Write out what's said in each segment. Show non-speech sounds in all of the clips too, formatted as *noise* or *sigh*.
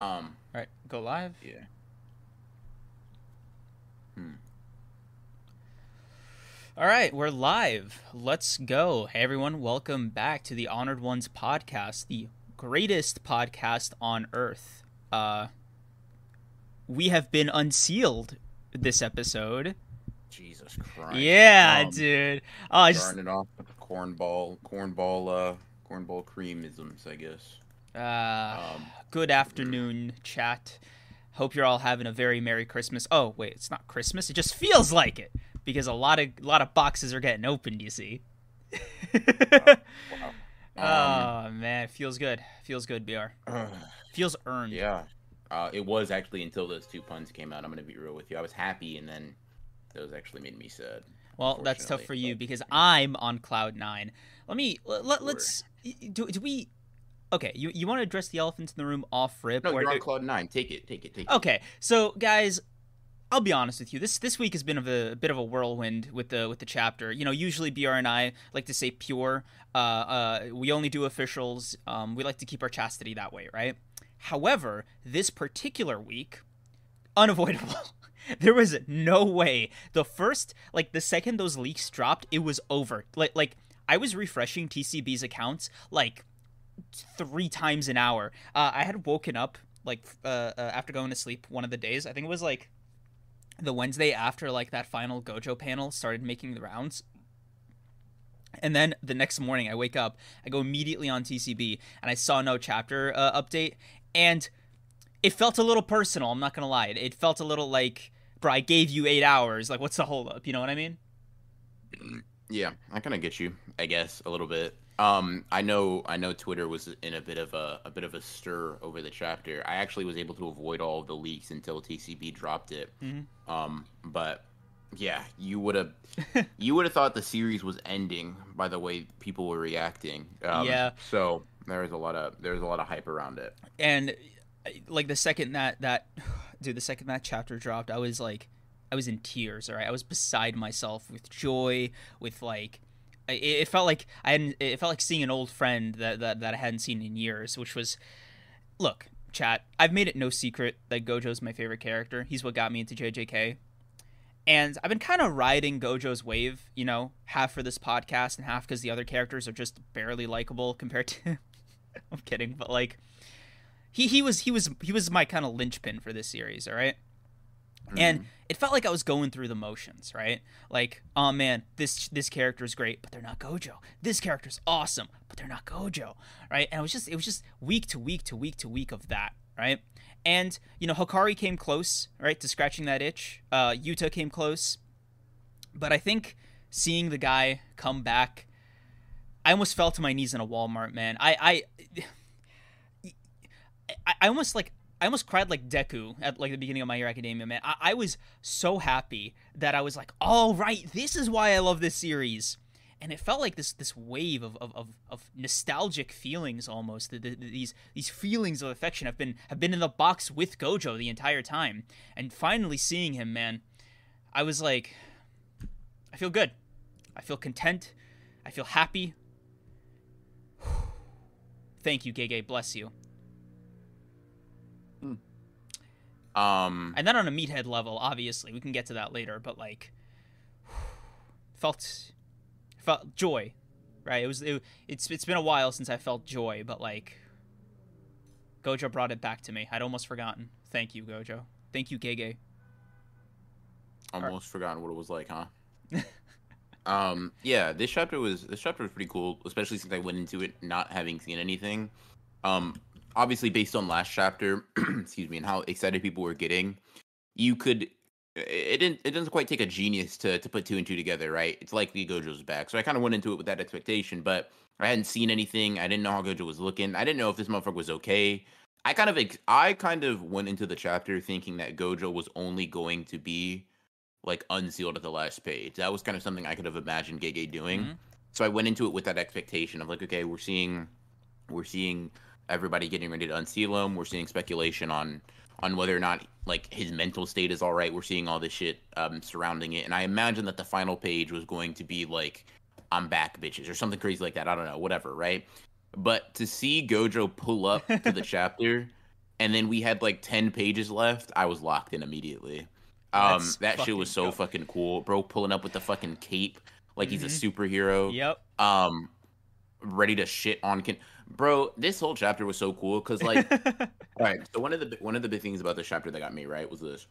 Um. All right, go live. Yeah. Hmm. All right, we're live. Let's go. Hey, everyone. Welcome back to the Honored Ones podcast, the greatest podcast on earth. Uh, we have been unsealed this episode. Jesus Christ. Yeah, Um, dude. Oh, I just it off cornball, cornball, uh, cornball creamisms, I guess. Uh, Um, good afternoon, chat. Hope you're all having a very merry Christmas. Oh, wait, it's not Christmas. It just feels like it because a lot of a lot of boxes are getting opened. You see. *laughs* wow. oh man, it feels good. Feels good, Br. Um, *clears throat* Feels earned. yeah. Uh, it was actually until those two puns came out. I'm gonna be real with you. I was happy, and then those actually made me sad. Well, that's tough for you because I'm on cloud nine. Let me let, let's do, do we. Okay, you you want to address the elephant in the room off rip? No, or- you're on cloud nine. Take it. Take it. Take it. Okay, so guys, I'll be honest with you. This this week has been of a, a bit of a whirlwind with the with the chapter. You know, usually BR and I like to say pure. Uh, uh, we only do officials. Um, we like to keep our chastity that way, right? However, this particular week, unavoidable. *laughs* there was no way. The first, like the second those leaks dropped, it was over. Like like I was refreshing TCB's accounts like three times an hour. Uh, I had woken up like uh, uh, after going to sleep one of the days. I think it was like the Wednesday after like that final Gojo panel started making the rounds. And then the next morning, I wake up, I go immediately on TCB, and I saw no chapter uh, update, and it felt a little personal. I'm not gonna lie, it, it felt a little like, bro, I gave you eight hours. Like, what's the holdup? You know what I mean? Yeah, I kind of get you. I guess a little bit. Um, I know, I know. Twitter was in a bit of a a bit of a stir over the chapter. I actually was able to avoid all of the leaks until TCB dropped it. Mhm. Um, but yeah, you would have *laughs* you would have thought the series was ending by the way people were reacting. Um, Yeah. So there was a lot of there was a lot of hype around it. and uh, like the second that that *sighs* dude the second that chapter dropped i was like i was in tears all right i was beside myself with joy with like it, it felt like i hadn't it felt like seeing an old friend that, that that i hadn't seen in years which was look chat i've made it no secret that gojo's my favorite character. He's what got me into jjk and i've been kind of riding gojo's wave you know half for this podcast and half because the other characters are just barely likable compared to *laughs* i'm kidding but like he he was he was he was my kind of linchpin for this series all right and it felt like i was going through the motions right? Like oh man this this character is great but they're not gojo. This character is awesome but they're not gojo right? And it was just it was just week to week to week to week of that right? And you know hakari came close right to scratching that itch. Uh yuta came close. But i think seeing the guy come back i almost fell to my knees in a walmart man. I i *sighs* I, I almost like I almost cried like Deku at like the beginning of My Hero Academia, man. I, I was so happy that I was like, all right, this is why I love this series. And it felt like this this wave of, of, of, of nostalgic feelings almost. The, the, these these feelings of affection have been have been in the box with Gojo the entire time. And finally seeing him, man, I was like I feel good. I feel content. I feel happy. *sighs* Thank you, Gege. Bless you. Um, and then on a meathead level obviously we can get to that later but like *sighs* felt felt joy right? It was it, it's it's been a while since i felt joy but like gojo brought it back to me. I'd almost forgotten. Thank you gojo. Thank you gege. Almost forgotten what it was like, huh? *laughs* um, yeah, this chapter was this chapter was pretty cool, especially since I went into it not having seen anything. Um, obviously based on last chapter, *clears throat* excuse me, and how excited people were getting, you could. It didn't. It doesn't quite take a genius to to put two and two together, right? It's likely Gojo's back, so I kind of went into it with that expectation, but I hadn't seen anything. I didn't know how Gojo was looking. I didn't know if this motherfucker was okay. I kind of, ex- I kind of went into the chapter thinking that Gojo was only going to be like unsealed at the last page. That was kind of something I could have imagined Gege doing. Mhm. So I went into it with that expectation of like, okay, we're seeing, we're seeing everybody getting ready to unseal him. We're seeing speculation on on whether or not like his mental state is all right. We're seeing all this shit um, surrounding it, and I imagine that the final page was going to be like, "I'm back, bitches," or something crazy like that. I don't know, whatever, right? But to see Gojo pull up to the *laughs* chapter and then we had like 10 pages left, I was locked in immediately. Um, That's that shit was so dope. fucking cool, bro. Pulling up with the fucking cape like he's a Mhm. superhero. Yep. Um, ready to shit on Ken. Bro, this whole chapter was so cool because like *laughs* all right. So one of the one of the big things about this chapter that got me right was this.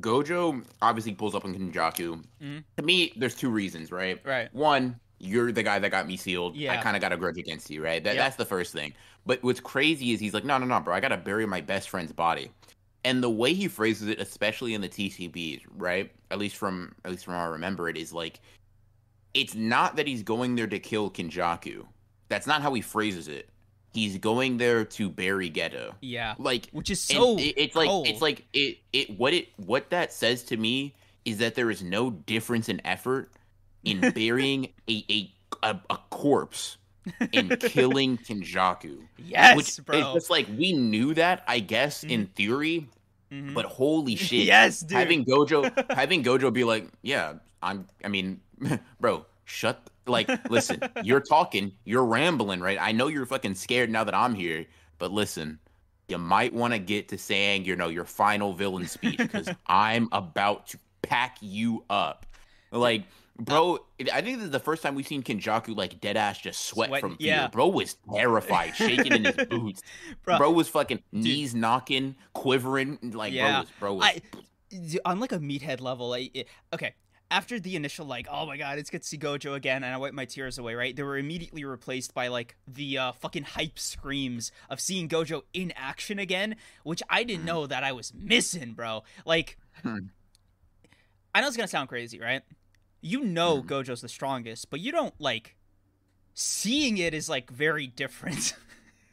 Gojo obviously pulls up on Kenjaku. Mhm. To me, there's two reasons, right? right. One, you're the guy that got me sealed. yeah I kind of got a grudge against you, right? That, Yep. That's the first thing. But what's crazy is he's like, no, no, no, bro. I gotta bury my best friend's body. And the way he phrases it, especially in the TCBs, right? At least from at least from how I remember it, is like, it's not that he's going there to kill Kenjaku. That's not how he phrases it. He's going there to bury Geto. Yeah. Like Which is so it- it's like cold. it's like it it what it what that says to me is that there is no difference in effort in *laughs* burying a a, a, a corpse and *laughs* killing Kenjaku. yes, which bro. it's just like we knew that, I guess, in theory, Mhm. but holy *laughs* shit. yes, dude. Having Gojo having Gojo be like, Yeah, I'm I mean, bro, shut like *laughs* listen, you're talking, you're rambling, right? I know you're fucking scared now that I'm here, but listen, you might want to get to saying, you know, your final villain speech because *laughs* I'm about to pack you up. Like, bro, I think this is the first time we've seen Kenjaku like dead ass just sweat, Sweat- from fear. yeah. Bro was terrified, *laughs* shaking in his boots. Bro, Bro, was fucking knees knocking, quivering. Like, Yeah. bro was, bro was I on like a meathead level. I, okay, after the initial like, oh my god, it's good to see Gojo again, and I wiped my tears away. Right, they were immediately replaced by like the uh, fucking hype screams of seeing Gojo in action again, which I didn't Mhm. know that I was missing, bro. Like, Hmm. I know it's gonna sound crazy, right? You know Mhm. Gojo's the strongest, but you don't like seeing it is like very different.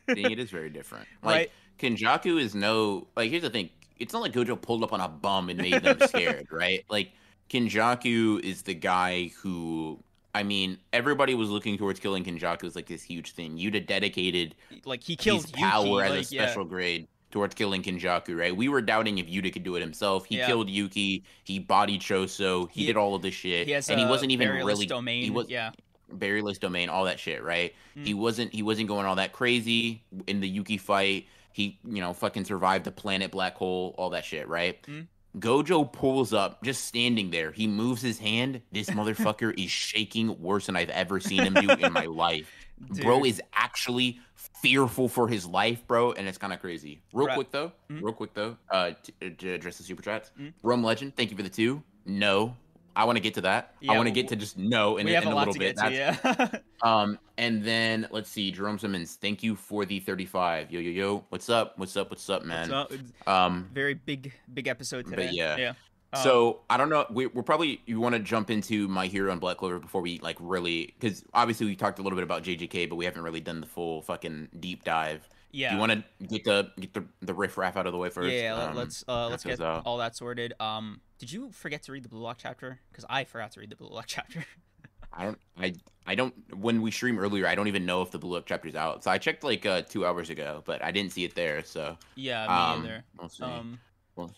thing, *laughs* it is very different. Like Right. Kenjaku is no like here's the thing. It's not like Gojo pulled up on a bum and made them *laughs* scared, right? Like Kenjaku is the guy who I mean, everybody was looking towards killing Kenjaku as like this huge thing. You'd dedicated like he killed his Yuki, power as like, a special yeah. grade towards killing Kenjaku, right? We were doubting if Yuta could do it himself. He Yeah. killed Yuki, he bodied Choso, he, He- did all of this shit. He has and he wasn't even really domain. he was yeah. barrierless domain, all that shit, right? Mm. He wasn't he wasn't going all that crazy in the Yuki fight. He, you know, fucking survived the planet black hole, all that shit, right? Mm. Gojo pulls up, just standing there. He moves his hand. This motherfucker is shaking worse than I've ever seen him do in my life. *laughs* Bro is actually fearful for his life, bro, and it's kind of crazy. Real quick though, Mhm. real quick though, uh, to, to address the super chats. Mhm. Rum Legend, thank you for the two. No, I want to get to that. Yeah, I want to get to just no in, we a- have in a a, little bit. to. Yeah. *laughs* um, and then let's see, Jerome Simmons, thank you for the 35. Yo, yo, yo, what's up? What's up? What's up, man? So, it's Um, very big, big episode today. yeah. Yeah. Um, so I don't know. We, we're probably you want to jump into my hero on Black Clover before we like really because obviously we talked a little bit about JJK, but we haven't really done the full fucking deep dive. yeah. Do you want to get the get the the riff raff out of the way first? yeah, Um, let's uh, let's get what's all that sorted. Um, did you forget to read the Blue Lock chapter? Because I forgot to read the Blue Lock chapter. *laughs* I don't. I I don't. When we stream earlier, I don't even know if the Blue Lock chapter's out. So I checked like uh, two hours ago, but I didn't see it there. So yeah, me um, either. let's see. Um, Well,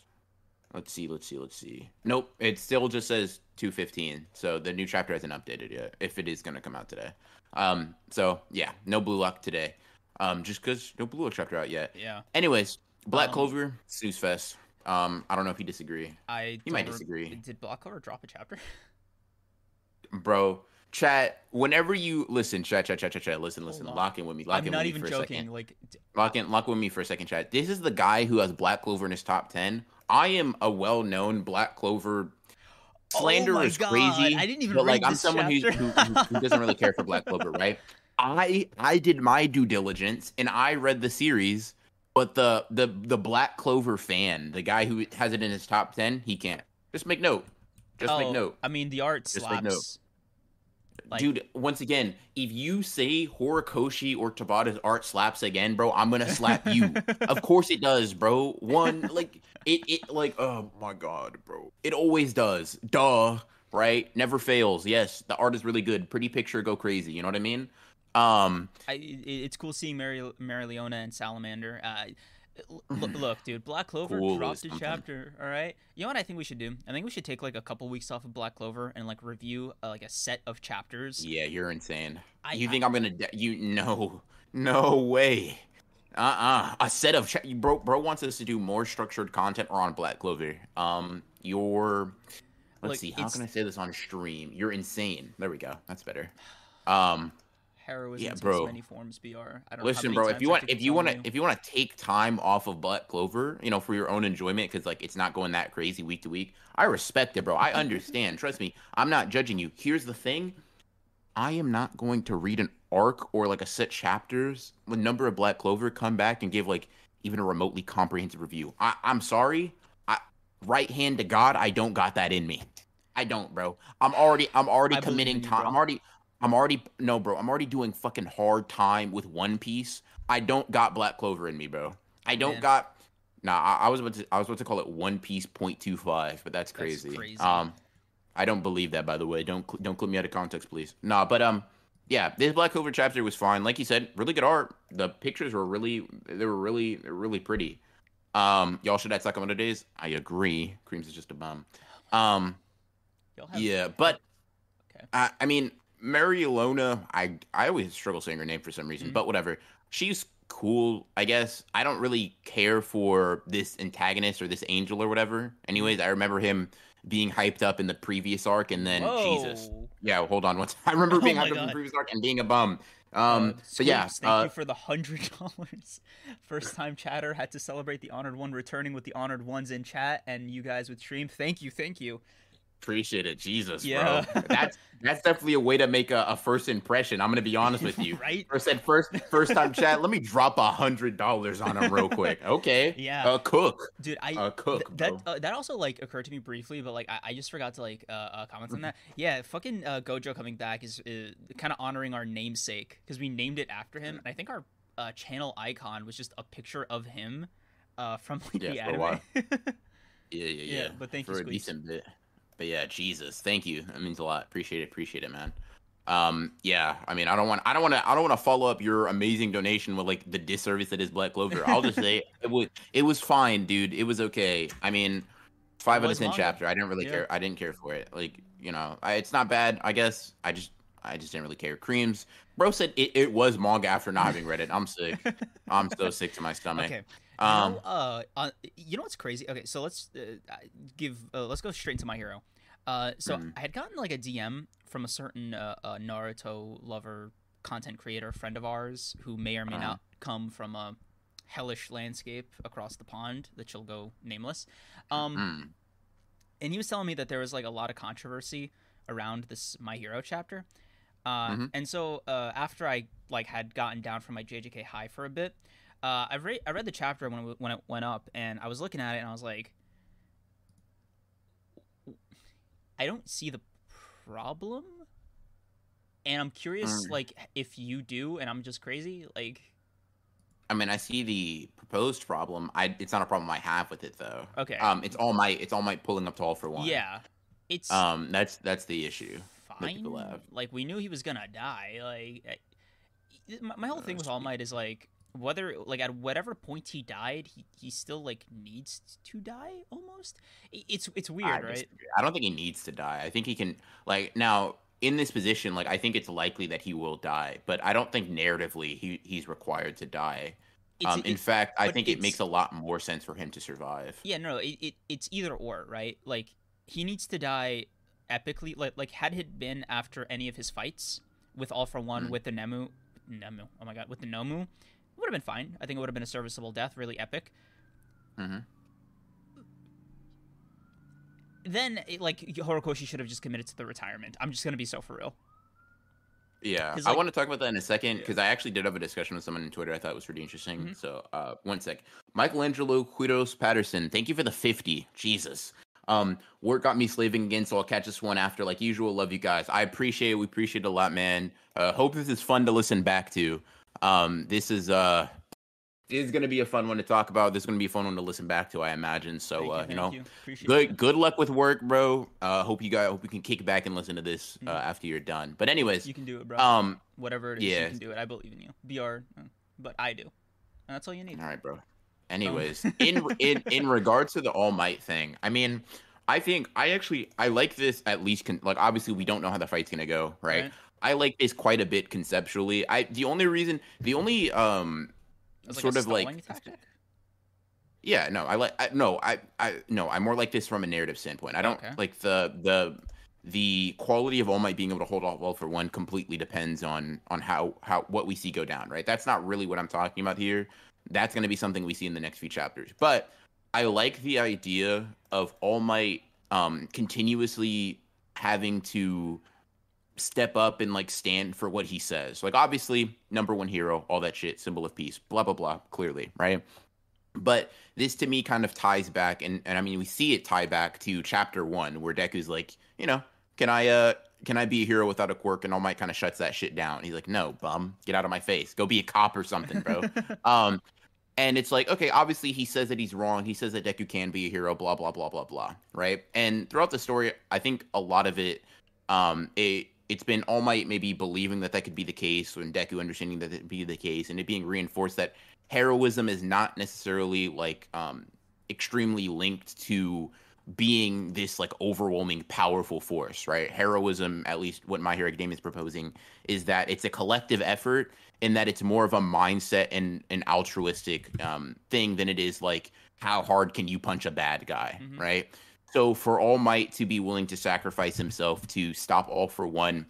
let's see. Let's see. Let's see. Nope. It still just says two fifteen. So the new chapter hasn't updated yet. If it is going to come out today. Um. So yeah, no Blue Lock today. Um. Just because no Blue Lock chapter out yet. yeah, Anyways, Black Um, Clover snooze fest. Um. I don't know if you disagree, I You might disagree. Did Black Clover drop a chapter? *laughs* bro. Chat. Whenever you listen, chat, chat, chat, chat, chat. Listen, listen. Lock in with me. Lock I'm in not with even me for a joking. second. Like, Lock in, lock with me for a second, chat. This is the guy who has Black Clover in his top ten. I am a well-known Black Clover slander Oh is God, crazy. I didn't even but like I'm someone who, who, who doesn't really care for Black Clover, right? *laughs* I I did my due diligence and I read the series, but the the the Black Clover fan, the guy who has it in his top ten, he can't. Just make note. Just oh, make note. I mean, the art Just make note. slaps. Like- Dude, once again, if you say Horikoshi or Tabata's art slaps again, bro, I'm gonna slap you. *laughs* of course it does, bro. One, like it, it, like, oh my god, bro, it always does. Duh, right? Never fails. Yes, the art is really good. Pretty picture, go crazy. You know what I mean? Um, I, it's cool seeing Mary, Mereoleona and Salamander. Uh, l- look, look, dude, Black Clover Cool dropped a chapter. All right, you know what I think we should do? I think we should take like a couple weeks off of Black Clover and like review uh, like a set of chapters. yeah, you're insane. I, you think I'm gonna? de- You no, no way. Uh-uh. A set of cha- bro. Bro wants us to do more structured content or on Black Clover. Um, your let's see. How can I say this on stream? You're insane. There we go. That's better. Um, Heroism Yeah, bro. many forms. Br. I don't know how listen, many bro. If you want, if you want to, if you want to take time off of Black Clover, you know, for your own enjoyment, because like it's not going that crazy week to week. I respect it, bro. I *laughs* understand. Trust me. I'm not judging you. Here's the thing. I am not going to read an arc or like a set chapters when number of Black Clover come back and give like even a remotely comprehensive review. I, I'm sorry. I right hand to God, I don't got that in me. I don't, bro. I'm already I'm already I committing time. I'm already I'm already no, bro. I'm already doing fucking hard time with One Piece. I don't got Black Clover in me, bro. I don't Man. got. Nah, I, I was about to I was about to call it One Piece point two five, but that's That's crazy. crazy. Um, I don't believe that, by the way. Don't don't clip me out of context, please. Nah, but um, yeah, this Black Clover chapter was fine. Like you said, really good art. The pictures were really they were really really pretty. Um, y'all should add Sakamoto Days. I agree. Kreams is just a bum. Um, yeah, but Okay. I, I mean, Mereoleona, I I always struggle saying her name for some reason, Mhm. but whatever. She's cool, I guess. I don't really care for this antagonist or this angel or whatever. Anyways, I remember him being hyped up in the previous arc, and then Jesus, yeah. Hold on, what's *laughs* I remember Oh being my hyped up in the previous arc and being a bum. Um, Uh, but yeah, thank uh, you for the hundred dollars. *laughs* First time chatter had to celebrate the honored one returning with the honored ones in chat, and you guys with stream. Thank you, thank you. Appreciate it, Jesus, Yeah. bro. *laughs* That's that's definitely a way to make a, a first impression. I'm gonna be honest with you. *laughs* right? Or said first first time chat. Let me drop a hundred dollars on him real quick. Okay. Yeah. Uh, cook. Dude, I Uh, cook, th- that uh, that also like occurred to me briefly, but like I, I just forgot to like uh, uh comment Mm-hmm. on that. Yeah, fucking uh, Gojo coming back is uh, kind of honoring our namesake because we named it after him, and I think our uh, channel icon was just a picture of him uh from like Yeah, the for a anime. *laughs* Yeah, yeah, Yeah, yeah. but thank you, for a decent bit. But yeah, Jesus, thank you. That means a lot. Appreciate it. Appreciate it, man. Um, yeah. I mean, I don't want, I don't want to, I don't want to follow up your amazing donation with like the disservice that is Black Clover. I'll just say *laughs* it was, it was fine, dude. It was okay. I mean, five out of ten manga. chapter. I didn't really Yeah. care. I didn't care for it. Like, you know, I, it's not bad. I guess. I just, I just didn't really care. Kreams, bro said it, it was manga after not having read it. I'm sick. *laughs* I'm so sick to my stomach. Okay. Um, you know, uh, you know what's crazy? Okay, so let's uh, give uh, let's go straight into my hero. Uh, so Mhm. I had gotten like a DM from a certain uh, uh, Naruto lover, content creator friend of ours who may or may Uh-huh. not come from a hellish landscape across the pond that shall go nameless. Um, mm, and he was telling me that there was like a lot of controversy around this my hero chapter uh, Mhm. and so uh, after i like had gotten down from my jjk high for a bit uh, I, re- I read the chapter when it, when it went up and i was looking at it and i was like i don't see the problem and i'm curious Mm. like if you do and i'm just crazy like I mean, I see the proposed problem. I it's not a problem I have with it though. okay Um, it's all my it's all my pulling up tall for one. yeah it's Um, that's that's the issue. fine. Like we knew he was gonna die. Like I- my, my whole thing with All Might is like whether like at whatever point he died, he, he still like needs to die almost. I- It's it's I, weird, right? disagree. I don't think he needs to die. I think he can like now in this position. Like I think it's likely that he will die, but I don't think narratively he he's required to die. Um, in fact, I think it makes a lot more sense for him to survive. yeah, no, it, it it's either or, right? Like he needs to die epically. Like like had it been after any of his fights with All for One Mm. with the Nemu, Nemu, oh my god, with the Nomu, would have been fine. I think it would have been a serviceable death, really epic. hmm then it, like Horikoshi should have just committed to the retirement. I'm just gonna be so for real. Yeah, 'Cause, I want to talk about that in a second because I actually did have a discussion with someone on Twitter. I thought was pretty interesting. Mhm. So, uh, one sec. Michelangelo Quiros Patterson, thank you for the fifty. Jesus. Um, work got me slaving again, so I'll catch this one after. Like usual, love you guys. I appreciate it. We appreciate it a lot, man. Uh, hope this is fun to listen back to. Um, this is uh, is gonna be a fun one to talk about. This is gonna be a fun one to listen back to. I imagine. So, uh, you, know, Appreciate good it. good luck with work, bro. Uh, hope you guys hope you can kick back and listen to this uh, Mhm. after you're done. But anyways, You can do it, bro. um. Whatever it is, yeah. you can do it. I believe in you. Br, uh, but I do. And that's all you need. All right, bro. Anyways, *laughs* in in in regards to the All Might thing, I mean, I think I actually I like this at least. Con- like, obviously, we don't know how the fight's gonna go, right? Right. I like this quite a bit conceptually. I the only reason, the only um sort of like tactic? Yeah, no, I like I, no, I I no, I more like this from a narrative standpoint. I don't Okay. like the the the quality of All Might being able to hold off all for one completely depends on on how how what we see go down, right? That's not really what I'm talking about here. That's going to be something we see in the next few chapters. But I like the idea of All Might um continuously having to step up and like stand for what he says. Like obviously, number one hero, all that shit, symbol of peace, blah blah blah, clearly, right? But this to me kind of ties back and, and I mean we see it tie back to chapter one where Deku's like, you know, can I uh can I be a hero without a quirk? And All Might kind of shuts that shit down. He's like, no, bum, get out of my face. Go be a cop or something, bro. *laughs* um and it's like, okay, obviously he says that he's wrong. He says that Deku can be a hero, blah, blah, blah, blah, blah. Right. And throughout the story, I think a lot of it, um, it it's been All Might maybe believing that that could be the case, and Deku understanding that it'd be the case, and it being reinforced that heroism is not necessarily like um extremely linked to being this like overwhelming powerful force right heroism at least what my hero academia is proposing is that it's a collective effort and that it's more of a mindset and an altruistic um, thing than it is like how hard can you punch a bad guy Mhm. right so for all might to be willing to sacrifice himself to stop all for one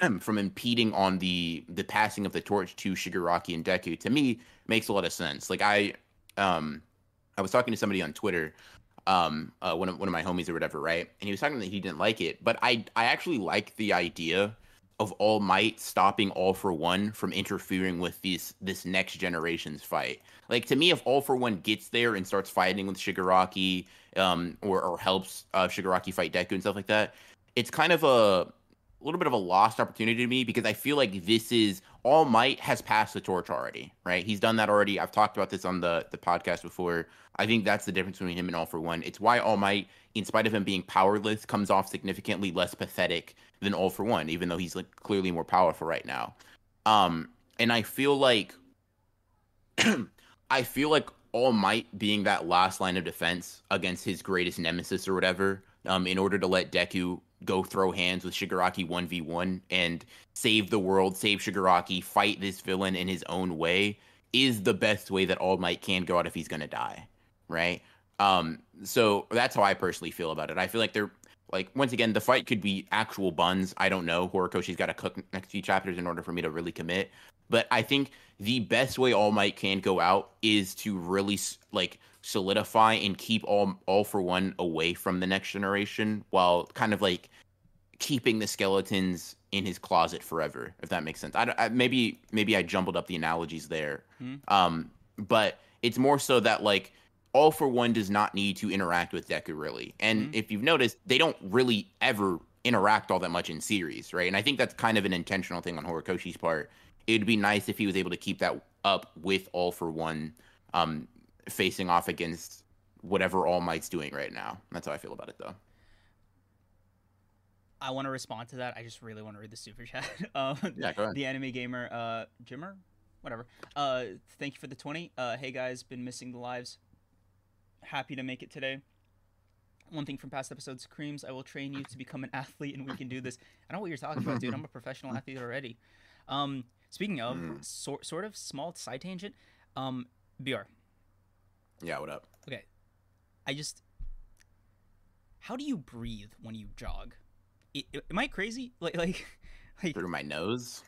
*clears throat* from impeding on the the passing of the torch to Shigaraki and Deku to me makes a lot of sense. Like I um I was talking to somebody on Twitter, um uh, one of one of my homies or whatever, right? And he was talking that he didn't like it, but I I actually like the idea of All Might stopping All for One from interfering with these this next generation's fight. Like to me, if All for One gets there and starts fighting with Shigaraki, um, or or helps uh, Shigaraki fight Deku and stuff like that, it's kind of a a little bit of a lost opportunity to me because I feel like this is All Might has passed the torch already, right? He's done that already. I've talked about this on the the podcast before. I think that's the difference between him and All for One. It's why All Might, in spite of him being powerless, comes off significantly less pathetic than All for One, even though he's like clearly more powerful right now. Um, and I feel like *clears throat* I feel like All Might being that last line of defense against his greatest nemesis or whatever, um, in order to let Deku go throw hands with Shigaraki 1v1 and save the world, save Shigaraki, fight this villain in his own way, is the best way that All Might can go out if he's going to die, right? Um, so that's how I personally feel about it. I feel like they're like once again the fight could be actual buns. I don't know. Horikoshi's got to cook next few chapters in order for me to really commit. But I think the best way All Might can go out is to really like solidify and keep all all for one away from the next generation, while kind of like keeping the skeletons in his closet forever. If that makes sense. I, I maybe maybe I jumbled up the analogies there. Hmm. Um, but it's more so that like all for one does not need to interact with Deku really. And Mhm. if you've noticed, they don't really ever interact all that much in series, right? And I think that's kind of an intentional thing on Horikoshi's part. It'd be nice if he was able to keep that up with all for one um facing off against whatever All Might's doing right now. That's how I feel about it though. I want to respond to that. I just really want to read the super chat. *laughs* um, Yeah, go ahead. the anime gamer, uh, Jimmer, whatever. Uh, thank you for the twenty. Uh, hey guys, been missing the lives. Happy to make it today. One thing from past episodes, kreams. I will train you to become an *laughs* athlete, and we can do this. I know what you're talking about, dude. I'm a *laughs* professional athlete already. Um, speaking of, Mm. sort sort of small side tangent. Um, BR. Yeah, what up? Okay, I just. How do you breathe when you jog? I, am I crazy? *laughs* Like like like Through my nose.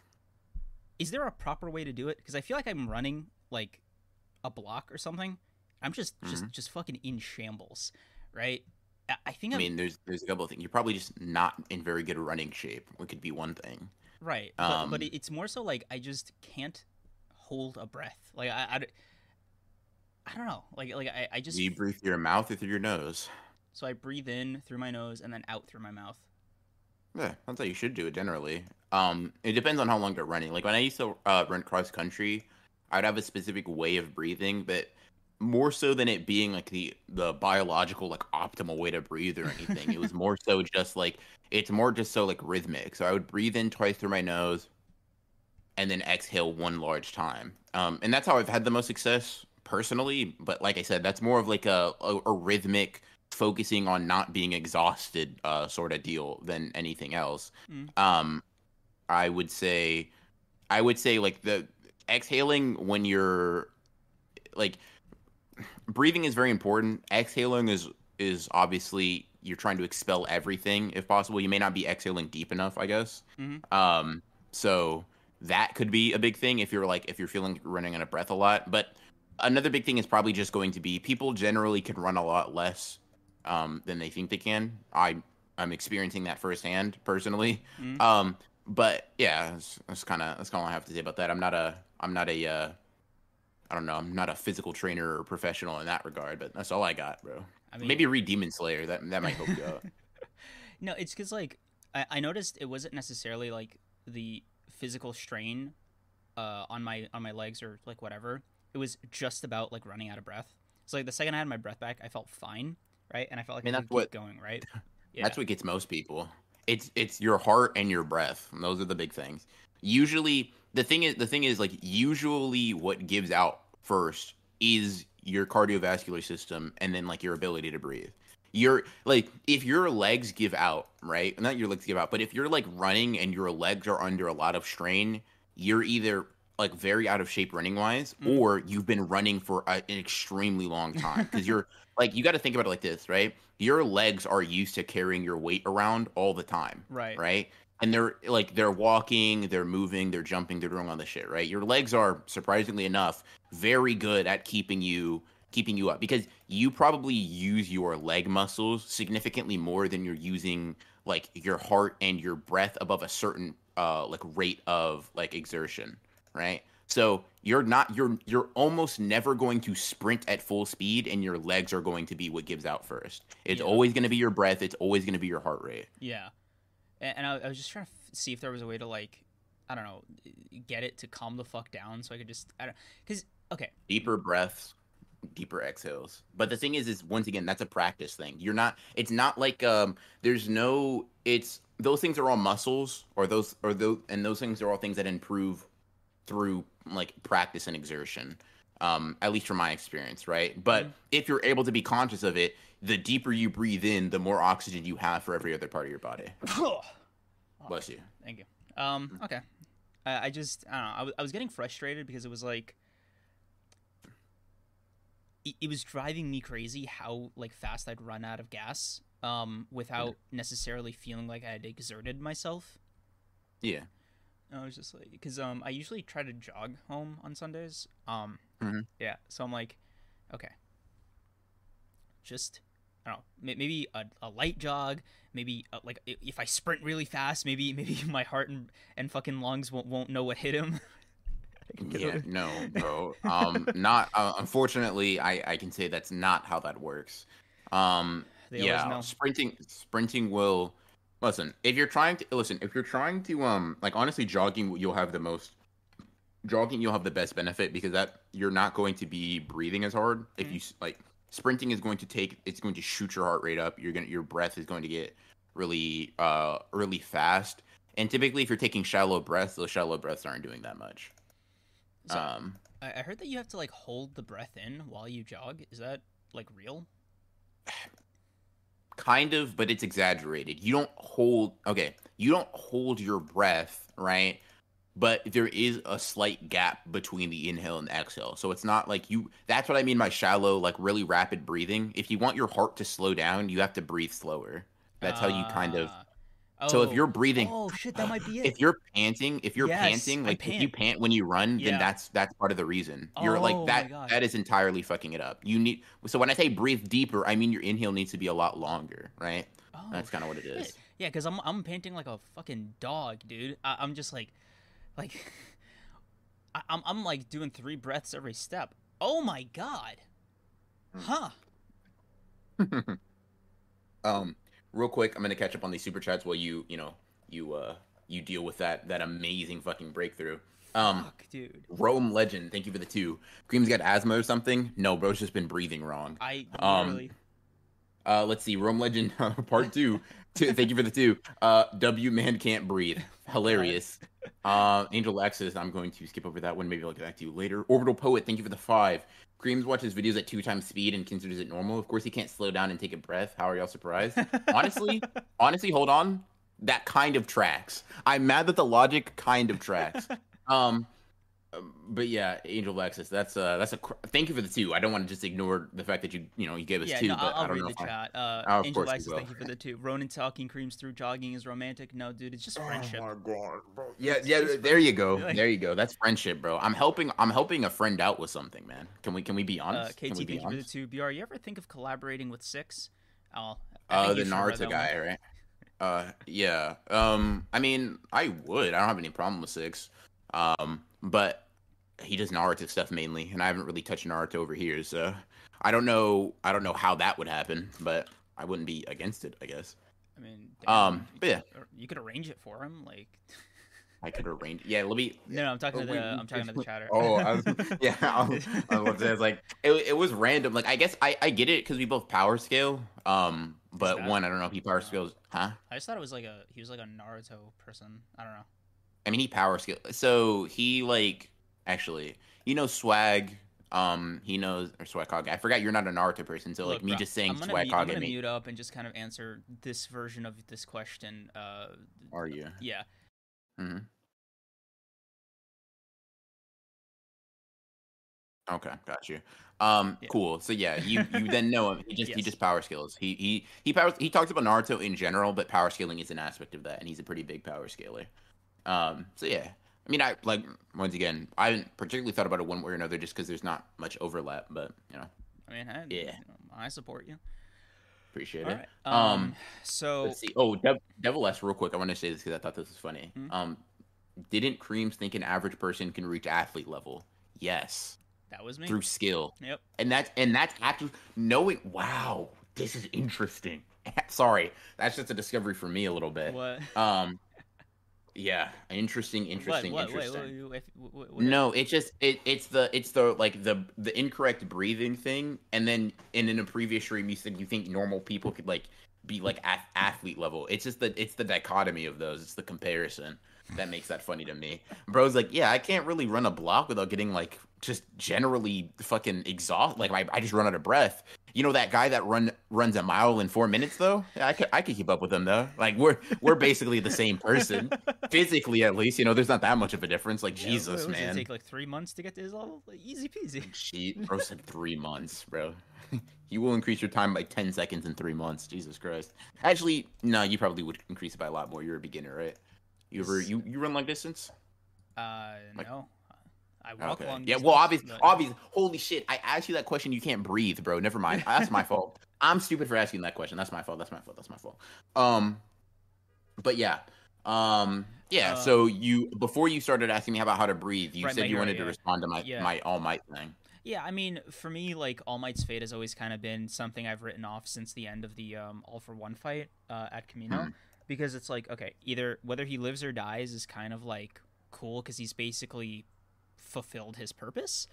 is there a proper way to do it? Because I feel like I'm running like a block or something. I'm just just just fucking in shambles, right? I, I think I I'm mean, there's there's a couple of things. You're probably just not in very good running shape. It could be one thing. right, but, but um, it's more so like I just can't hold a breath. Like I, I, I don't know. Like like I, I just Do you breathe through your mouth or through your nose? so I breathe in through my nose and then out through my mouth. Yeah, that's how you should do it generally. Um, it depends on how long they're running. Like when I used to uh, run cross country, I'd have a specific way of breathing, but more so than it being like the the biological like optimal way to breathe or anything. it was *laughs* more so just like it's more just so like rhythmic. So I would breathe in twice through my nose, and then exhale one large time. Um, and that's how I've had the most success personally. But like I said, that's more of like a a, a rhythmic focusing on not being exhausted uh, sort of deal than anything else. Mm. Um, I would say, I would say like the exhaling when you're like breathing is very important. Exhaling is is obviously you're trying to expel everything if possible. You may not be exhaling deep enough, I guess. Mm-hmm. Um, so that could be a big thing if you're like if you're feeling running out of breath a lot. But another big thing is probably just going to be people generally can run a lot less um, than they think they can. I I'm experiencing that firsthand personally. Mhm. Um, but yeah, that's, that's kind of that's kind of all I have to say about that. I'm not a I'm not a uh, I don't know. I'm not a physical trainer or professional in that regard, but that's all I got, bro. I mean, Maybe read Demon Slayer. That that might help you out. *laughs* No, it's because like I, I noticed it wasn't necessarily like the physical strain uh, on my on my legs or like whatever. It was just about like running out of breath. So like the second I had my breath back, I felt fine, right? And I felt like I mean, I that's could what- going, right? *laughs* Yeah. That's what gets most people. It's it's your heart and your breath. Those are the big things. Usually, the thing is the thing is like usually what gives out first is your cardiovascular system and then like your ability to breathe. Your like if your legs give out, right? Not your legs give out, but if you're like running and your legs are under a lot of strain, you're either like very out of shape running wise Mm. or you've been running for a, an extremely long time because you're *laughs* like you got to think about it like this, right? Your legs are used to carrying your weight around all the time, right. right? And they're like they're walking, they're moving, they're jumping, they're doing all this shit, right? Your legs are surprisingly enough very good at keeping you keeping you up because you probably use your leg muscles significantly more than you're using like your heart and your breath above a certain uh like rate of like exertion, right? So you're not you're you're almost never going to sprint at full speed and your legs are going to be what gives out first. It's Yeah. always going to be your breath, it's always going to be your heart rate. Yeah, and, I, I was just trying to f- see if there was a way to like, I don't know, get it to calm the fuck down so I could just, I don't, because okay, Deeper breaths, deeper exhales. But the thing is is once again that's a practice thing. You're not it's not like um there's no it's those things are all muscles or those or those and those things are all things that improve through like practice and exertion. Um, at least from my experience, right? But Mhm. if you're able to be conscious of it, the deeper you breathe in, the more oxygen you have for every other part of your body. *laughs* Bless you. Thank you. Um, okay. I, I just, I don't know. I was, I was getting frustrated because it was like, it, it was driving me crazy how like fast I'd run out of gas, um, without necessarily feeling like I had exerted myself. Yeah. I was just like, because um, I usually try to jog home on Sundays. Um, Mhm. yeah. So I'm like, okay, just I don't know, maybe a, a light jog. Maybe uh, like if I sprint really fast, maybe *laughs* maybe my heart and, and fucking lungs won't won't know what hit him. *laughs* I can get Yeah, no, bro. *laughs* Um, not uh, unfortunately, I I can say that's not how that works. Um, They yeah, know. sprinting sprinting will listen. If you're trying to listen, if you're trying to um, like honestly, jogging you'll have the most. Jogging you'll have the best benefit because that you're not going to be breathing as hard. If Mhm. you like sprinting is going to take it's going to shoot your heart rate up. You're gonna your breath is going to get really uh really fast. And typically, if you're taking shallow breaths, those shallow breaths aren't doing that much. So, Um, I heard that you have to like hold the breath in while you jog. Is that like real? *sighs* kind of, but it's exaggerated. You don't hold okay, you don't hold your breath, right? But there is a slight gap between the inhale and the exhale. So it's not like you that's what I mean by shallow, like really rapid breathing. If you want your heart to slow down, you have to breathe slower. That's how you kind of ah. So if Oh. you're breathing Oh shit, that might be *laughs* it. if you're panting, if you're Yes, panting, like if you pant. pant when you run, Yeah. then that's that's part of the reason. You're Oh like that that is entirely fucking it up. You need so when I say breathe deeper, I mean your inhale needs to be a lot longer, right? oh, That's kind of what it is. shit. Yeah, because I'm I'm panting like a fucking dog, dude. I, I'm just like, like, *laughs* I, I'm I'm like doing three breaths every step. Oh my god. Hmm. Huh. *laughs* um, real quick, I'm gonna catch up on these super chats while you, you know, you uh, you deal with that that amazing fucking breakthrough. Um, Fuck, dude. Rome Legend, thank you for the two. Kream's got asthma or something? No, bro's just been breathing wrong. I Um, literally. Uh, let's see, Rome Legend *laughs* Part Two. *laughs* Two- Thank you for the two. Uh, W Man can't breathe. *laughs* Hilarious. Uh, Angel Alexis, I'm going to skip over that one. Maybe I'll get back to you later. Orbital Poet, thank you for the five. Kreams watches videos at two times speed and considers it normal. Of course, he can't slow down and take a breath. How are y'all surprised? honestly, *laughs* honestly, hold on. That kind of tracks. I'm mad that the logic kind of tracks. *laughs* Um, but yeah, Angel of Access. That's uh, that's a. Cr- thank you for the two. I don't want to just ignore the fact that you, you know, you gave us Yeah, two. no, but I'll, I I'll don't read know the if I- chat. Uh, Oh, of Angel course you will. thank you for the two. Ronin talking kreams through jogging is romantic. No, dude, it's just friendship. Oh my god, bro. Yeah, yeah. There you go. There you go. That's friendship, bro. I'm helping. I'm helping a friend out with something, man. Can we? Can we be uh, honest? KT, can we thank be you for the two. BR, you ever think of collaborating with Six? Oh, Uh, the you Naruto guy, one. right? *laughs* Uh, yeah. Um, I mean, I would. I don't have any problem with six. Um, but he does Naruto stuff mainly, and I haven't really touched Naruto over here, so I don't know. I don't know how that would happen, but I wouldn't be against it. I guess I mean, Um, damn, but yeah. you could- arrange it for him, like. I could arrange. Yeah, let me. No, no, I'm talking Oh, to the. wait, I'm talking to the *laughs* chatter. Oh, I was, *laughs* yeah. I was, I was, I was like, it, it was random. Like, I guess I, I get it because we both power scale. Um, but one, I don't know if he power scales, huh? I just thought it was like a. He was like a Naruto person. I don't know. I mean, he power skill. So he like actually, you know, swag. Um, he knows or swag Hog. I forgot you're not a Naruto person, so like me bro, just saying I'm gonna, swag mute, I'm gonna mute up and just kind of answer this version of this question. Uh, Are you? yeah. hmm Okay, got you. Um, Yeah. cool. So yeah, you you *laughs* then know him. He just he just power skills. He he he powers. He talks about Naruto in general, but power scaling is an aspect of that, and he's a pretty big power scaler. Um, so yeah. I mean, I like once again, I haven't particularly thought about it one way or another, just because there's not much overlap. But you know, I mean, I, Yeah. I support you. appreciate All it. right. Um, Um. So Let's see. Oh, Dev- Devil S, real quick. I want to say this because I thought this was funny. Mhm. Um, didn't Kreams think an average person can reach athlete level? Yes, that was me. through skill, Yep. and that's and that's actually knowing. Wow, this is interesting. *laughs* Sorry, that's just a discovery for me a little bit. What? Um, yeah, interesting, interesting, what? What? interesting. Wait, No, it's just it, it's the it's the like the the incorrect breathing thing, and then and in a previous stream you said you think normal people could like be like ath- athlete level. It's just the it's the dichotomy of those. It's the comparison that makes that funny to me. Bro's like, yeah, I can't really run a block without getting like just generally fucking exhaust. Like I, I just run out of breath. You know that guy that run runs a mile in four minutes though. I could I could keep up with him though. Like we're we're basically the same person physically at least. You know, there's not that much of a difference. Like Yeah, Jesus, man. It take like three months to get to his level. Like, easy peasy. She bro said three months, bro. *laughs* you will increase your time by ten seconds in three months. Jesus Christ. Actually, no, you probably would increase it by a lot more. You're a beginner, right? You ever you, you run long distance? Uh, Like- no. I walk Okay. long. Yeah. Well, obviously, but- obvious. Holy shit! I asked you that question. You can't breathe, bro. Never mind. That's my *laughs* fault. I'm stupid for asking that question. That's my fault. That's my fault. That's my fault. Um, but yeah. Um, yeah. Uh, so you before you started asking me about how to breathe, you Right, said you wanted to respond to my Yeah. my all might thing. Yeah, I mean, for me, like All Might's fate has always kind of been something I've written off since the end of the um, All for One fight uh, at Kamino, Hmm. Because it's like, okay, either whether he lives or dies is kind of like cool because he's basically fulfilled his purpose.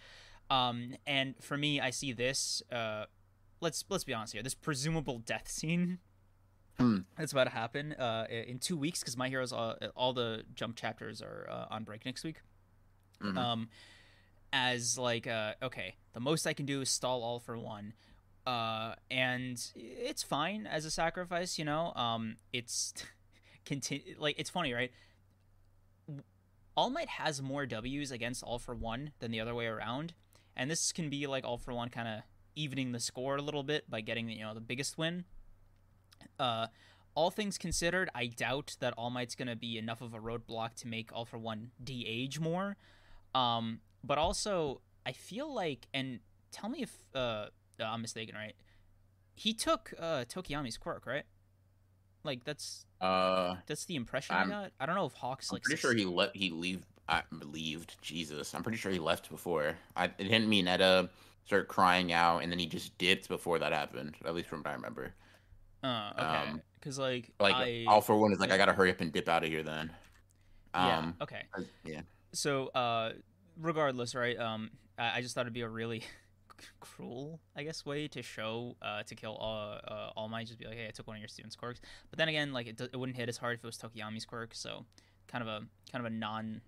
Um, and for me, I see this. Uh, let's let's be honest here. This presumable death scene Hmm. that's about to happen uh, in two weeks because my heroes all, all the jump chapters are uh, on break next week Mhm. um as like uh okay the most i can do is stall all for one uh and it's fine as a sacrifice you know um it's *laughs* continue like it's funny right all might has more w's against all for one than the other way around and this can be like all for one kind of evening the score a little bit by getting the you know the biggest win uh all things considered, I doubt that All Might's gonna be enough of a roadblock to make All for One de-age more. Um, but also, I feel like, and tell me if uh, I'm mistaken, right? He took uh, Tokoyami's quirk, right? Like that's Uh, that's the impression I'm- I got. I don't know if Hawks I'm like. pretty sure he left. He leave. I believed Jesus. I'm pretty sure he left before. I it didn't mean Etta start crying out, and then he just dipped before that happened. At least from what I remember. Uh, okay. um, Because like, Like I, all for one is like I gotta hurry up and dip out of here then. yeah. Um, Okay. yeah. So, uh, regardless, right? Um, I, I just thought it'd be a really cruel, I guess, way to show uh to kill all uh All Might. Just be like, hey, I took one of your students' quirks. But then again, like it, do- it wouldn't hit as hard if it was Tokoyami's quirk. So, kind of a kind of a non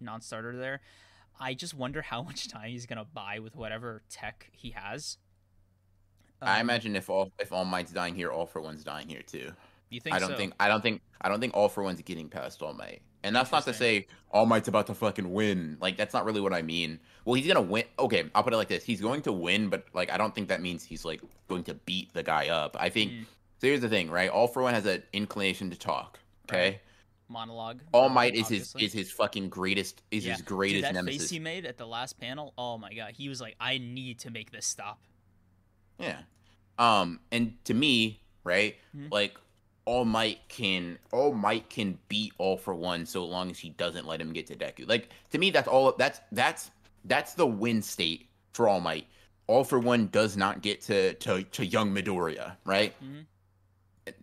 non-starter there. I just wonder how *laughs* much time he's gonna buy with whatever tech he has. I Um, imagine if all if all might's dying here, all for one's dying here too. You think I don't so? think I don't think I don't think all for one's getting past all might. And that's not to say All Might's about to fucking win. Like that's not really what I mean. Well, he's gonna win. Okay, I'll put it like this: he's going to win, but like I don't think that means he's like going to beat the guy up. I think. Mm. So here's the thing, right? All for one has an inclination to talk. Okay. Right. monologue. All Might is his is his fucking greatest is Yeah. his Dude, greatest that nemesis. face he made at the last panel. Oh my god, he was like, "I need to make this stop." Yeah. Um, and to me, right, Mhm. like All Might can All Might can beat All for One so long as he doesn't let him get to Deku. Like to me, that's all. That's that's that's the win state for All Might. All for One does not get to to to young Midoriya, right? Mhm.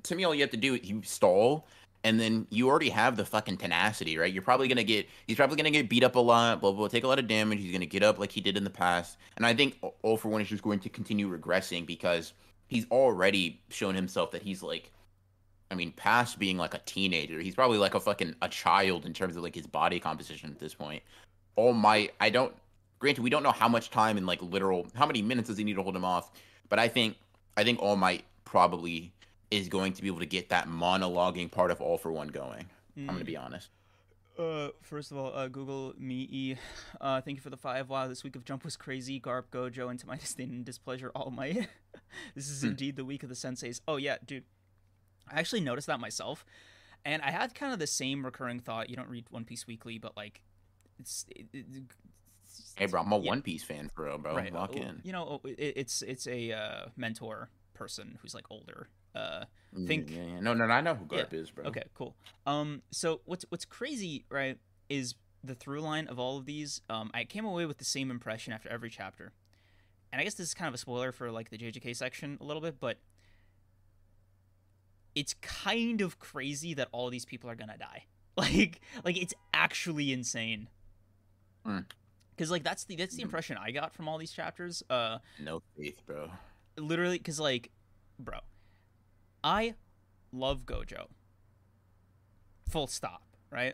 To me, all you have to do is you stall. And then you already have the fucking tenacity, right? You're probably gonna get he's probably gonna get beat up a lot, blah blah, blah take a lot of damage. He's gonna get up like he did in the past, and I think All for One is just going to continue regressing because he's already shown himself that he's like I mean, past being like a teenager, he's probably like a fucking a child in terms of like his body composition at this point. All Might, I don't granted we don't know how much time and like literal how many minutes does he need to hold him off, but I think I think All Might probably is going to be able to get that monologuing part of All for One going. I'm gonna Mm. be honest. Uh, first of all, uh, Google me. E. Uh, thank you for the five. Wow, this week of Jump was crazy. Garp, Gojo, and to my *laughs* disdain and displeasure, All Might. *laughs* this is Hmm. indeed the week of the senseis. Oh yeah, dude. I actually noticed that myself, and I had kind of the same recurring thought. You don't read One Piece weekly, but like, it's. It, it, Hey bro, I'm a yeah, One Piece fan for real, bro. right. Lock uh, in. You know, it, it's it's a uh, mentor person who's like older. Uh, think- yeah, yeah. No, no, no, I know who Garp is, bro. Okay, cool. Um, so what's what's crazy, right, is the through line of all of these. Um, I came away with the same impression after every chapter, and I guess this is kind of a spoiler for like the JJK section a little bit, but it's kind of crazy that all these people are gonna die. *laughs* Like, like it's actually insane. Because like that's the that's the Hmm. impression I got from all these chapters. Uh, No faith, bro. literally because like bro i love gojo full stop right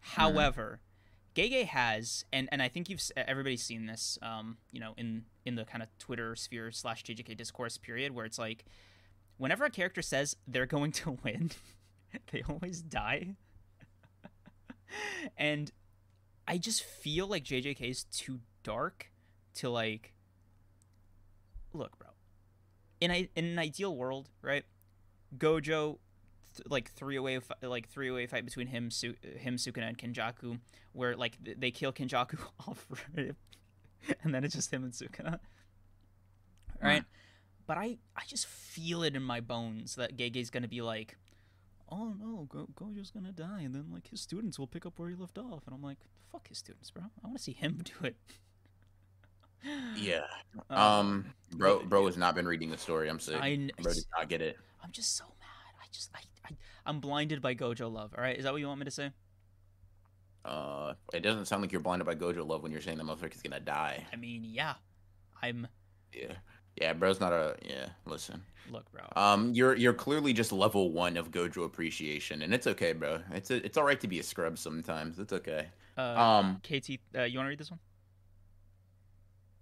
however gege has and and i think you've everybody's seen this um you know in in the kind of twitter sphere slash jjk discourse period where it's like whenever a character says they're going to *laughs* win they always die *laughs* and i just feel like jjk is too dark to like look bro in a, in an ideal world, right? Gojo, th- like three away, like three away fight between him, Su- him, Sukuna, and Kenjaku, where like th- they kill Kenjaku *laughs* off and then it's just him and Sukuna, right? But I, I just feel it in my bones that Gege's gonna be like, oh no, Go- Gojo's gonna die, and then like his students will pick up where he left off, and I'm like, fuck his students, bro. I want to see him *laughs* do it. Yeah. Uh, Um, bro, bro has not been reading the story. I'm sick. I Bro did not get it. I'm just so mad. I just I, I I'm blinded by Gojo love. All right, is that what you want me to say? Uh, it doesn't sound like you're blinded by Gojo love when you're saying the motherfucker's gonna die. I mean, yeah, I'm. Yeah, yeah, bro's not a yeah. Listen, Look, bro. um, you're you're clearly just level one of Gojo appreciation, and it's okay, bro. It's a, it's all right to be a scrub sometimes. It's okay. Uh, Um, KT, uh, you want to read this one?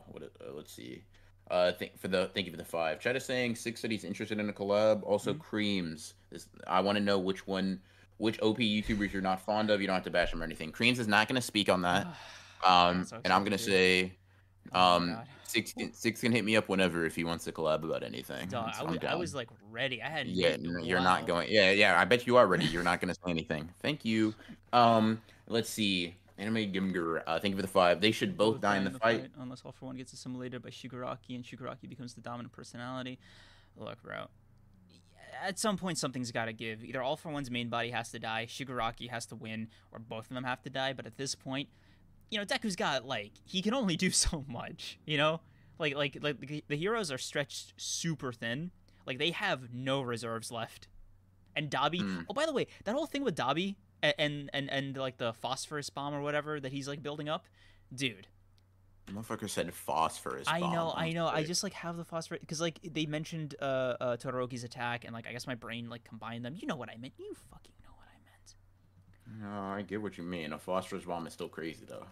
what? Uh, let's see. Uh, thank for the thank you for the five. Chat is saying six cities interested in a collab. Also, Mhm. Kreams. This, I want to know which one, which OP YouTubers you're not fond of. You don't have to bash them or anything. Kreams is not going to speak on that. *sighs* Um, so and I'm gonna say, Oh my um, God. six can, six can hit me up whenever if he wants to collab about anything. Dog, I, was, I was like ready. I had yeah, you're not going. Yeah, yeah, I bet you are ready. You're not gonna say anything. Thank you. Um, let's see. Anime Gimger, uh, thank you for the five. They should both, die in the, fight. unless all for one gets assimilated by Shigaraki and Shigaraki becomes the dominant personality. Look, bro. At some point, something's got to give. Either all for one's main body has to die, Shigaraki has to win, or both of them have to die. But at this point, you know, Deku's got like he can only do *laughs* so much. You know, like like like the, heroes are stretched super thin. Like they have no reserves left. And Dabi. Hmm. Oh, by the way, that whole thing with Dabi and, and and and like the phosphorus bomb or whatever that he's like building up, dude. Motherfucker said phosphorus. I know, I I'm know. I just like have the phosphorus because like they mentioned uh, uh Todoroki's attack and like I guess my brain like combined them. You know what I meant. You fucking know what I meant. No, I get what you mean. A phosphorus bomb is still crazy though.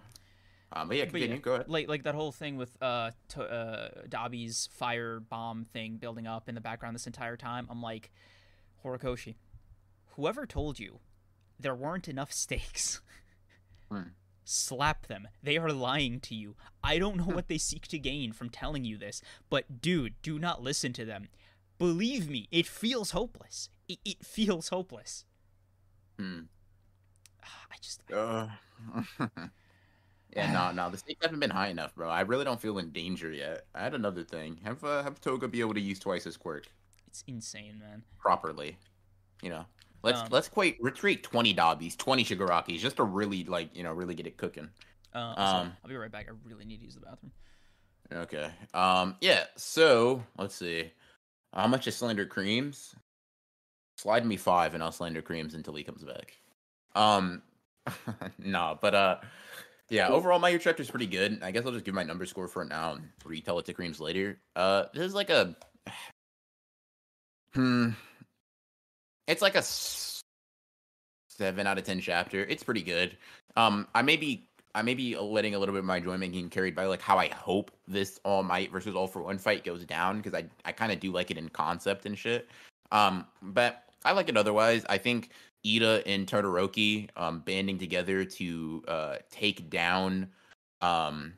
Um, but yeah, But continue. yeah, Go ahead. Like like that whole thing with uh, to, uh Dabi's fire bomb thing building up in the background this entire time. I'm like, Horikoshi, whoever told you there weren't enough stakes. *laughs* Hmm. Slap them. They are lying to you. I don't know what they seek to gain from telling you this, but dude, do not listen to them. Believe me, it feels hopeless. It, it feels hopeless. Hmm. *sighs* I just Uh, *laughs* yeah, *sighs* no, no, the stakes haven't been high enough, bro. I really don't feel in danger yet. I had another thing. Have uh, have Toga be able to use twice his quirk it's insane, man. properly. You know, let's Um, let's quite retreat twenty Dabis, twenty Shigarakis, just to really like you know really get it cooking. Uh, Um, I'll be right back. I really need to use the bathroom. Okay. Um. Yeah. So let's see. How much is Slender Kreams? Slide me five, and I'll Slender Kreams until he comes back. Um. *laughs* nah, but uh, yeah. Overall, my year chapter is pretty good. I guess I'll just give my number score for it now and retell it to Kreams later. Uh, this is like a. *sighs* Hmm. It's like a seven out of ten chapter. It's pretty good. Um, I may be I may be letting a little bit of my enjoyment getting carried by like how I hope this All Might versus All for One fight goes down because I I kind of do like it in concept and shit. Um, but I like it otherwise. I think Iida and Todoroki um banding together to uh take down um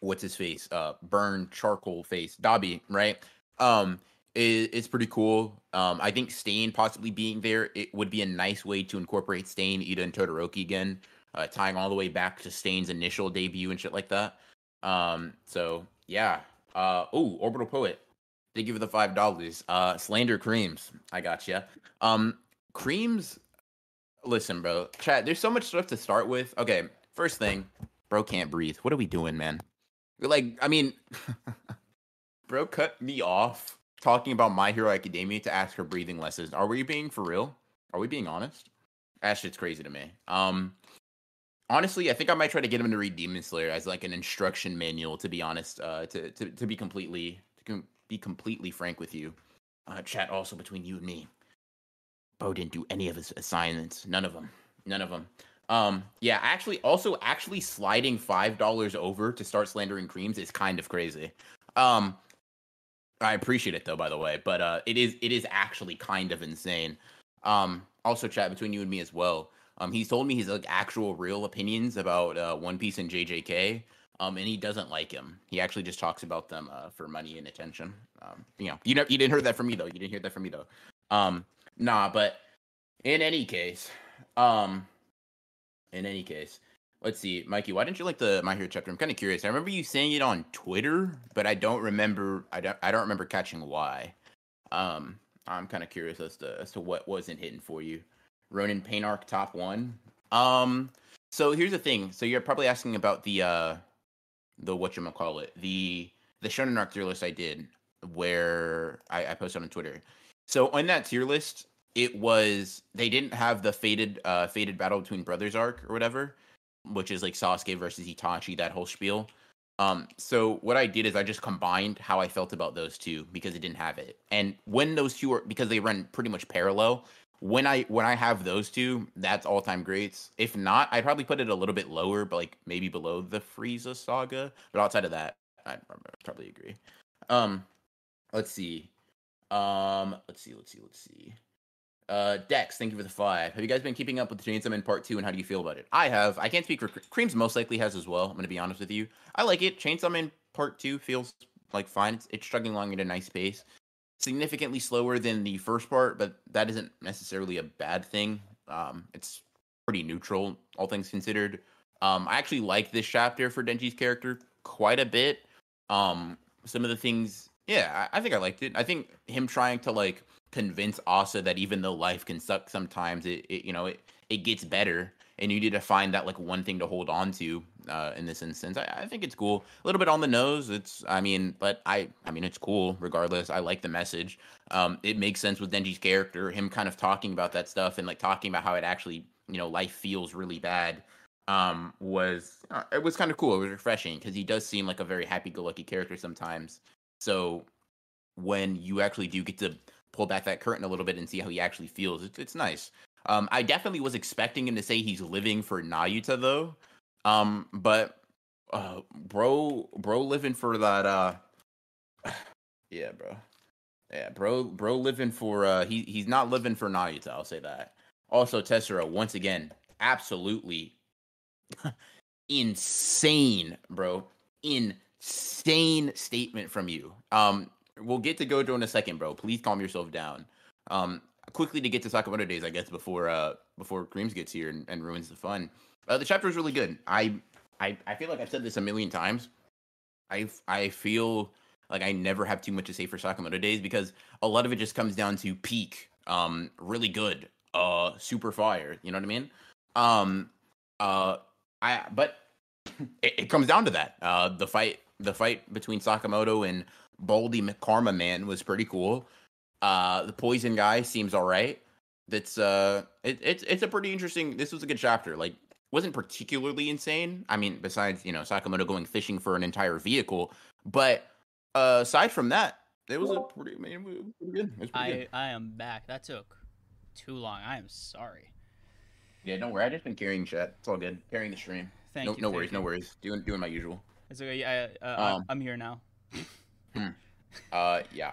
what's his face uh burn charcoal face Dabi right um is pretty cool. Um, I think Stain possibly being there it would be a nice way to incorporate Stain, Iida, and Todoroki again uh, tying all the way back to Stain's initial debut and shit like that. Um, so yeah. Uh, oh, Orbital Poet. Thank you for the five dollars. Uh, Slander Kreams. I got you. Um, Kreams. Listen, bro. Chat. There's so much stuff to start with. Okay, first thing, bro can't breathe. What are we doing, man? Like, I mean, *laughs* bro cut me off talking about My Hero Academia to ask her breathing lessons. Are we being for real? Are we being honest? That shit's crazy to me. Um, honestly, I think I might try to get him to read Demon Slayer as like an instruction manual. To be honest, uh, to to to be completely to com- be completely frank with you, uh, chat also between you and me. Bo didn't do any of his assignments. None of them. None of them. Um, yeah, actually, also actually sliding five dollars over to start slandering kreams is kind of crazy. Um, I appreciate it though, by the way, but uh, it is it is actually kind of insane. Um, also, chat between you and me as well. Um, he's told me his like actual real opinions about uh, One Piece and JJK. Um, and he doesn't like him. He actually just talks about them uh, for money and attention. Um, you know, you know, you didn't hear that from me though. You didn't hear that from me though. Um, nah, but in any case, um, in any case, let's see, Mikey. Why didn't you like the My Hero chapter? I'm kind of curious. I remember you saying it on Twitter, but I don't remember. I don't. I don't remember catching why. Um, I'm kind of curious as to as to what wasn't hitting for you. Ronin Pain Arc top one. Um, so here's the thing. So you're probably asking about the uh, the what you call it, the the Shonen Arc tier list I did, where I, I posted on Twitter. So on that tier list, it was they didn't have the faded uh fated battle between brothers arc or whatever, which is like Sasuke versus Itachi, that whole spiel. Um, so what I did is I just combined how I felt about those two because it didn't have it. And when those two are because they run pretty much parallel, when I when I have those two, that's all time greats. If not, I'd probably put it a little bit lower, but like maybe below the Frieza saga. But outside of that, I'd probably agree. Um, let's see. Um, let's see, let's see, let's see. Uh, Dex, thank you for the five. Have you guys been keeping up with Chainsaw Man Part Two, and how do you feel about it? I have. I can't speak for Cre- Kreams. Most likely has as well. I'm gonna be honest with you. I like it. Chainsaw Man Part Two feels like fine. It's, it's struggling along at a nice pace. Significantly slower than the first part, but that isn't necessarily a bad thing. Um, it's pretty neutral, all things considered. Um, I actually like this chapter for Denji's character quite a bit. Um, some of the things, yeah, I, I think I liked it. I think him trying to like convince Asa that even though life can suck sometimes, it, it you know it it gets better, and you need to find that like one thing to hold on to. Uh, in this instance, I, I think it's cool. A little bit on the nose. It's, I mean, but I, I mean, it's cool regardless. I like the message. Um, it makes sense with Denji's character, him kind of talking about that stuff and like talking about how it actually, you know, life feels really bad. Um, was uh, it was kind of cool. It was refreshing because he does seem like a very happy-go-lucky character sometimes. So when you actually do get to pull back that curtain a little bit and see how he actually feels. It's, it's nice. Um, I definitely was expecting him to say he's living for Nayuta though. Um, but uh, bro, bro, living for that. Uh, *sighs* yeah, bro. Yeah, bro, bro, living for. Uh, he he's not living for Nayuta. I'll say that. Also, Tessera, once again, absolutely *laughs* insane, bro. Insane statement from you. Um, we'll get to Gojo in a second, bro. Please calm yourself down. Um, quickly to get to Sakamoto Days, I guess before uh before Kreams gets here and, and ruins the fun. Uh, the chapter is really good. I I I feel like I've said this a million times. I I feel like I never have too much to say for Sakamoto Days because a lot of it just comes down to peak, um, really good, uh, super fire. You know what I mean? Um, uh, I but *laughs* it, it comes down to that. Uh, the fight, the fight between Sakamoto and Baldy Karma Man was pretty cool. Uh, the poison guy seems all right. That's uh, it, it's it's a pretty interesting. This was a good chapter. Like, wasn't particularly insane. I mean, besides you know Sakamoto going fishing for an entire vehicle, but uh, aside from that, it was a pretty, I mean, pretty good. Pretty I good. I am back. That took too long. I am sorry. Yeah, don't worry. I just been carrying chat. It's all good. Carrying the stream. Thank no, you. no worries. No worries. Doing doing my usual. It's okay. I, uh, Um, I'm here now. Uh, yeah.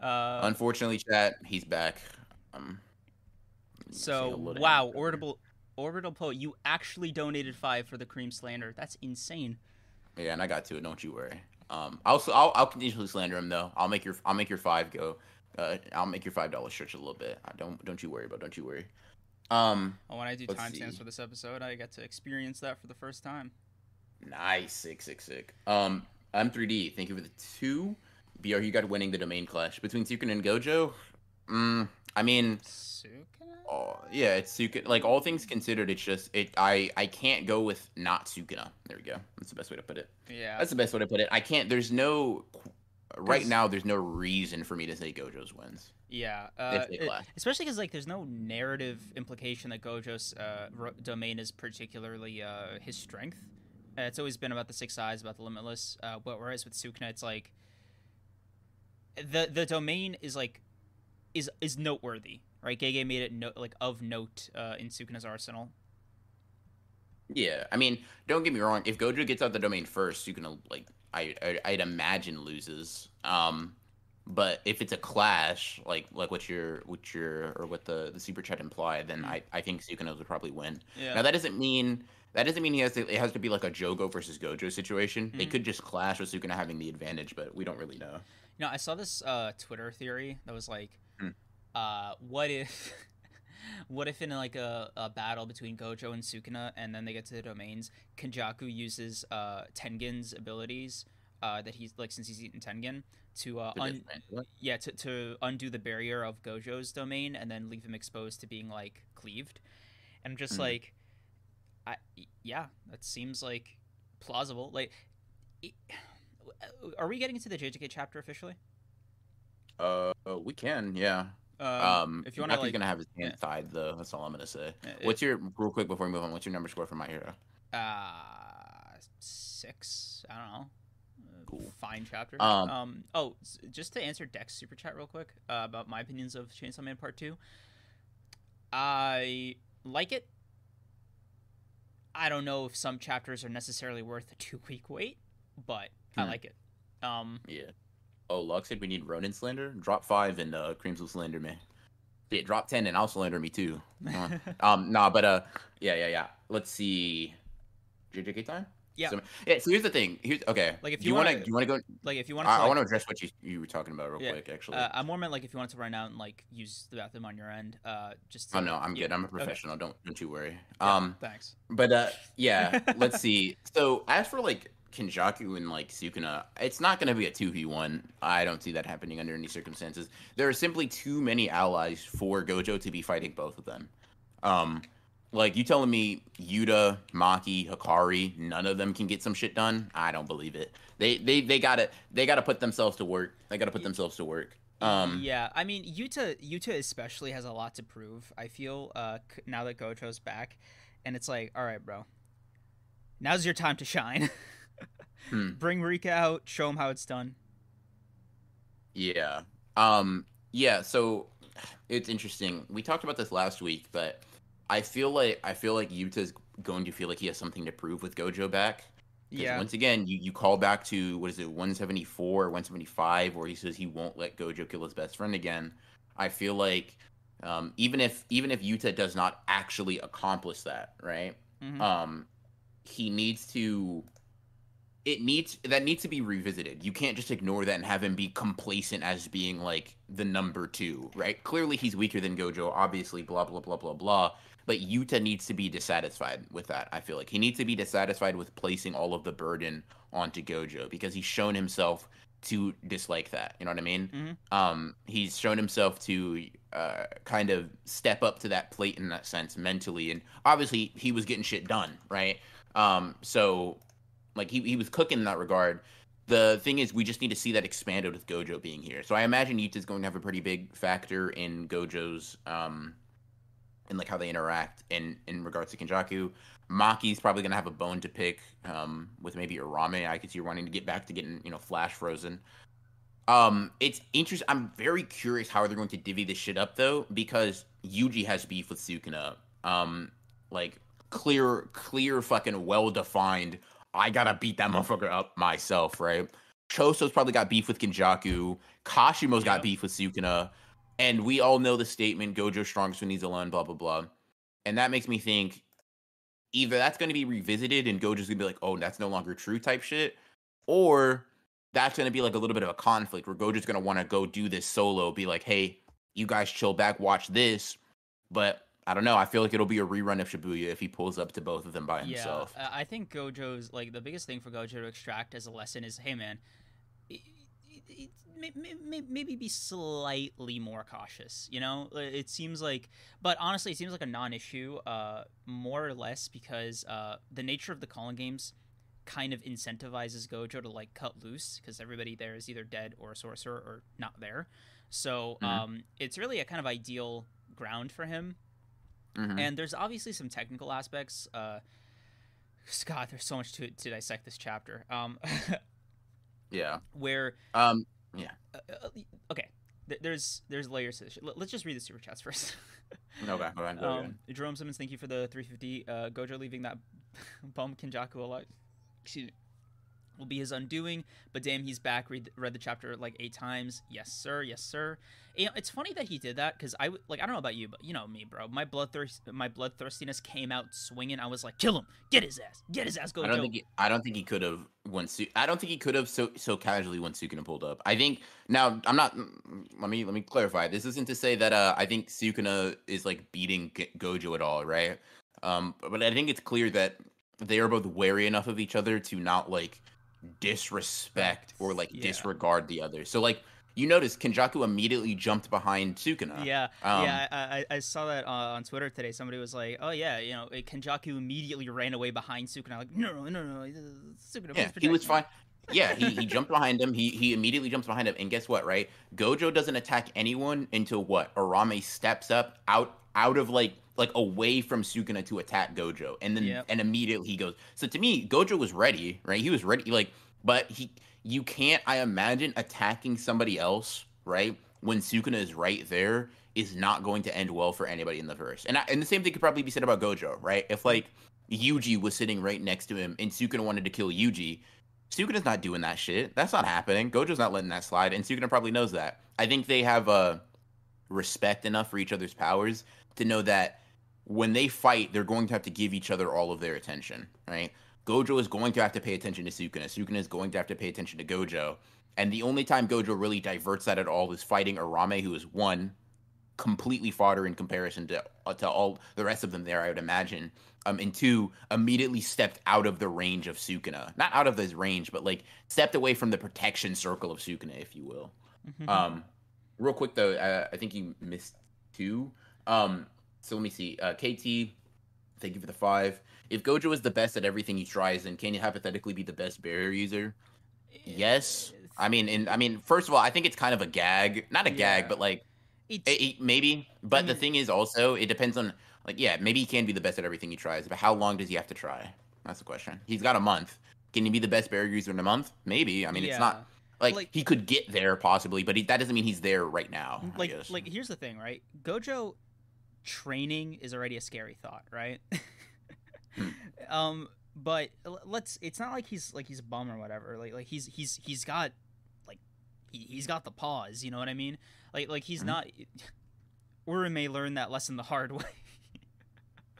Uh, Unfortunately, chat. He's back. Um. let me say so wow, orbital orbital po, you actually donated five for the cream slander. That's insane. Yeah, and I got to it. Don't you worry. Um, I'll I'll, I'll continuously slander him though. I'll make your I'll make your five go. Uh, I'll make your five dollar stretch a little bit. I don't don't you worry about. Don't you worry. Um, Oh, when I do Let's timestamps for this episode, I get to experience that for the first time. nice, sick, sick, sick. Um, M3D. Thank you for the two. BR, you got winning the domain clash between Sukuna and Gojo. Mm, I mean, Sukuna? oh, yeah, it's Sukuna. Like all things considered, it's just it. I I can't go with not Sukuna. There we go. That's the best way to put it. Yeah. That's the best way to put it. I can't. There's no. right now, there's no reason for me to say Gojo's wins. Yeah, uh, it- especially because like there's no narrative implication that Gojo's uh, domain is particularly uh, his strength. Uh, it's always been about the six eyes, about the limitless. Uh, but whereas with Sukuna, it's like the the domain is like is is noteworthy, right? Gege made it no- like of note uh, in Sukuna's arsenal. Yeah, I mean, don't get me wrong. If Gojo gets out the domain first, you can like I, I I'd imagine loses. Um, but if it's a clash, like like what your what your or what the the super chat implied, then I I think Sukuna would probably win. Yeah. Now that doesn't mean that doesn't mean he has to. It has to be like a Jogo versus Gojo situation. They Mhm. could just clash with Sukuna having the advantage, but we don't really know. You know, I saw this uh, Twitter theory that was like, Hmm. uh, what if, *laughs* what if in like a, a battle between Gojo and Sukuna, and then they get to the domains, Kenjaku uses uh, Tengen's abilities uh, that he's like since he's eaten Tengen to uh, un- yeah to, to undo the barrier of Gojo's domain and then leave him exposed to being like cleaved, and I'm just Mhm. like, I yeah, that seems like plausible. Like, *sighs* are we getting into the JJK chapter officially? Uh, we can, yeah. Um, Um, if you want to like, gonna have his hand yeah. tied though. That's all I'm gonna say. What's your real quick before we move on? What's your number score for my hero? uh six? I don't know. Uh, Cool. Fine chapter. Um, Um. Oh, just to answer Dex super chat real quick uh, about my opinions of Chainsaw Man Part Two. I like it. I don't know if some chapters are necessarily worth a two week wait, but I Hmm. like it. Um. Yeah. Oh, Lux said we need Ronin Slender. Drop five and uh, Kreams will slander me. Yeah, drop ten and I'll slander me too. *laughs* Um, nah, but uh, yeah, yeah, yeah. Let's see. JJK time. Yeah. So, yeah. So here's the thing. Here's okay. Like, if you want to, do you want to go? like if you want I, I want to address what you you were talking about real Yeah, quick. Actually. uh, I more meant like if you wanted to run out and like use the bathroom on your end. Uh. Just. To, oh no, I'm yeah. good. I'm a Okay. professional. Don't don't you worry. Yeah, Um. Thanks. But uh, yeah, let's see. *laughs* So as for like Kenjaku and like Sukuna, it's not going to be a two v one. I don't see that happening under any circumstances. There are simply too many allies for Gojo to be fighting both of them. Um, like you telling me Yuta, Maki, Hakari, none of them can get some shit done? I don't believe it. They they they gotta they gotta put themselves to work. They gotta put themselves to work. Um, yeah, I mean Yuta Yuta especially has a lot to prove. I feel uh now that Gojo's back, and it's like, all right, bro, now's your time to shine. *laughs* Hmm. Bring Rika out, show him how it's done. Yeah. Um yeah, so it's interesting. We talked about this last week, but I feel like I feel like Yuta's going to feel like he has something to prove with Gojo back. Yeah, Once again, you, you call back to what is it, 174 or 175, where he says he won't let Gojo kill his best friend again. I feel like Um, even if even if Yuta does not actually accomplish that, right? Mhm. Um, he needs to. It needs that needs to be revisited. You can't just ignore that and have him be complacent as being like the number two, right? Clearly, he's weaker than Gojo. Obviously, blah blah blah blah blah. But Yuta needs to be dissatisfied with that. I feel like he needs to be dissatisfied with placing all of the burden onto Gojo because he's shown himself to dislike that. You know what I mean? Mhm. Um, he's shown himself to uh, kind of step up to that plate in that sense mentally, and obviously he was getting shit done, right? Um, so like he he was cooking in that regard. The thing is, we just need to see that expanded with Gojo being here. So I imagine Yuta's going to have a pretty big factor in Gojo's um, in like how they interact in in regards to Kenjaku. Maki's probably gonna have a bone to pick um, with maybe Uraume. I could see wanting to get back to getting you know Flash frozen. Um, it's interesting. I'm very curious how they're going to divvy this shit up though, because Yuji has beef with Sukuna. Um, like clear, clear, fucking well defined. I gotta beat that motherfucker up myself, right? Choso's probably got beef with Kenjaku. Kashimo's got beef with Sukuna. And we all know the statement Gojo strongest when he's alone, blah blah blah. And that makes me think either that's going to be revisited and Gojo's going to be like, oh, that's no longer true type shit, or that's going to be like a little bit of a conflict where Gojo's going to want to go do this solo, be like, hey, you guys chill back, watch this. But I don't know. I feel like it'll be a rerun of Shibuya if he pulls up to both of them by himself. Yeah, I think Gojo's like the biggest thing for Gojo to extract as a lesson is, hey man, maybe be slightly more cautious. You know, Uh, it seems like, but honestly, it seems like a non-issue, uh, more or less because uh, the nature of the culling games kind of incentivizes Gojo to like cut loose because everybody there is either dead or a sorcerer or not there. So Mhm. um, it's really a kind of ideal ground for him Mhm. and there's obviously some technical aspects. Uh, *sighs* Scott, there's so much to to dissect this chapter. Um, *laughs* yeah. where Um. uh, uh, okay, there's there's layers to this. Shit. Let's just read the super chats first. *laughs* Okay. Go ahead. Go um, Jerome Simmons, thank you for the 350. Uh, Gojo leaving that *laughs* bum Kenjaku alive. Excuse me. Will be his undoing, but damn, he's back. Read read the chapter like eight times. Yes, sir. Yes, sir. You know, it's funny that he did that because I like I don't know about you, but you know me, bro. My bloodthirst, my bloodthirstiness came out swinging. I was like, kill him, get his ass, get his ass, Gojo. I don't think he, I don't think he could have Su- I don't think he could have so so casually when Sukuna pulled up. I think now I'm not. mm, Let me let me clarify. This isn't to say that uh, I think Sukuna is like beating Gojo at all, right? Um, but I think it's clear that they are both wary enough of each other to not like disrespect or like Yeah. disregard the other. So like you notice Kenjaku immediately jumped behind Sukuna. Yeah, Um, yeah, I, I, saw that uh, on Twitter today. Somebody was like, "Oh yeah, you know, uh, Kenjaku immediately ran away behind Sukuna." Like, no, no, no, no, uh, Sukuna, Yeah, he was fine. Yeah, he, he *laughs* jumped behind him. He he immediately jumps behind him, and guess what? Right, Gojo doesn't attack anyone until what? Uraume steps up out out of like like away from Sukuna to attack Gojo, and then Yep. and immediately he goes. So to me, Gojo was ready, right? He was ready, like, but he you can't. I imagine attacking somebody else, right? When Sukuna is right there, is not going to end well for anybody in the verse. And I, and the same thing could probably be said about Gojo, right? If like Yuji was sitting right next to him and Sukuna wanted to kill Yuji, Sukuna's not doing that shit. That's not happening. Gojo's not letting that slide, and Sukuna probably knows that. I think they have uh, respect enough for each other's powers to know that when they fight, they're going to have to give each other all of their attention, right? Gojo is going to have to pay attention to Sukuna. Sukuna is going to have to pay attention to Gojo. And the only time Gojo really diverts that at all is fighting Uraume, who is one, completely fodder in comparison to uh, to all the rest of them there, I would imagine. Um, and two, immediately stepped out of the range of Sukuna. Not out of his range, but like stepped away from the protection circle of Sukuna, if you will. Mhm. Um, real quick though, uh, I think you missed two. Um, so let me see. Uh, KT, thank you for the five. If Gojo is the best at everything he tries, then can he hypothetically be the best barrier user? Yes. I mean, and I mean, first of all, I think it's kind of a gag, not a Yeah. gag, but like it, it- maybe. But the mean- thing is, also, it depends on like, yeah, maybe he can be the best at everything he tries, but how long does he have to try? That's the question. He's got a month. Can he be the best barrier user in a month? Maybe. I mean, it's not like, Like- he could get there possibly, but he, that doesn't mean he's there right now. Like like here's the thing, right? Gojo training is already a scary thought, right? Hmm. *laughs* Um, but let's. It's not like he's like he's a bum or whatever. Like like he's he's he's got like he, he's got the pause. You know what I mean? Like like he's Mhm. not. *laughs* Uraume learned that lesson the hard *laughs* way.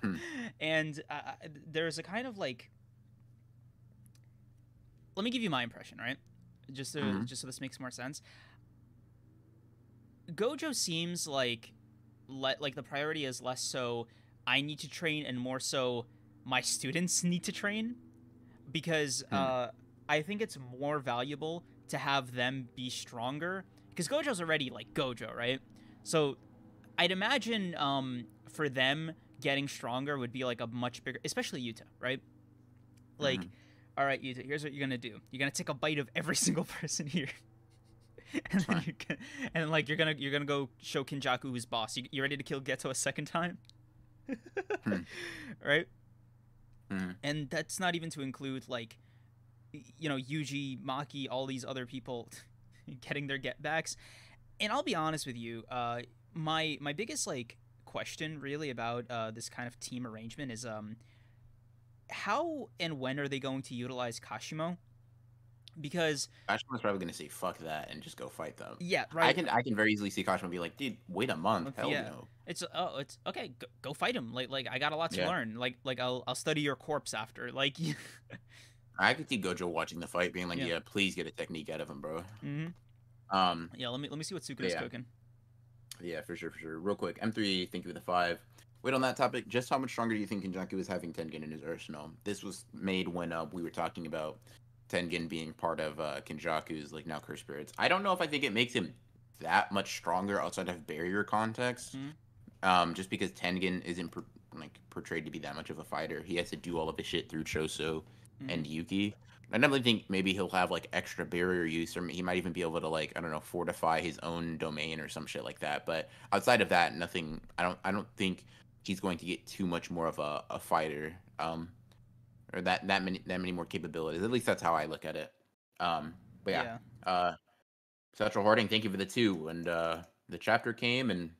Hmm. And uh, there's a kind of like let me give you my impression, right? Just so Mhm. just so this makes more sense. Gojo seems like le- like the priority is less so I need to train and more so my students *laughs* need to train because Hmm. uh, I think it's more valuable to have them be stronger because Gojo's already like Gojo, right? So I'd imagine um, for them getting stronger would be like a much bigger, especially Yuta, right? Like, Mhm. all right, Yuta, here's what you're gonna do. You're gonna take a bite of every *laughs* single person here. *laughs* and then you can, and like you're gonna you're gonna go show Kenjaku who's boss. You, you ready to kill Geto a second time? Hmm. *laughs* Right? Mhm. and that's not even to include like you know Yuji, Maki, all these other people *laughs* getting their get backs. And I'll be honest with you, uh, my my biggest like question really about uh, this kind of team arrangement is um how and when are they going to utilize Kashimo? Because Kashimo's probably gonna say fuck that and just go fight them. yeah, right. I can I can very easily see Kashimo be like, dude, wait a month. Hell yeah. no. It's oh, it's okay. Go, go fight him. Like like I got a lot to Yeah. learn. Like like I'll I'll study your corpse after. *laughs* Like I could see Gojo watching the fight, being like, Yeah. yeah, please get a technique out of him, bro. Mhm. Um, yeah. Let me let me see what Sukuna's Yeah. cooking. yeah, for sure, for sure. Real quick, M3, thank you for the five. Wait on that topic. Just how much stronger do you think Kenjaku is having Tengen in his arsenal? This was made when uh, we were talking about Tengen being part of uh, Kenjaku's like now cursed spirits. I don't know if I think it makes him that much stronger outside of barrier context. Mhm. Um, just because Tengen isn't per- like portrayed to be that much of a fighter, he has to do all of his shit through Choso Mhm. and Yuki. I definitely think maybe he'll have like extra barrier use, or he might even be able to like I don't know fortify his own domain or some shit like that. But outside of that, nothing. I don't. I don't think he's going to get too much more of a, a fighter, um, or that that many that many more capabilities. At least that's how I look at it. Um, but yeah, uh, Central Harding, thank you for the two, and uh, the chapter came and.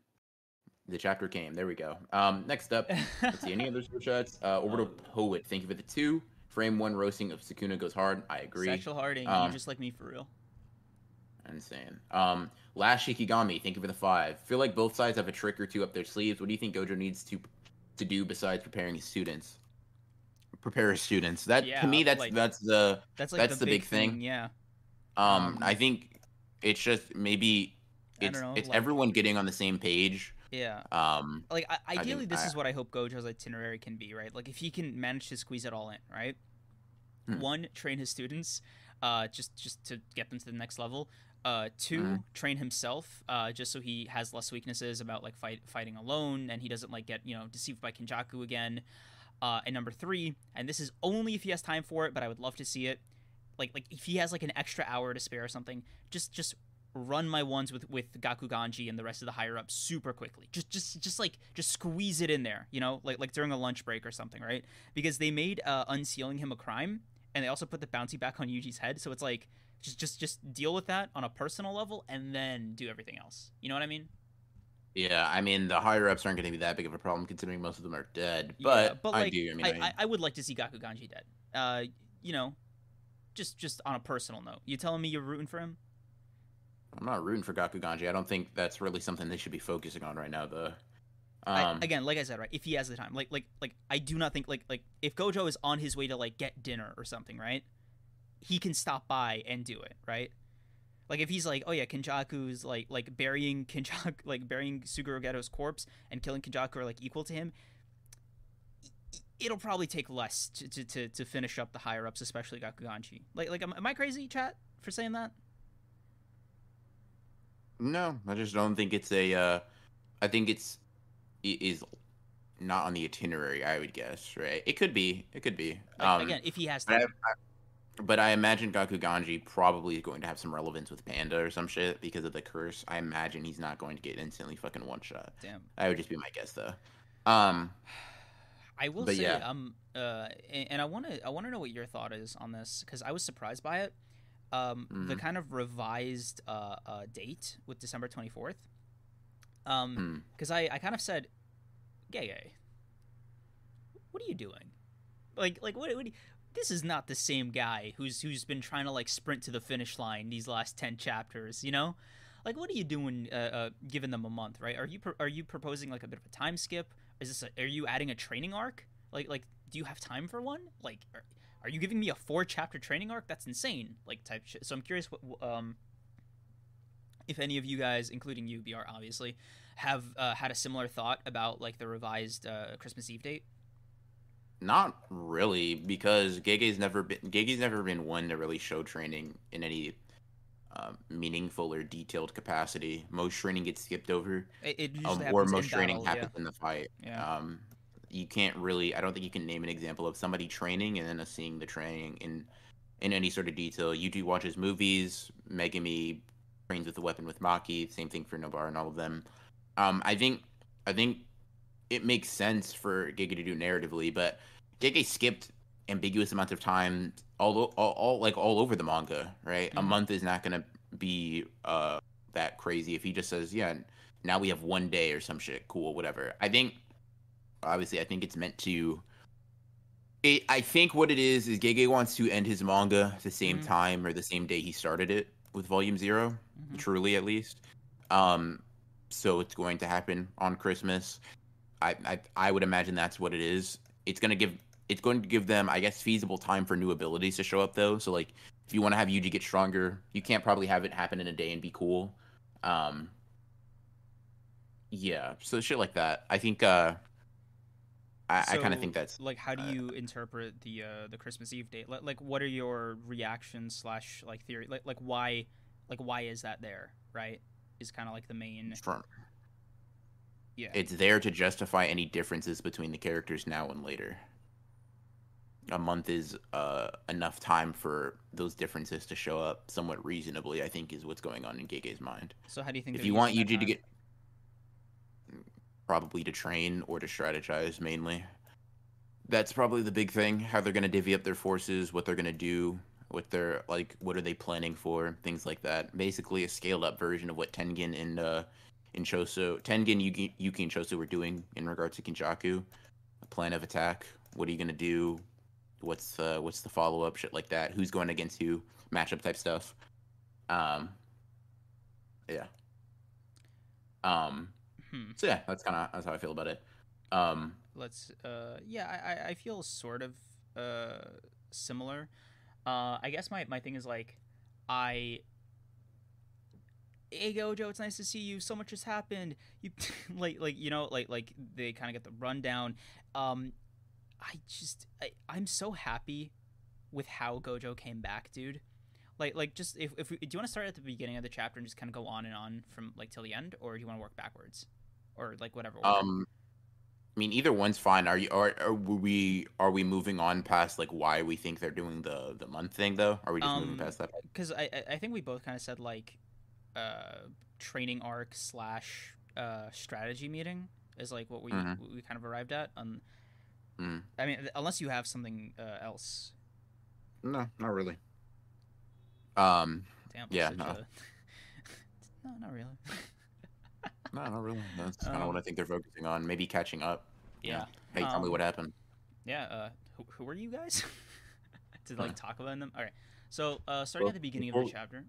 The chapter came. There we go. Um, next up, Let's see any *laughs* other super chats. Uh, Orbital Poet, thank you for the two. Frame one roasting of Sukuna goes hard. I agree. Sexual Harding, Um, you just like me for real. Insane. Um, last Shikigami, thank you for the five. Feel like both sides have a trick or two up their sleeves. What do you think Gojo needs to to do besides preparing his students? Prepare his students. That Yeah, to me, that's like- that's the That's like that's the, the big thing. Yeah. um. Um, I think it's just maybe I it's know, it's like- everyone getting on the same page. Yeah. Um. Like I, ideally, this I- is what I hope Gojo's itinerary can be, right? Like if he can manage to squeeze it all in, right? Hmm. One, train his students, uh, just just to get them to the next level. Uh, 2 Mhm. train himself, uh, just so he has less weaknesses about like fight fighting alone, and he doesn't like get you know deceived by Kenjaku again. Uh, and number three, and this is only if he has time for it, but I would love to see it. Like like if he has like an extra hour to spare or something, just just run my ones with with Gakuganji and the rest of the higher ups super quickly. Just just just like just squeeze it in there, you know, like like during a lunch break or something, right? Because they made uh, unsealing him a crime, and they also put the bounty back on Yuji's head. So it's like just just just deal with that on a personal level, and then do everything else. You know what I mean? Yeah, I mean the higher ups aren't going to be that big of a problem considering most of them are dead. Yeah, But, I like, do. I mean, I, I, I would like to see Gakuganji dead. Uh, you know, just just on a personal note. You telling me you're rooting for him? I'm not rooting for Gakuganji. I don't think that's really something they should be focusing on right now, though. I, Um, again, like I said, right? If he has the time, like, like, like, I do not think, like, like, if Gojo is on his way to like get dinner or something, right? He can stop by and do it, right? Like, if he's like, oh yeah, Kenjaku's like, like burying Kenjaku, *laughs* like burying Suguru Geto's corpse and killing Kenjaku are like equal to him. It'll probably take less to, to, to, to finish up the higher ups, especially Gakuganji. Like, like, am, am I crazy, chat, for saying that? no, I just don't think it's a. Uh, I think it's it is not on the itinerary. I would guess, right? It could be. It could be. Like, um, again, if he has I. I- but I imagine Gakuganji probably is going to have some relevance with Panda or some shit because of the curse. I imagine he's not going to get instantly fucking one shot. Damn. That would just be my guess, though. Um, *sighs* I will say, yeah. um, uh, and, I want to, I want to know what your thought is on this because I was surprised by it. Um, the Mhm. kind of revised uh, uh, date with December twenty fourth. Um, hmm. because I, I kind of said, "Gay, gay, what are you doing? Like, like what? what this is not the same guy who's who's been trying to like sprint to the finish line these last ten chapters. You know, like what are you doing? Uh, uh, giving them a month, right? Are you are you proposing like a bit of a time skip? Is this a, are you adding a training arc? Like like do you have time for one? Like are, are you giving me a four chapter training arc? That's insane. Like type shit. So I'm curious what um if any of you guys, including you, BR, obviously, have uh, had a similar thought about like the revised uh, Christmas Eve date. Not really, because Gege's never been Gege's never been one to really show training in any uh, meaningful or detailed capacity. Most training gets skipped over, It, it um, or most training battle, happens in the fight. Yeah. Um, you can't really. I don't think you can name an example of somebody training and then us seeing the training in in any sort of detail. Yuji watches movies. Megumi trains with the weapon with Maki. Same thing for Nobara and all of them. Um, I think I think it makes sense for Gege to do narratively, but Gege skipped ambiguous amounts of time all, all, all like all over the manga, right? A Mhm. month is not gonna be uh that crazy if he just says, yeah, now we have one day or some shit, cool, whatever. I think obviously I think it's meant to it, I think what it is is Gege wants to end his manga the same Mhm. time or the same day he started it with volume 0 Mhm. truly at least. Um, so it's going to happen on Christmas. I, I I would imagine that's what it is. It's gonna give it's going to give them, I guess, feasible time for new abilities to show up though. So like if you want to have Yuji get stronger, you can't probably have it happen in a day and be cool. Um Yeah, so shit like that. I think uh I, I kind of think that's like how do uh, you interpret the uh, the Christmas Eve date? Like, like what are your reactions slash like theory? Like like why like why is that there? Right? Is kind of like the main from yeah. it's there to justify any differences between the characters now and later. A month is uh, enough time for those differences to show up somewhat reasonably. I think is what's going on in Gege's mind. so how do you think? If you want Yuji to get, probably to train or to strategize mainly. That's probably the big thing. How they're going to divvy up their forces, what they're going to do, what they're like, what are they planning for, things like that. Basically, a scaled up version of what Tengen and uh, in Choso, Tengen, Yuki, Yuki, and Choso were doing in regards to Kenjaku. A plan of attack. What are you going to do? What's uh, what's the follow up? Shit like that. Who's going against who? Matchup type stuff. Um. Yeah. Um. Hmm. So yeah, that's kind of that's how I feel about it. Um. let's uh yeah I, I- I feel sort of uh similar uh i guess my my thing is like i hey gojo it's nice to see you so much has happened you *laughs* like like you know like like they kind of get the rundown um i just I, i'm so happy with how gojo came back dude like like just if, if we, do you want to start at the beginning of the chapter and just kind of go on and on from like till the end or do you want to work backwards or like whatever order? Um. I mean, either one's fine. Are you? Are, are we? Are we moving on past like why we think they're doing the the month thing though? Are we just moving Um, past that? because I I- I think we both kind of said like uh training arc slash uh strategy meeting is like what we Mhm. what we kind of arrived at. Um, Mm. I mean, unless you have something uh, else. No, not really. Um. Damn. Yeah, no. a- *laughs* no, not really. *laughs* No, not really. That's kind of Um, what I think they're focusing on. Maybe catching up. yeah. Hey, tell me Um, what happened. Yeah. Uh, who, who are you guys? *laughs* to like talk about them. All right. So uh, starting Well, at the beginning of the chapter.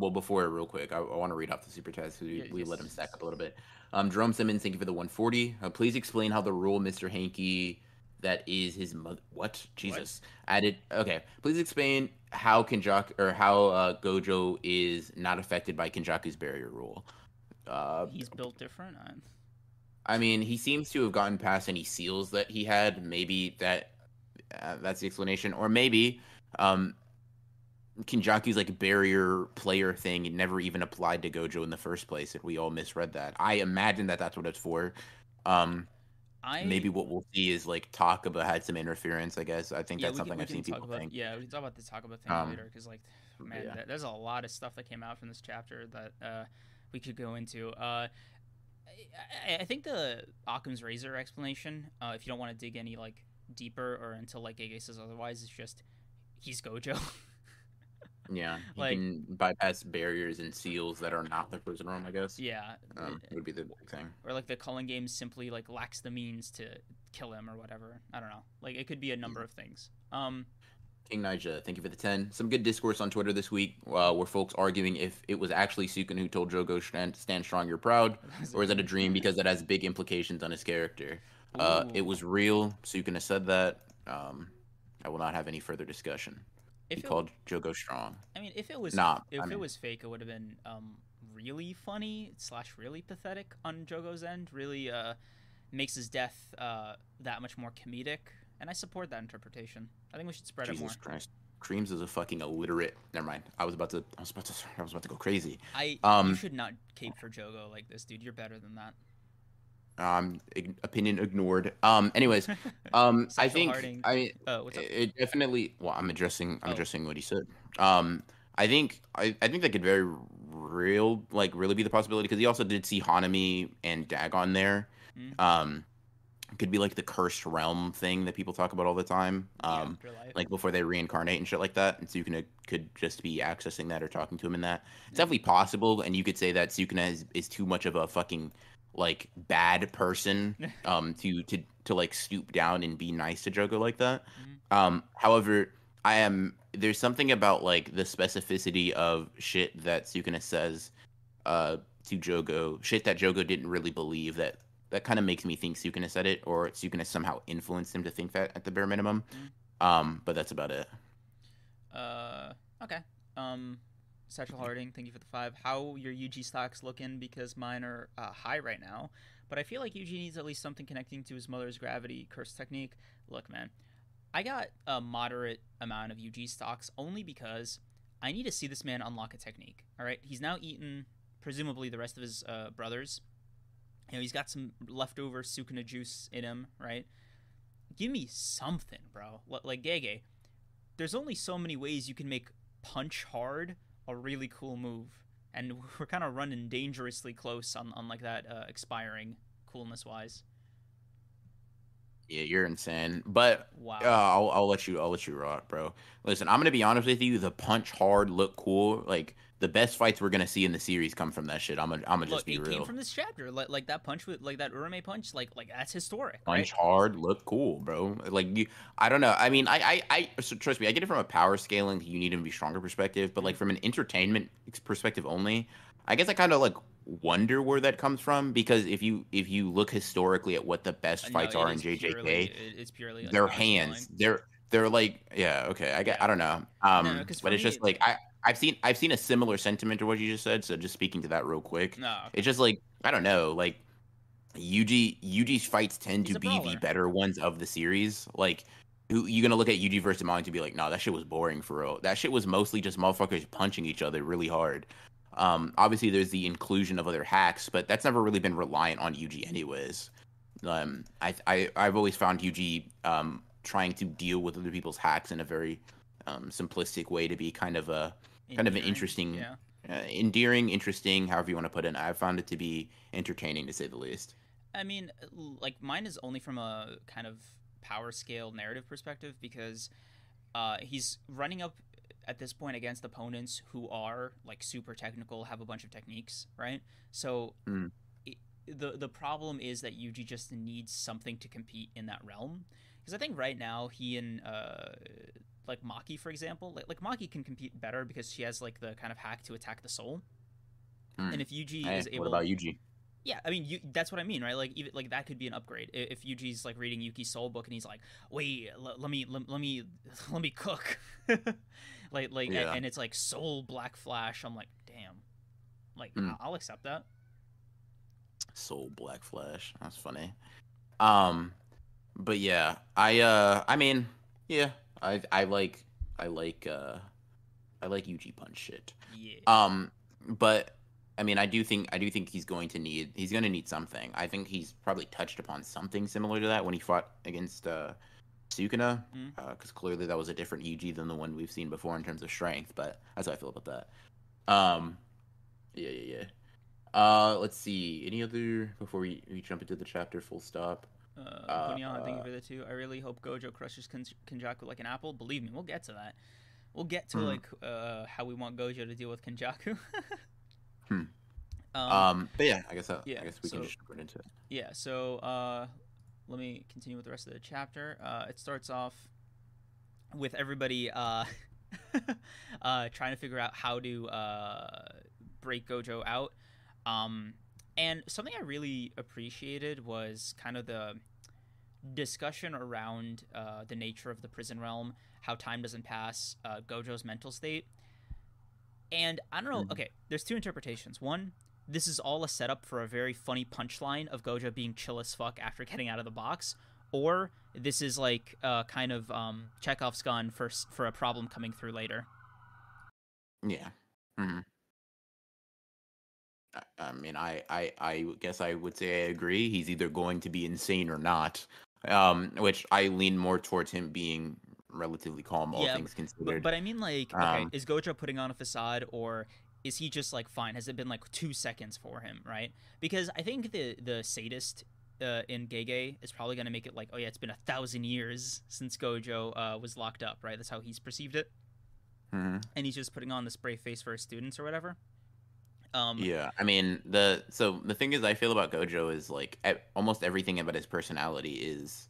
Well, before it real quick, I, I want to read off the super chats. 'cause We, Yeah, we let him stack up a little bit. Um, Jerome Simmons, thank you for the 140. Uh, please explain how the rule, Mr. Hanky, that is his mother. What? Jesus. Added. Okay. Please explain how Kenjaku or how uh, Gojo is not affected by Kenjaku's barrier rule. Uh, He's built different. I, I mean, he seems to have gotten past any seals that he had. Maybe that uh, that's the explanation, or maybe um, Kenjaku's like barrier player thing it never even applied to Gojo in the first place, and we all misread that. I imagine that that's what it's for. Um, I maybe what we'll see is like Takaba had some interference. I guess I think yeah, that's something can, I've seen people about, think. Yeah, we can talk about the talk about thing Um, later because like man, yeah. th- there's a lot of stuff that came out from this chapter that uh, we could go into. Uh, I, I think the Occam's razor explanation, uh, if you don't want to dig any like deeper or until like Gege says otherwise, is just he's Gojo. *laughs* Yeah, he Like- can bypass barriers and seals that are not the prison room. I guess. yeah, Um, would be the big thing. or like the culling game simply like lacks the means to kill him or whatever. I don't know. Like it could be a number of things. Um, King Nija, thank you for the 10. Some good discourse on Twitter this week uh, where folks arguing if it was actually Sukuna who told Jogo stand, stand strong, you're proud, *laughs* or is that a dream because it has big implications on his character? Uh, it was real. Sukuna said that. Um, I will not have any further discussion. If he it- called Jogo strong. I mean, if it was Nah, if I it was fake, it would have been um really funny slash really pathetic on Jogo's end. Really uh makes his death uh that much more comedic, and I support that interpretation. I think we should spread Jesus it more. Christ. Kreams is a fucking illiterate. Never mind. I was about to. I was about to. *laughs* I was about to go crazy. I Um, you should not cape for Jogo like this, dude. You're better than that. Um, ig- opinion ignored. Um, anyways, *laughs* um, I think Harding. I Uh, what's it definitely. Well, I'm addressing. I'm Oh. addressing what he said. Um, I think. I, I think that could very real, like, really be the possibility because he also did see Hanami and Dagon there. Mm. Um, could be like the cursed realm thing that people talk about all the time. Um, like before they reincarnate and shit like that. And Sukuna could just be accessing that or talking to him in that. It's definitely possible, and you could say that Sukuna is, is too much of a fucking like bad person *laughs* um to to to like stoop down and be nice to Jogo like that. Mhm. Um however, I am there's something about like the specificity of shit that Sukuna says uh to Jogo, shit that Jogo didn't really believe that that kind of makes me think Sukuna said it or Sukuna somehow influenced him to think that at the bare minimum. Mhm. Um, but that's about it. Uh, okay. Um, Satchel Harding, thank you for the five. How your Yuji stocks looking? Because mine are uh, high right now, but I feel like Yuji needs at least something connecting to his mother's gravity curse technique. Look, man, I got a moderate amount of Yuji stocks only because I need to see this man unlock a technique. All right, he's now eaten presumably the rest of his uh, brothers. You know, he's got some leftover Sukuna juice in him, right? Give me something, bro. Like Gege, there's only so many ways you can make punch hard a really cool move. And *laughs* we're kind of running dangerously close on, on like that uh, expiring coolness wise Yeah, you're insane. But wow uh, I'll I'll let you I'll let you rock, bro. Listen, I'm gonna be honest with you. The punch hard look cool. Like the best fights we're gonna see in the series come from that shit. I'm gonna I'm gonna just be it real. came from this chapter like, like that punch with like that Uraume punch like like that's historic punch right? hard look cool bro like you i don't know i mean i i, I so trust me i get it from a power scaling you need to be stronger perspective but like from an entertainment perspective only i guess i kind of like wonder where that comes from because if you if you look historically at what the best Uh, no, fights are in jjk purely, it's purely like, their hands scaling. they're they're like yeah okay i get i don't know um No, but it's me- just like i i've seen i've seen a similar sentiment to what you just said so just speaking to that real quick no it's just like I don't know, like Yuji Yuji's fights tend He's to be brawler. the better ones of the series. Like who you gonna look at Yuji versus Demolition to be like, nah, that shit was boring for real. That shit was mostly just motherfuckers punching each other really hard. Um, obviously there's the inclusion of other hacks, but that's never really been reliant on Yuji anyways. Um, I I I've always found Yuji um trying to deal with other people's hacks in a very um simplistic way to be kind of a kind of an interesting yeah uh, endearing, interesting, however you want to put it. I've found it to be entertaining to say the least. I mean, like mine is only from a kind of power scale narrative perspective because uh, he's running up at this point against opponents who are like super technical, have a bunch of techniques, right? So Mm. i the the problem is that Yuji just needs something to compete in that realm because I think right now he and uh, like Maki, for example, like like Maki can compete better because she has like the kind of hack to attack the soul. Mm. And if Yuji Hey, is able, what about Yuji? Yeah, I mean, you, that's what I mean, right? Like, even like that could be an upgrade if Yuji's like reading Yuki's soul book and he's like, "Wait, l- let me, let, let me, *laughs* let me cook," *laughs* like, like, Yeah. and it's like soul black flash. I'm like, damn, like Mm. I'll accept that. Soul Black Flash. That's funny. Um, but yeah, I uh, I mean, yeah, I I like I like uh, I like Yuji punch shit. Yeah, Um, but I mean, I do think I do think he's going to need he's going to need something. I think he's probably touched upon something similar to that when he fought against uh, Sukuna, because clearly that was a different Yuji than the one we've seen before in terms of strength. But that's how I feel about that. Um, yeah, yeah, yeah. Uh, let's see. Any other before we, we jump into the chapter? Full stop. uh, uh, Bunyan, thank you uh, for the two. I really hope Gojo crushes Kin- Kenjaku like an apple. Believe me, we'll get to that. We'll get to Hmm. like uh how we want Gojo to deal with Kenjaku. *laughs* Hmm. Um, Um, but yeah, I guess that, yeah, I guess we so- can just jump into it. Yeah, so uh, let me continue with the rest of the chapter. Uh, it starts off with everybody uh, *laughs* uh, trying to figure out how to uh, break Gojo out. Um, and something I really appreciated was kind of the discussion around uh, the nature of the prison realm, how time doesn't pass, uh, Gojo's mental state. And I don't know, Mhm. okay, there's two interpretations. One, this is all a setup for a very funny punchline of Gojo being chill as fuck after getting out of the box, or this is like uh, kind of um, Chekhov's gun for for a problem coming through later. Yeah. Mm-hmm. I, I mean, I, I, I guess I would say I agree. He's either going to be insane or not. Um, which I lean more towards him being relatively calm, all Yeah, things considered. but I mean, like, okay, Um, is Gojo putting on a facade, or is he just like fine? Has it been like two seconds for him, right? Because I think the the sadist uh, in Gege is probably gonna make it like, oh yeah, it's been a thousand years since Gojo uh, was locked up, right? That's how he's perceived it, Mhm. and he's just putting on this brave face for his students or whatever. Um, Yeah, I mean the so the thing is, I feel about Gojo is like almost everything about his personality is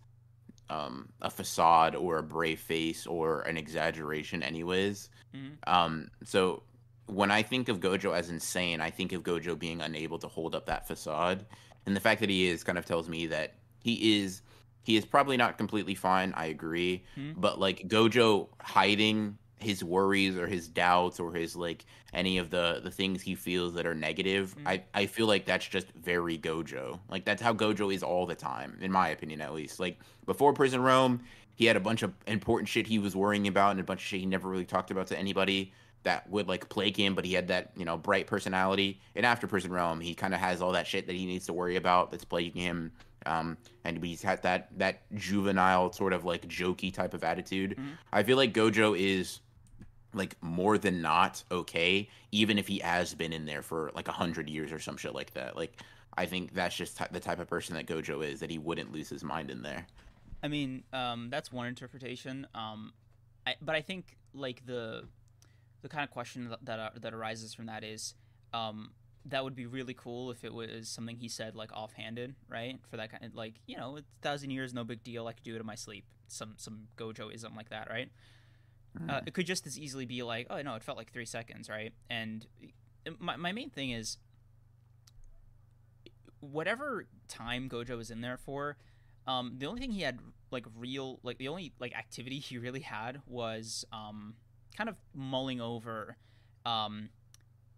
um, a facade or a brave face or an exaggeration, anyways. Mhm. Um, so when I think of Gojo as insane, I think of Gojo being unable to hold up that facade, and the fact that he is kind of tells me that he is he is probably not completely fine. I agree, Mhm. but like Gojo hiding his worries or his doubts or his like any of the the things he feels that are negative Mhm. i i feel like that's just very gojo like that's how gojo is all the time in my opinion at least like before prison realm he had a bunch of important shit he was worrying about and a bunch of shit he never really talked about to anybody that would like plague him but he had that you know bright personality and after prison realm he kind of has all that shit that he needs to worry about that's plaguing him um and he's had that that juvenile sort of like jokey type of attitude Mhm. i feel like gojo is like more than not okay even if he has been in there for like a hundred years or some shit like that like i think that's just ty- the type of person that gojo is that he wouldn't lose his mind in there I mean, um, that's one interpretation. Um, I, but I think like the the kind of question that that, uh, that arises from that is, um, that would be really cool if it was something he said like offhanded, right? For that kind of like you know, a thousand years, no big deal. I could do it in my sleep. Some some Gojoism like that, right? Uh, it could just as easily be like, oh no, it felt like three seconds, right? And my my main thing is, whatever time Gojo was in there for, um, the only thing he had like real like the only like activity *laughs* he really had was um kind of mulling over um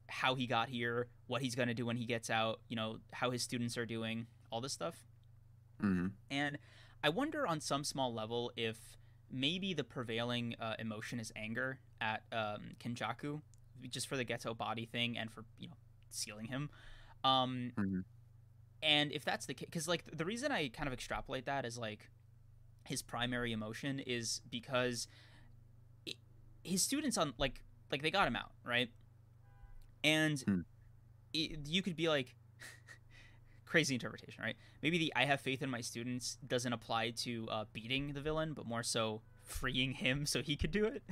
how he got here, what he's gonna do when he gets out, you know, how his students are doing, all this stuff. hmm And I wonder on some small level if maybe the prevailing uh, emotion is anger at um, Kenjaku, just for the Geto body thing and for, you know, sealing him. Um, Mhm. And if that's the case, because, like, the reason I kind of extrapolate that is, like, his primary emotion is because i his students on, like, like they got him out, right? And Hmm. i you could be like, crazy interpretation, right? Maybe the I have faith in my students doesn't apply to uh, beating the villain, but more so freeing him so he could do it.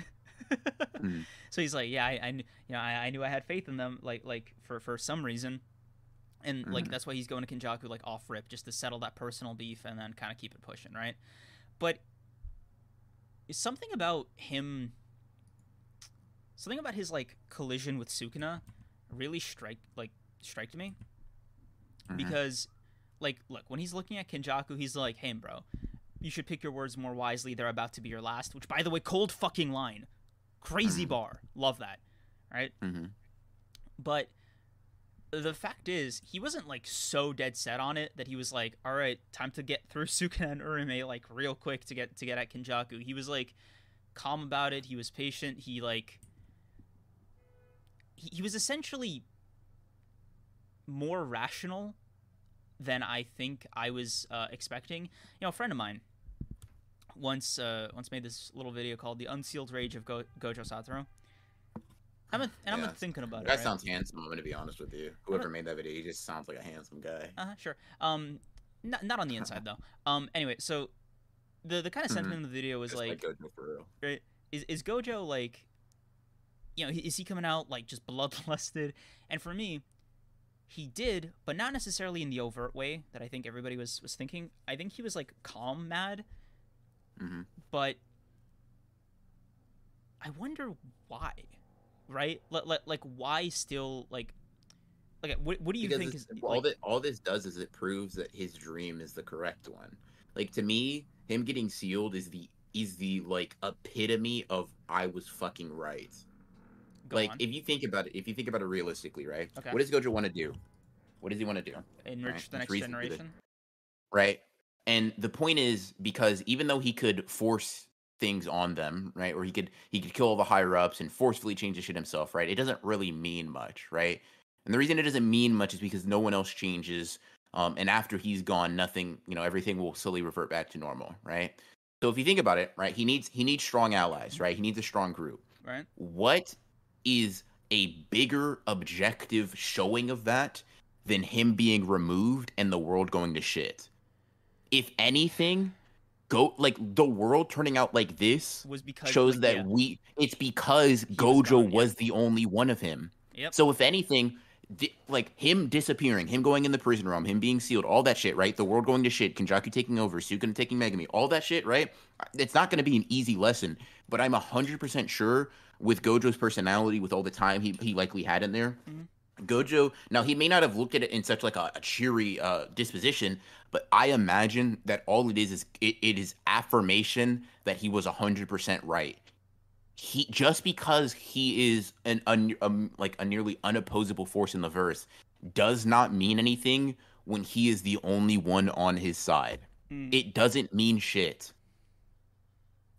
Mhm. *laughs* So he's like, yeah, I, I you know, I, I knew I had faith in them, like, like for for some reason, and like Mhm. that's why he's going to Kenjaku like off rip just to settle that personal beef and then kind of keep it pushing, right? But something about him, something about his like collision with Sukuna, really strike like striked me Mhm. because like look when he's looking at Kenjaku he's like hey bro you should pick your words more wisely. They're about to be your last which by the way cold fucking line. Crazy Mhm. bar. Love that right? Mhm. but the fact is he wasn't like so dead set on it that he was like all right time to get through *laughs* Sukuna and Uraume like real quick to get to get at Kenjaku. He was like calm about it. He was patient. He like he, he was essentially more rational than I think I was uh, expecting. You know, a friend of mine once uh, once made this little video called "The Unsealed Rage of Go- Gojo Satoru." I'm a, and I'm a thinking about that it. right? sounds handsome i'm gonna be honest with you whoever made that video he just sounds like a handsome guy Uh-huh, sure. Um, not not on the inside though. *laughs* Um, anyway, so the the kind of sentiment in the video was Just like, Gojo for real right, is is Gojo like, you know, is he coming out like just bloodlusted? And for me, he did, but not necessarily in the overt way that I think everybody was was thinking. I think he was like calm mad, Mhm. but I wonder why, right? Like, like, like why still like, like what, what do you because think is all like, that all this does is it proves that his dream is the correct one. Like to me, him getting sealed is the is the like epitome of I was fucking right. Go like on. if you think about it, if you think about it realistically, right? Okay. What does Gojo want to do? What does he want to do? enrich right, the next reason for the- generation? right? And the point is because even though he could force things on them, right, or he could he could kill all the higher ups and forcefully change the shit himself, right? It doesn't really mean much, right? And the reason it doesn't mean much is because no one else changes, um, and after he's gone, nothing, you know, everything will slowly revert back to normal, right? So if you think about it, right, he needs he needs strong allies, right? He needs a strong group Right? what is a bigger objective showing of that than him being removed and the world going to shit? If anything, go like the world turning out like this Was because shows like, that yeah. we it's because was Gojo gone, was, yeah. the only one of him. Yep. So if anything, di- like him disappearing, him going in the prison realm, him being sealed, all that shit, right? The world going to shit, Kenjaku taking over, Sukuna taking Megumi, all that shit, right? It's not going to be an easy lesson, but I'm 100% sure with Gojo's personality, with all the time he, he likely had in there, Mhm. Gojo, now he may not have looked at it in such like a, a cheery uh, disposition, but I imagine that all it is is it, it is affirmation that he was 100% right he just because he is an un, um, like a nearly unopposable force in the verse does not mean anything when he is the only one on his side. Mm. It doesn't mean shit.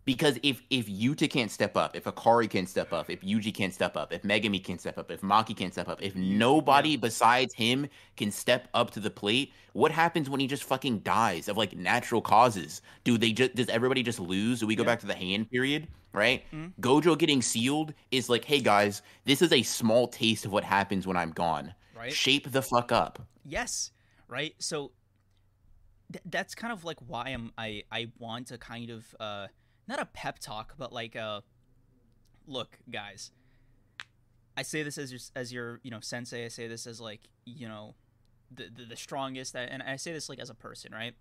Because if if Yuta can't step up, if Hakari can't step up, if Yuji can't step up, if Megumi can't step up, if Maki can't step up, if nobody besides him can step up to the plate, what happens when he just fucking dies of like natural causes? Do they just does everybody just lose? Do we go Yeah. back to the Heian period? Right? Mhm. Gojo getting sealed is like, hey guys, this is a small taste of what happens when I'm gone. Right? Shape the fuck up. Yes, right. So th- that's kind of like why I'm I I want to kind of uh not a pep talk, but like a look, guys. I say this as your as your you know sensei. I say this as like you know the the, the strongest, and I say this like as a person, right?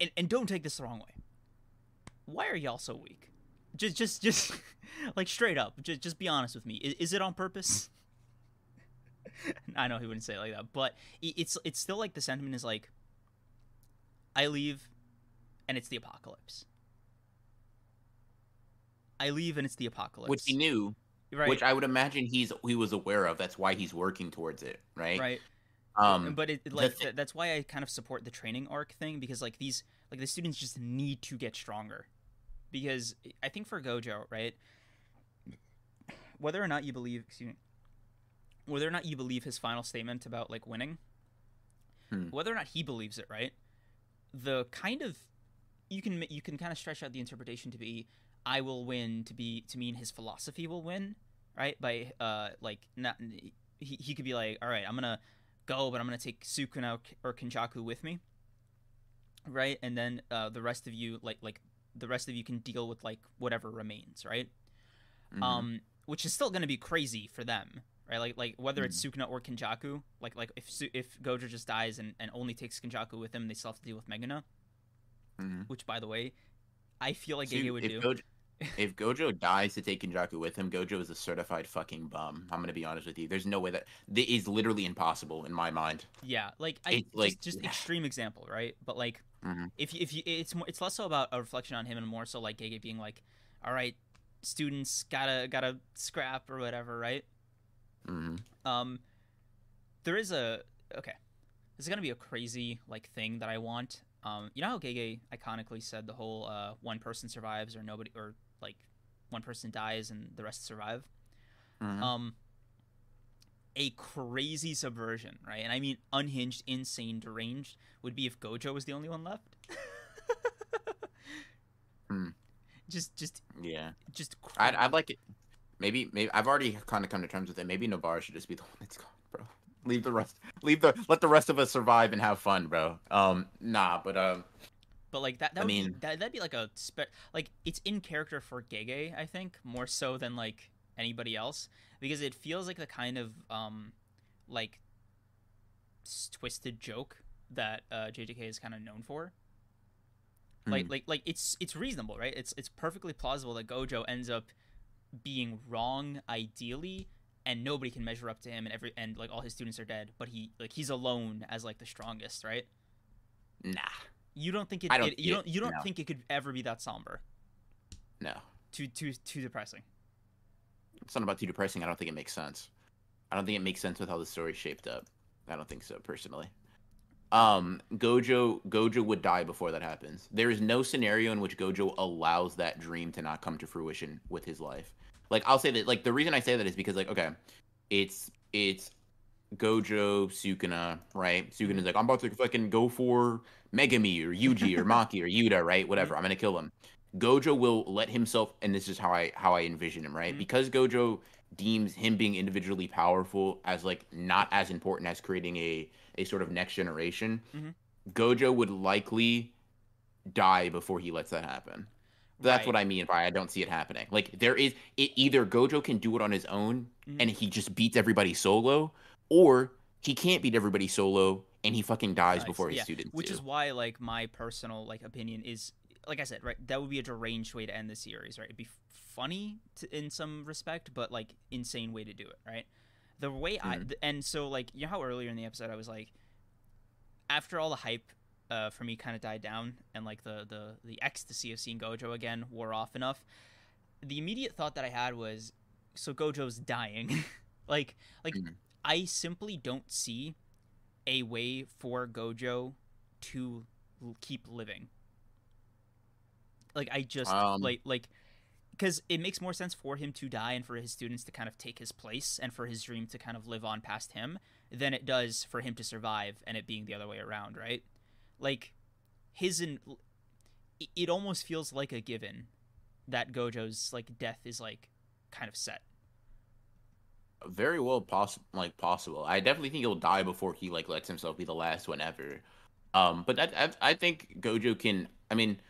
And and don't take this the wrong way. Why are y'all so weak? Just just just *laughs* like straight up. Just just be honest with me. Is, is it on purpose? *laughs* I know he wouldn't say it like that, but it's it's still like the sentiment is like, I leave, and it's the apocalypse. I leave and it's the apocalypse. Which he knew, right? which I would imagine he's he was aware of. That's why he's working towards it, right? right. Um but it like th- that's why I kind of support the training arc thing because like these like the students just need to get stronger because I think for Gojo right whether or not you believe excuse me whether or not you believe his final statement about like winning Hmm. whether or not he believes it right the kind of you can you can kind of stretch out the interpretation to be I will win to be to mean his philosophy will win right by uh like not he, he could be like all right I'm gonna go, but I'm gonna take Sukuna or Kenjaku with me, right? And then uh, the rest of you, like like the rest of you, can deal with like whatever remains, right? mhm. Um, which is still gonna be crazy for them, right? Like like whether it's Sukuna or Kenjaku, like like if if Gojo just dies and, and only takes Kenjaku with him, they still have to deal with Meguna, Mhm. which by the way, I feel like Gege would if do. Gojo, *laughs* if Gojo dies to take Kenjaku with him, Gojo is a certified fucking bum. I'm gonna be honest with you. There's no way that that is literally impossible in my mind. Yeah, like I It's like- just just extreme example, right? But like Mhm. if you, if you it's more it's less so about a reflection on him and more so like Gege being like, all right, students gotta gotta scrap or whatever, right? hmm Um, there is a okay. This is gonna be a crazy like thing that I want. Um, you know how Gege iconically said the whole uh one person survives or nobody or like one person dies and the rest survive. Mhm. Um, a crazy subversion, right? And I mean unhinged, insane, deranged would be if Gojo was the only one left. *laughs* Hmm. Just, just, yeah, just. I'd, I'd like it. Maybe, maybe I've already kind of come to terms with it. Maybe Nobara should just be the *laughs* one that's gone, bro. Leave the rest. Leave the. Let the rest of us survive and have fun, bro. Um, nah, but um, But like that, that I would be, mean- that that'd be like a spe- like it's in character for Gege, I think, more so than like anybody else because it feels like the kind of um like twisted joke that uh, JJK is kind of known for. like like like it's it's reasonable, right? It's it's perfectly plausible that Gojo ends up being wrong ideally and nobody can measure up to him and every and like all his students are dead, but he like he's alone as like the strongest, right? Nah. You don't think it, I don't it you see don't you don't no. think it could ever be that somber? No. Too too too depressing. It's not about too depressing. I don't think it makes sense. I don't think it makes sense with how the story's shaped up. I don't think so personally. Um, Gojo Gojo would die before that happens. There is no scenario in which Gojo allows that dream to not come to fruition with his life. Like I'll say that like the reason I say that is because like okay, it's it's Gojo Sukuna, right? Sukuna's like I'm about to fucking go for Megumi or Yuji or *laughs* Maki or Yuta, right? Whatever. I'm gonna kill him. Gojo will let himself, and this is how I how I envision him, right? Mhm. Because Gojo deems him being individually powerful as like not as important as creating a a sort of next generation. Mhm. Gojo would likely die before he lets that happen. That's Right. what I mean by I don't see it happening. Like there is it either Gojo can do it on his own Mhm. and he just beats everybody solo, or he can't beat everybody solo and he fucking dies Nice. before his Yeah, students which do. is why like my personal like opinion is like i said right that would be a deranged way to end the series right it'd be funny to, in some respect but like insane way to do it right the way i Mhm. th- and so like you know how earlier in the episode i was like after all the hype uh, for me kind of died down and like the the the ecstasy of seeing gojo again wore off enough the immediate thought that i had was so gojo's dying *laughs* like like Mhm. i simply don't see a way for Gojo to l- keep living. Like I just Um, like like because it makes more sense for him to die and for his students to kind of take his place and for his dream to kind of live on past him than it does for him to survive and it being the other way around, right? Like his and it- almost feels like a given that Gojo's like death is like kind of set. very well possible like possible. I definitely think he'll die before he like lets himself be the last one ever um but that, I, I think gojo can i mean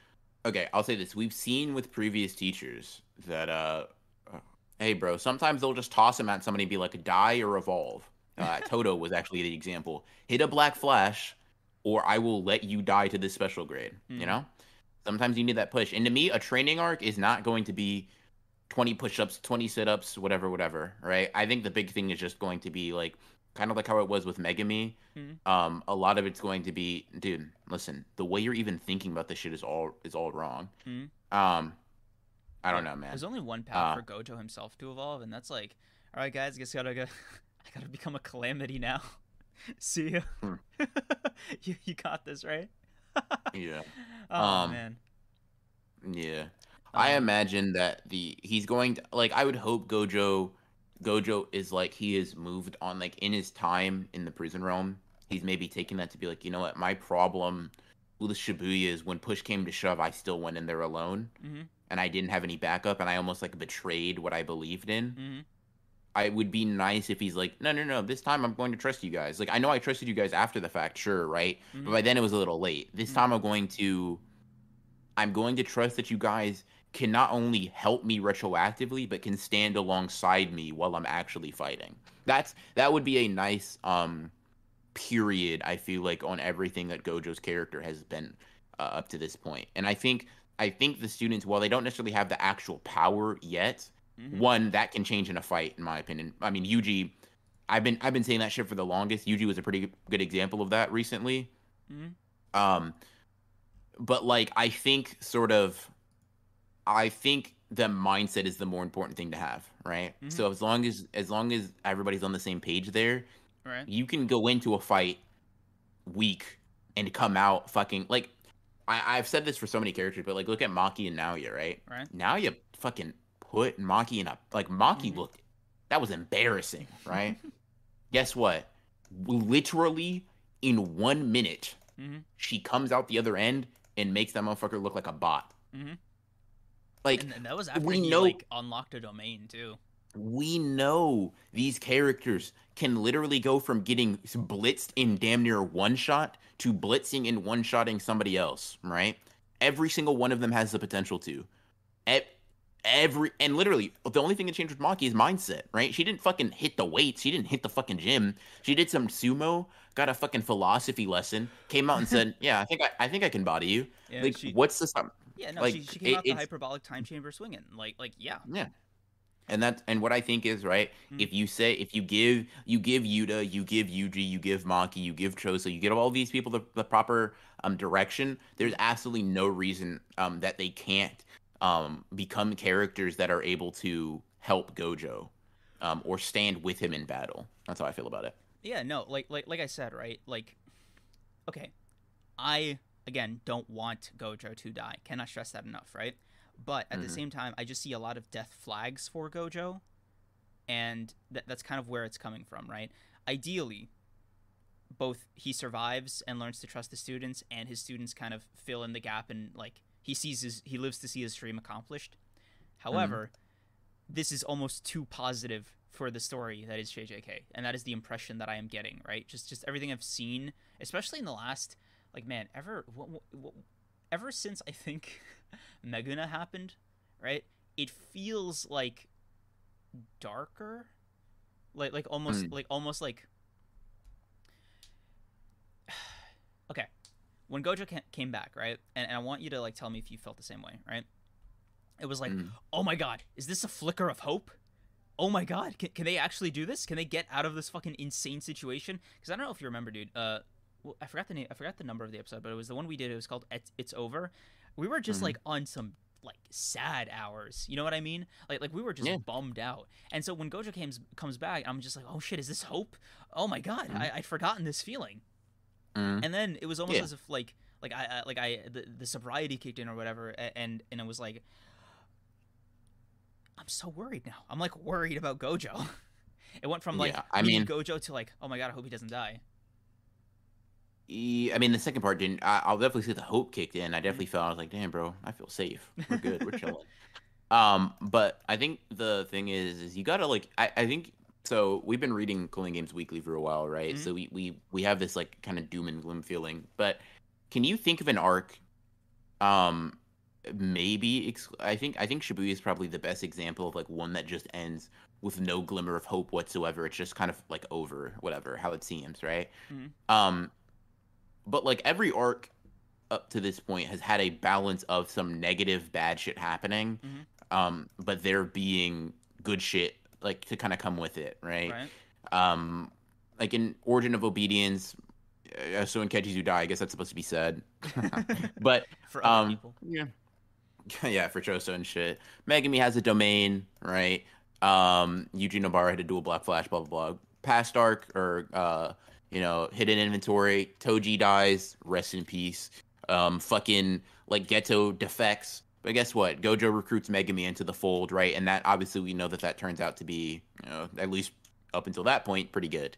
okay i'll say this. We've seen with previous teachers that uh uh, hey bro sometimes they'll just toss him at somebody and be like die or evolve. Uh, *laughs* Todo was actually the example. Hit a black flash or i will let you die to this special grade you Mhm. know sometimes you need that push and to me a training arc is not going to be 20 push-ups 20 sit-ups whatever whatever right i think the big thing is just going to be like kind of like how it was with megumi Mhm. um a lot of it's going to be dude listen the way you're even thinking about this shit is all is all wrong Mhm. um i don't know man There's only one path Uh, for Gojo himself to evolve, and that's like, all right, guys, I guess gotta go. *laughs* I gotta become a calamity now. *laughs* See ya. Hmm. *laughs* you you got this, right? *laughs* yeah oh Um, man. yeah I Um, imagine that the he's going to like I would hope Gojo Gojo is like he is moved on like in his time in the prison realm. He's maybe taking that to be like, you know what, my problem with Shibuya is when push came to shove, I still went in there alone Mhm. and I didn't have any backup and I almost like betrayed what I believed in. Mhm. I would be nice if he's like, no, no, no, this time I'm going to trust you guys. Like I know I trusted you guys after the fact, sure, right? Mhm. But by then it was a little late. This Mhm. time I'm going to I'm going to trust that you guys can not only help me retroactively, but can stand alongside me while I'm actually fighting. That's that would be a nice um period, I feel like, on everything that Gojo's character has been uh, up to this. And I think I think the students, while they don't necessarily have the actual power yet, Mhm. one that can change in a fight, in my opinion. I mean, Yuji, I've been I've been saying that shit for the longest. Yuji was a pretty good example of that recently. Mhm. Um, but like I think sort of, I think the mindset is the more important thing to have, right? Mhm. So as long as as long as everybody's on the same page there, Right. you can go into a fight weak and come out fucking like. I, I've said this for so many characters, but like look at Maki and Naoya, right? Right. Naoya fucking put Maki in a like Maki Mhm. looked that was embarrassing, right? *laughs* Guess what? Literally in one minute, Mhm. she comes out the other end and makes that motherfucker look like a bot. Mhm. Like and that was after we he know- like unlocked a domain too. we know these characters can literally go from getting blitzed in damn near one shot to blitzing and one shotting somebody else, right? Every single one of them has the potential to. Every and literally the only thing that changed with Maki is mindset, right? She didn't fucking hit the weights. She didn't hit the fucking gym. She did some sumo, got a fucking philosophy lesson, came out and said, *laughs* "Yeah, I think I, I think I can body you." Yeah, like, she- what's the sum? Yeah, no, Like, she, she came it- out the hyperbolic time chamber swinging. Like, like yeah, Yeah. And that's and what I think is right. Mm. If you say if you give you give Yuta, you give Yuji, you give Maki, you give Choso, you give all these people the, the proper um direction. There's absolutely no reason um that they can't um become characters that are able to help Gojo, um or stand with him in battle. That's how I feel about it. yeah. No, like, like, like I said, right? Like, okay, I again don't want Gojo to die. Cannot stress that enough, right? But at the Mhm. same time, I just see a lot of death flags for Gojo, and th- that's kind of where it's coming from, right? Ideally, both he survives and learns to trust the students, and his students kind of fill in the gap, and like he sees his he lives to see his dream accomplished. However, this is almost too positive for the story that is JJK, and that is the impression that I am getting. Right, just just everything I've seen, especially in the last like man ever w- w- ever since I think *laughs* Meguna happened, right? It feels like darker, like like almost Hmm. like almost like *sighs* okay. When Gojo came back, right, and, and I want you to like tell me if you felt the same way, right? It was like, Mm. oh my god, is this a flicker of hope? Oh my god, can, can they actually do this? Can they get out of this fucking insane situation? Because I don't know if you remember, dude. Uh, well, I forgot the name. I forgot the number of the episode, but it was the one we did. It was called "It's, it's Over." We were just Mhm. like on some like sad hours. You know what I mean? Like like we were just Yeah. bummed out. And so when Gojo comes comes back, I'm just like, oh shit, is this hope? Oh my god, Mhm. I, I'd forgotten this feeling. Mm. And then it was almost Yeah. as if like like I, I like I the, the sobriety kicked in or whatever, and and it was like. I'm so worried now. I'm like worried about Gojo. *laughs* It went from like Yeah, I mean Gojo to like oh my god I hope he doesn't die. I mean, the second part didn't. I, I'll definitely say the hope kicked in. I definitely felt I was like, "Damn, bro, I feel safe. We're good. We're *laughs* chilling." Um, but I think the thing is, is you gotta like. I, I think so. We've been reading Culling Games Weekly for a while, right? Mhm. So we we we have this like kind of doom and gloom feeling. But can you think of an arc? Um, maybe ex- I think I think Shibuya is probably the best example of like one that just ends with no glimmer of hope whatsoever. It's just kind of like over, whatever, how it seems, right? Mhm. Um, but like every arc up to this point has had a balance of some negative bad shit happening, Mhm. um, but there being good shit like to kind of come with it, right? Right? Um, like in Origin of Obedience, uh, so in you die, I guess that's supposed to be said, *laughs* but *laughs* For other um, people. yeah, *laughs* yeah, for Choso and shit. Megumi has a domain, right? Um, Yuji Nobara had a dual black flash, blah blah blah. Past arc or uh, you know, hidden inventory. Toji dies, rest in peace. Um, fucking like Geto defects. But guess what? Gojo recruits Megumi into the fold, right? And that obviously we know that that turns out to be, you know, at least up until that point, pretty good.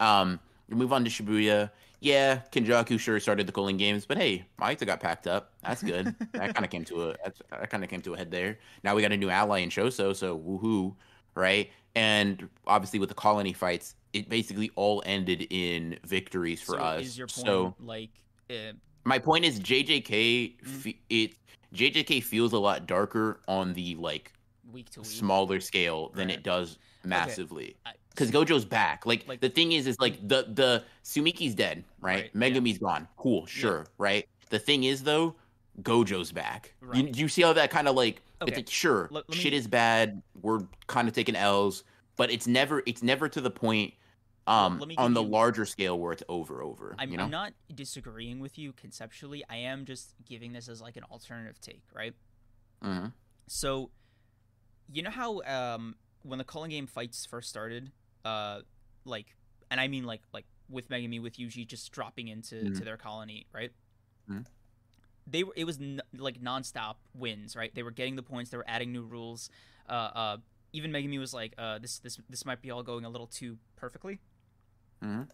Um, we move on to Shibuya. Yeah, Kenjaku sure started the culling games, but hey, Mahito got packed up. That's good. *laughs* that kind of came to a that kind of came to a head there. Now we got a new ally in Choso, so woohoo, right? And obviously with the colony fights, it basically all ended in victories for so us. Point So like uh, my point is JJK Mm. fe- it JJK feels a lot darker on the like week to week? smaller scale than Right. it does massively because Gojo's back. Like, Like- the thing is, is like the the Tsumiki's dead, right? Right, yeah. Megumi's gone. Cool, sure, right? The thing is though, Gojo's back. You, Right. do you see how that kind of like Okay. it's like sure, let me- shit is bad. We're kind of taking L's, but it's never it's never to the point um on the you- larger scale where it's over over. I'm, you know? I'm not disagreeing with you conceptually. I am just giving this as like an alternative take, right? Mhm. So, you know how um, when the culling game fights first started, uh, like, and I mean like like with Megumi with Yuji just dropping into Mhm. to their colony, right? Mhm. They were it was n- like nonstop wins, right? They were getting the points. They were adding new rules. Uh, uh, even Megumi was like, uh, this this this might be all going a little too perfectly. Mhm.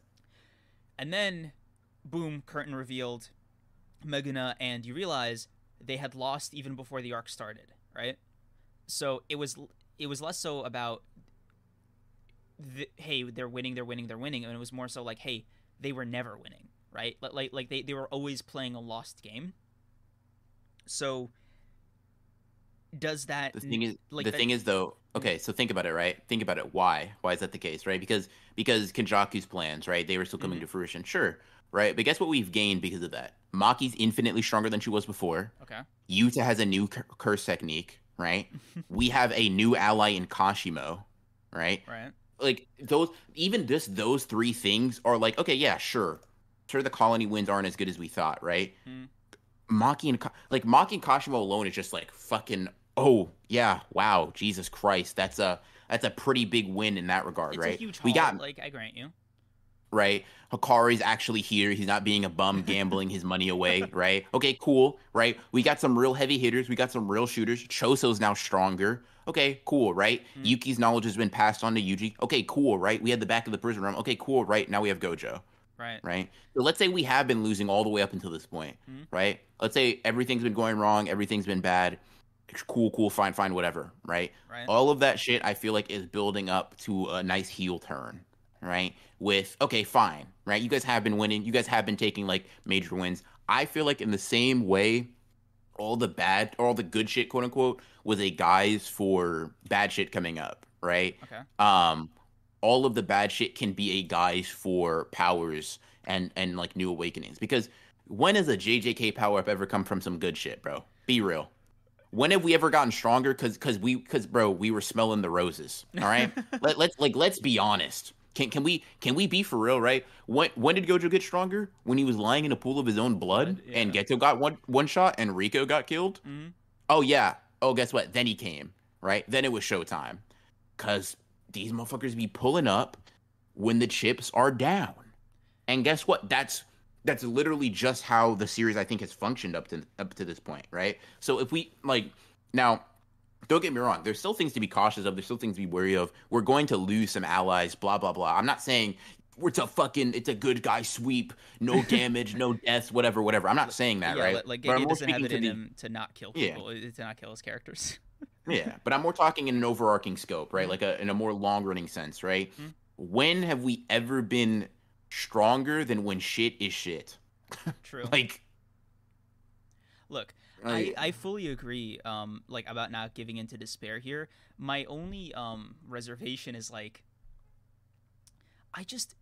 And then, boom, curtain revealed, Meguna, and you realize they had lost even before the arc started, right? So it was it was less so about, the, hey, they're winning, they're winning, they're winning, and it was more so like, hey, they were never winning, right? Like like, like they, they were always playing a lost game. So does that The thing is, like the that- thing is though. Okay, so think about it, right? Think about it. Why? Why is that the case, right? Because because Kenjaku's plans, right? They were still coming Mhm. to fruition, sure, right? But guess what? We've gained because of that. Maki's infinitely stronger than she was before. okay Yuta has a new cur- curse technique, right? *laughs* we have a new ally in Kashimo, right? right Like those, even just those three things are like, okay, yeah, sure, sure. The colony wins aren't as good as we thought, right? Mhm. Maki and like Maki and Kashimo alone is just like fucking. Oh yeah, wow, Jesus Christ, that's a that's a pretty big win in that regard, it's right? a huge we got like i grant you right? Hakari's actually here. He's not being a bum *laughs* gambling his money away, right? Okay, cool, right? We got some real heavy hitters. We got some real shooters. Choso's now stronger. Okay, cool, right? Mhm. Yuki's knowledge has been passed on to Yuji. Okay, cool, right? We had the back of the prison realm. Okay, cool, right? Now we have Gojo, right right? So let's say we have been losing all the way up until this point, Mhm. right? Let's say everything's been going wrong, everything's been bad. Cool, cool, fine, fine, whatever, right? right. All of that shit i feel like is building up to a nice heel turn right? With okay fine right? You guys have been winning you guys have been taking like major wins. I feel like in the same way all the bad all the good shit quote unquote was a guise for bad shit coming up right? Okay. Um all of the bad shit can be a guise for powers and and like new awakenings. Because when has a jjk power up ever come from some good shit bro? Be real when have we ever gotten stronger because because we because bro we were smelling the roses all right *laughs* Let, let's like let's be honest can can we can we be for real right when when did gojo get stronger when he was lying in a pool of his own blood Blood, and yeah. geto got one one shot and rico got killed hmm Oh yeah. Oh, guess what? Then he came, right? Then it was showtime. Cause these motherfuckers be pulling up when the chips are down. And guess what? That's that's literally just how the series I think has functioned up to up to this point, right? So if we like now don't get me wrong, there's still things to be cautious of, there's still things to be wary of. We're going to lose some allies, blah blah blah. I'm not saying it's a fucking it's a good guy sweep, no *laughs* damage, no deaths, whatever, whatever. I'm not saying that, yeah right? like, like But I'm Gege more doesn't have it to in the- him to not kill people uh, to not kill his characters *laughs* Yeah, but I'm more talking in an overarching scope, right? Mhm. Like a in a more long running sense, right? Mhm. When have we ever been stronger than when shit is shit? *laughs* true Like, look I, I fully agree um like about not giving into despair here my only um reservation is like i just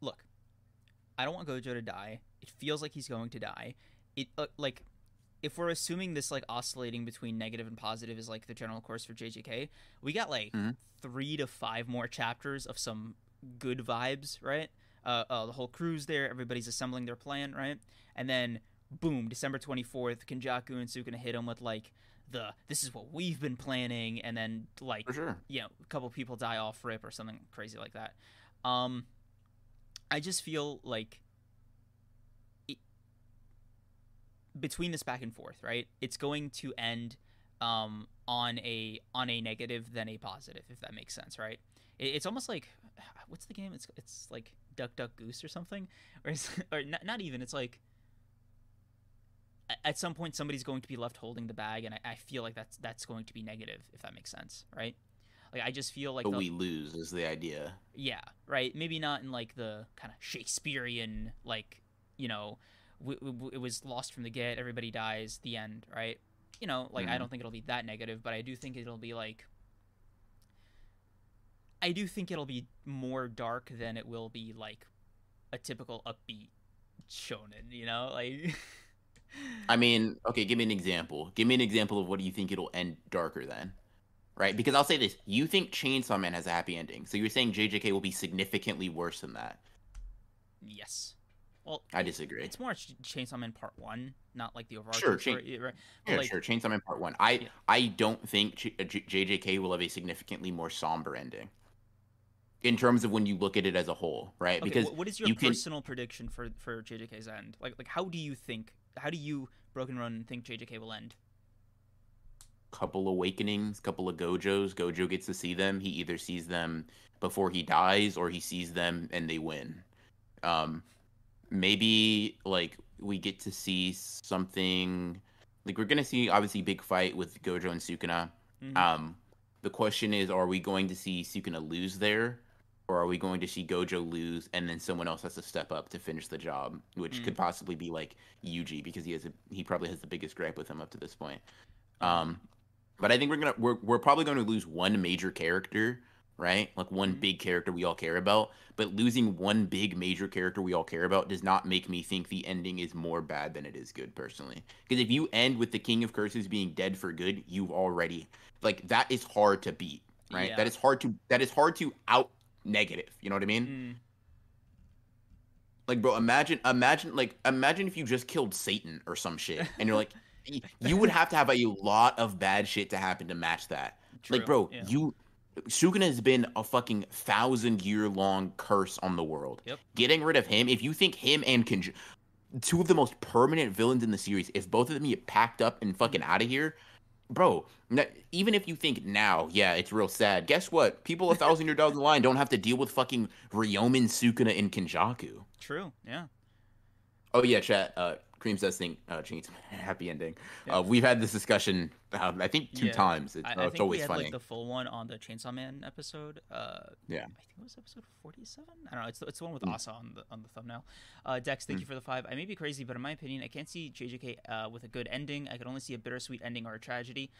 look i don't want gojo to die it feels like he's going to die it uh, like if we're assuming this like oscillating between negative and positive is like the general course for jjk we got like Mhm. three to five more chapters of some good vibes right uh, uh the whole crew's there everybody's assembling their plan right and then boom, December 24th, Kenjaku and Sukuna hit him with like the this is what we've been planning and then like for sure. you know, a couple people die off rip or something crazy like that. Um I just feel like it, between this back and forth, right? It's going to end um on a on a negative than a positive if that makes sense, right? It, it's almost like *sighs* what's the game? It's it's like Duck Duck Goose or something *laughs* or it's, or not, not even it's like at some point somebody's going to be left holding the bag and I, I feel like that's that's going to be negative if that makes sense right like i just feel like but the- we lose is the idea. yeah right maybe not in like the kind of shakespearean like you know w- w- it was lost from the get everybody dies the end right you know like i Mhm. don't think it'll be that negative but i do think it'll be like i do think it'll be more dark than it will be like a typical upbeat shonen you know like *laughs* I mean, okay, give me an example. Give me an example of what do you think it'll end darker than? Right? Because I'll say this: you think Chainsaw Man has a happy ending, so you're saying JJK will be significantly worse than that. yes well I disagree. it's more chainsaw man part one not like the overarching Sure, Chain- story, right? Yeah, like, sure. Chainsaw Man Part One. I Yeah. I don't think J- J- JJK will have a significantly more somber ending. In terms of when you look at it as a whole, right? Okay, because what is your you can- personal prediction for for JJK's end? Like like how do you think how do you Broken Run think JJK will end? couple awakenings, couple of Gojos. Gojo gets to see them. He either sees them before he dies, or he sees them and they win. Um, maybe like we get to see something. Like we're gonna see obviously big fight with Gojo and Sukuna. Mhm. Um, the question is, are we going to see Sukuna lose there, or are we going to see Gojo lose and then someone else has to step up to finish the job, which Mm. could possibly be like Yuji because he has a he probably has the biggest gripe with him up to this point. Um, but I think we're gonna we're we're probably going to lose one major character, right? Like one Mhm. big character we all care about. But losing one big major character we all care about does not make me think the ending is more bad than it is good, personally. Because if you end with the King of Curses being dead for good, you've already like that is hard to beat, right? Yeah. That is hard to that is hard to out negative. You know what I mean? Mm, Like, bro, imagine, imagine, like, imagine if you just killed Satan or some shit, and you're like, *laughs* you would have to have a lot of bad shit to happen to match that. true. Like, bro, yeah. you, Sukuna has been a fucking thousand year long curse on the world. Yep. Getting rid of him, if you think him and two of the most permanent villains in the series, if both of them get packed up and fucking out of here, bro, even if you think now, yeah, it's real sad. Guess what? People a thousand years down the line don't have to deal with fucking Ryomen, Sukuna, and Kenjaku. True. Yeah. Oh yeah, chat. Uh, Cream says thing. Uh, Jinx, happy ending. Yeah. Uh, we've had this discussion. Um, I think two Yeah. times. It's, I, uh, I it's think always we had funny. like the full one on the Chainsaw Man episode. Uh, Yeah. I think it was episode forty-seven. I don't know. It's the, it's the one with Mm. Asa on the on the thumbnail. Uh, Dex, thank Mm. you for the five. I may be crazy, but in my opinion, I can't see JJK uh, with a good ending. I could only see a bittersweet ending or a tragedy.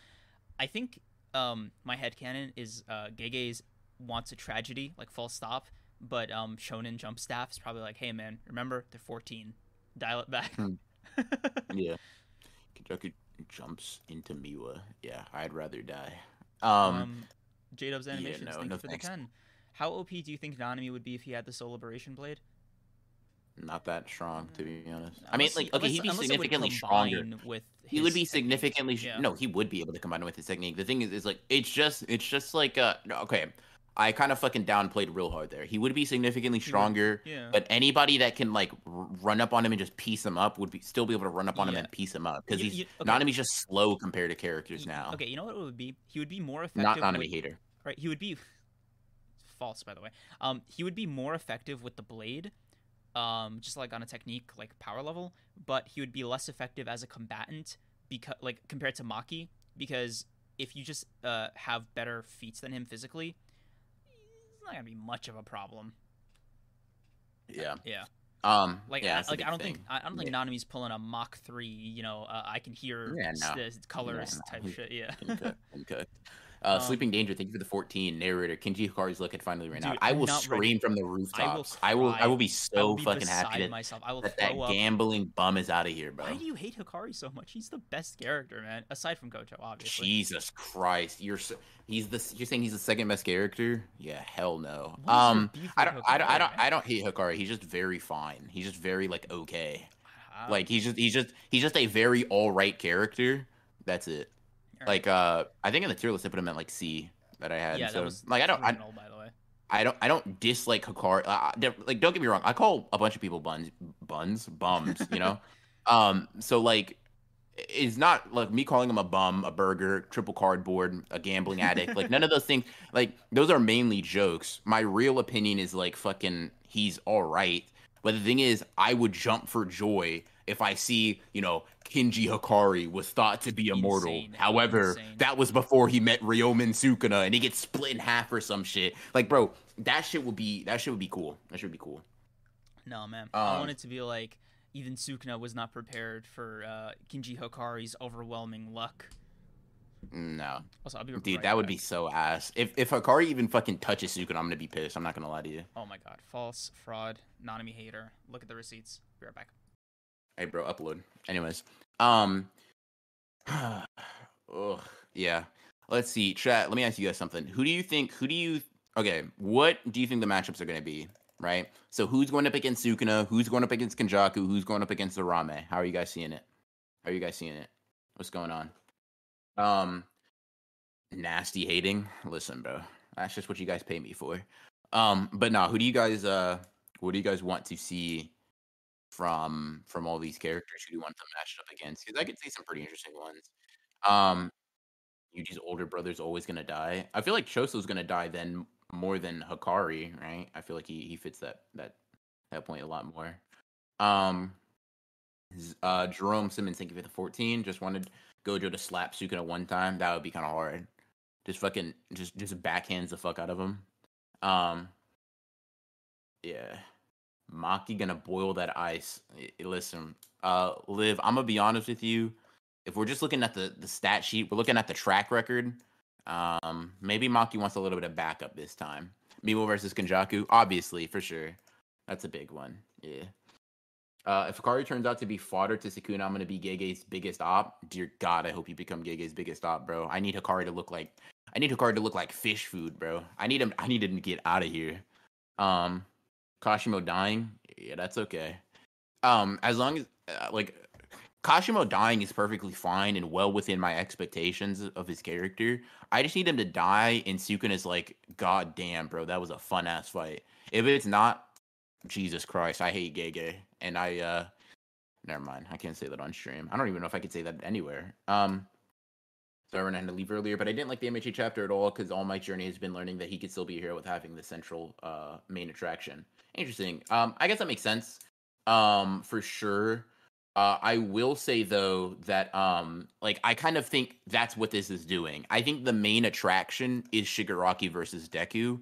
I think um, my headcanon is uh, Gege's wants a tragedy, like full stop. But um, Shonen Jump staff is probably like, hey man, remember they're fourteen. Dial it back. *laughs* Yeah. Kenjaku jumps into Miwa. Yeah, I'd rather die. Um, Um, J Dub's animations. no, thank no you for thanks. the ten. How OP do you think Nanami would be if he had the Soul Liberation Blade? not that strong to be honest. I mean, like, okay, unless- he'd be unless it would significantly stronger. With He would be significantly Yeah. no. He would be able to combine it with his technique. The thing is, is like it's just it's just like uh okay. I kind of fucking downplayed real hard there. He would be significantly stronger. Yeah. But anybody that can like r- run up on him and just piece him up would be still be able to run up on him and piece him up because he's okay. Nanami's just slow compared to characters now. Okay, you know what it would be? He would be more effective. Not Nanami with, hater. right? He would be false, by the way. Um, he would be more effective with the blade, um, just like on a technique like power level. But he would be less effective as a combatant because, like, compared to Maki, because if you just uh have better feats than him physically, not gonna be much of a problem. Yeah. Yeah. Um. Like, yeah, I, like I don't thing. think I don't think Nanami's pulling a Mach three. You know, uh, I can hear Yeah, no. the colors no, type he- shit. Yeah. *laughs* Uh, Um, Sleeping Danger, thank you for the 14. Narrator, Kinji Hakari's look at finally ran Dude, out. I will scream ready. from the I will. rooftops. I will. I will be so will be fucking happy that, myself. I will that, that gambling bum is out of here, bro. Why do you hate Hakari so much? He's the best character, man. Aside from Gojo, obviously. Jesus Christ, you're so, he's the you're saying he's the second best character? Yeah, hell no. Um, I don't, I don't, I don't, man? I don't hate Hakari. He's just very fine. He's just very like okay. Like he's just, he's just, he's just a very all right character. That's it. Alright. Like uh, I think in the tier list I put him at like C that I had. yeah, so that was like I don't, I, by the way. I don't, I don't dislike Hakari. Uh, like don't get me wrong, I call a bunch of people buns, buns, bums. You know, *laughs* um, so like it's not like me calling him a bum, a burger, triple cardboard, a gambling addict. like none of those things. Like those are mainly jokes. My real opinion is like fucking he's all right. But the thing is, I would jump for joy if I see, you know, Kinji Hakari was thought to be immortal. Insane. However, Insane. that was before he met Ryomen Sukuna and he gets split in half or some shit. Like, bro, that shit would be that shit would be cool. That should be cool. No, man. I Um, want it to be like even Sukuna was not prepared for uh, Kinji Hakari's overwhelming luck. No. Also, I'll be Dude, right that would back. be so ass. If if Hakari even fucking touches Sukuna, I'm gonna be pissed. I'm not gonna lie to you. Oh my god, false, fraud, Nanami hater. Look at the receipts. Be right back. Hey, bro, upload. Anyways, um, *sighs* ugh, yeah. Let's see, chat. Let me ask you guys something. Who do you think? Who do you? Okay, what do you think the matchups are gonna be? Right. So who's going up against Sukuna? Who's going up against Kenjaku? Who's going up against Uraume? How are you guys seeing it? How are you guys seeing it? What's going on? Um, nasty hating. Listen, bro. That's just what you guys pay me for. Um, but no, who do you guys? Uh, what do you guys want to see? From from all these characters who do you want them matched up against because I could see some pretty interesting ones. Um, Yuji's older brother's always gonna die. I feel like Choso's gonna die then more than Hakari, right? I feel like he he fits that that that point a lot more. Um, uh, Jerome Simmons, thank you for the fourteen. Just wanted Gojo to slap Sukuna one time. That would be kind of hard. Just fucking just just backhands the fuck out of him. Um, yeah. Maki gonna boil that ice. Listen, uh, Liv, I'm gonna be honest with you. if we're just looking at the the stat sheet, we're looking at the track record. Um, maybe Maki wants a little bit of backup this time. Mimo versus Kenjaku, obviously for sure. That's a big one. Yeah. Uh, if Hakari turns out to be fodder to Sukuna, I'm gonna be Gege's biggest op. Dear God, I hope you become Gege's biggest op, bro. I need Hakari to look like I need Hakari to look like fish food, bro. I need him. I need him to get out of here. Um, Kashimo dying, yeah, that's okay. Um, as long as uh, like Kashimo dying is perfectly fine and well within my expectations of his character. I just need him to die, and Sukuna's like, God damn, bro, that was a fun ass fight. If it's not, Jesus Christ, I hate Gege, and I uh, never mind, I can't say that on stream. I don't even know if I could say that anywhere. Um, I had to leave earlier, but I didn't like the MHA chapter at all because all my journey has been learning that he could still be here with having the central uh main attraction. Interesting. Um, I guess that makes sense. Um, for sure. Uh, I will say though that um, like I kind of think that's what this is doing. I think the main attraction is Shigaraki versus Deku,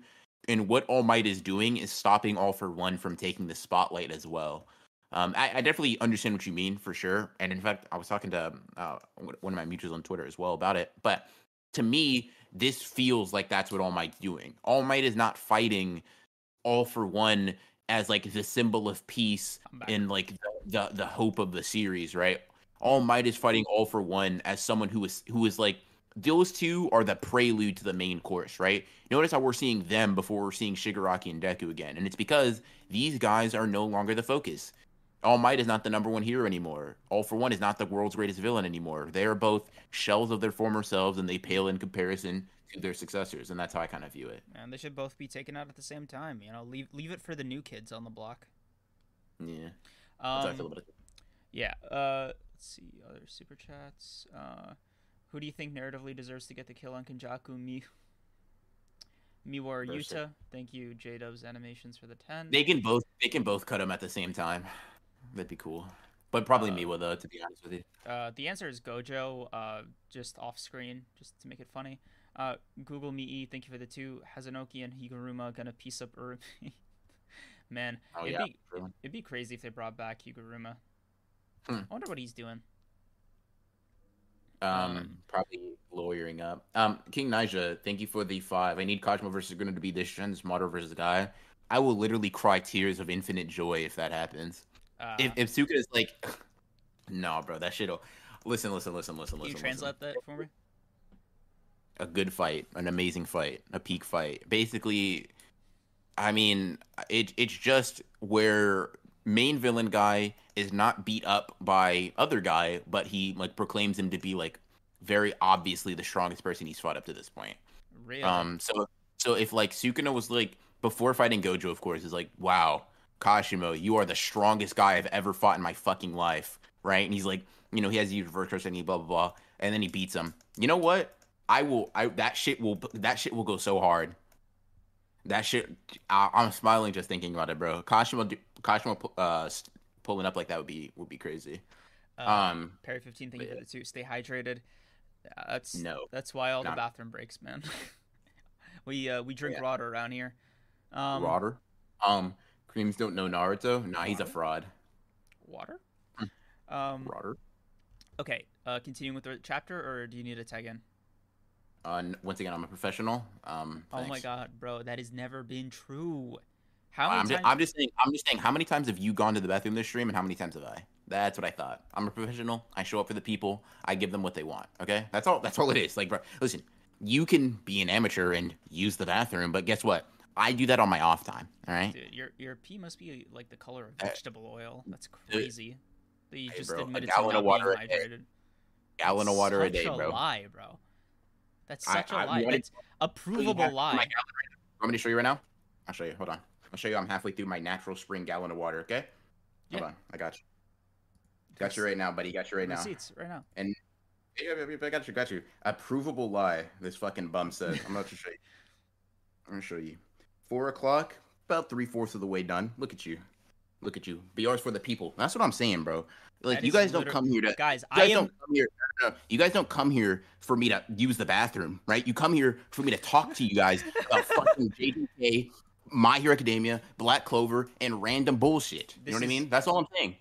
and what All Might is doing is stopping All for One from taking the spotlight as well. Um, I, I, definitely understand what you mean for sure, and in fact, I was talking to uh, one of my mutuals on Twitter as well about it. But to me, this feels like that's what All Might's doing. All Might is not fighting All for One as like the symbol of peace and like the, the, the hope of the series, right? All Might is fighting All for One as someone who is who is like those two are the prelude to the main course, right? Notice how we're seeing them before we're seeing Shigaraki and Deku again, and it's because these guys are no longer the focus. All Might is not the number one hero anymore. All for One is not the world's greatest villain anymore. They are both shells of their former selves, and they pale in comparison to their successors, and that's how I kind of view it. And they should both be taken out at the same time. You know, leave leave it for the new kids on the block. Yeah. Um, yeah. Uh, let's see other super chats. Uh, who do you think narratively deserves to get the kill on Kenjaku? Me. Miwar Yuta. Thank you, J Dubs Animations for the ten. They can both. They can both cut them at the same time. That'd be cool. But probably uh, Miwa though, to be honest with you. Uh, the answer is Gojo. Uh, just off screen, just to make it funny. Uh, Google Me, thank you for the two. Hazenoki and Higuruma gonna piece up Uraume. *laughs* Man, oh, it'd, yeah, be, it'd be crazy if they brought back Higuruma. Hmm. I wonder what he's doing. Um, um, probably lawyering up. Um, King Nija, thank you for the five. I need Kashimo versus going to be this Shen's Smarter versus Guy. I will literally cry tears of infinite joy if that happens. Uh, if if Suka is like, *sighs* no, bro, that shit'll. Listen, listen, listen, listen, listen. You translate listen. that for me? a good fight, an amazing fight, a peak fight. Basically, I mean, it it's just where main villain guy is not beat up by other guy, but he like proclaims him to be like very obviously the strongest person he's fought up to this point. Really? Um. So so if like Sukuna was like before fighting Gojo, of course, is like, wow, Kashimo, you are the strongest guy I've ever fought in my fucking life, right? And he's like, you know, he has used reverse and he blah blah blah, and then he beats him. You know what? I will. I that shit will. That shit will go so hard. That shit. I, am smiling just thinking about it, bro. Kashimo, Kashimo, uh, pulling up like that would be would be crazy. Um, um Perry fifteen, thank you for the two. Stay hydrated. That's no. That's why all not, the bathroom breaks, man. *laughs* we uh we drink yeah. water around here. Um, water. Um, kreams don't know Naruto. Nah, water? he's a fraud. Water. Hmm. um. Water. Okay. Uh, continuing with the chapter, or do you need a tag in? Uh, once again, I'm a professional. Um, oh my god, bro, that has never been true. How many I'm, times- just, I'm just saying. I'm just saying. How many times have you gone to the bathroom this stream, and how many times have I? That's what I thought. I'm a professional. I show up for the people. I give them what they want. Okay, that's all. That's all it is. Like, bro, listen, you can be an amateur and use the bathroom, but guess what? I do that on my off time. All right. Dude, your your pee must be like the color of uh, vegetable oil. That's crazy. That you hey, just bro, admitted a gallon to of water being hydrated. Gallon of water Such a day, bro. A lie, bro. That's such I, a lie. It's a provable lie. Right me to show you right now? I'll show you. Hold on. I'll show you. I'm halfway through my natural spring gallon of water. Okay. Hold yeah. on. I got you. Got you right now, buddy. Got you right now. Receipts right now. And yeah, I got you. Got you. A provable lie. This fucking bum said. I'm to show you. I'm gonna show you. Four o'clock. About three fourths of the way done. Look at you. Look at you. BR's for the people. That's what I'm saying, bro. Like that you guys don't come here to guys. guys I am... don't come here. No, no, you guys don't come here for me to use the bathroom, right? You come here for me to talk to you guys about *laughs* fucking JJK, My Hero Academia, Black Clover, and random bullshit. You this know what is... I mean? That's all I'm saying.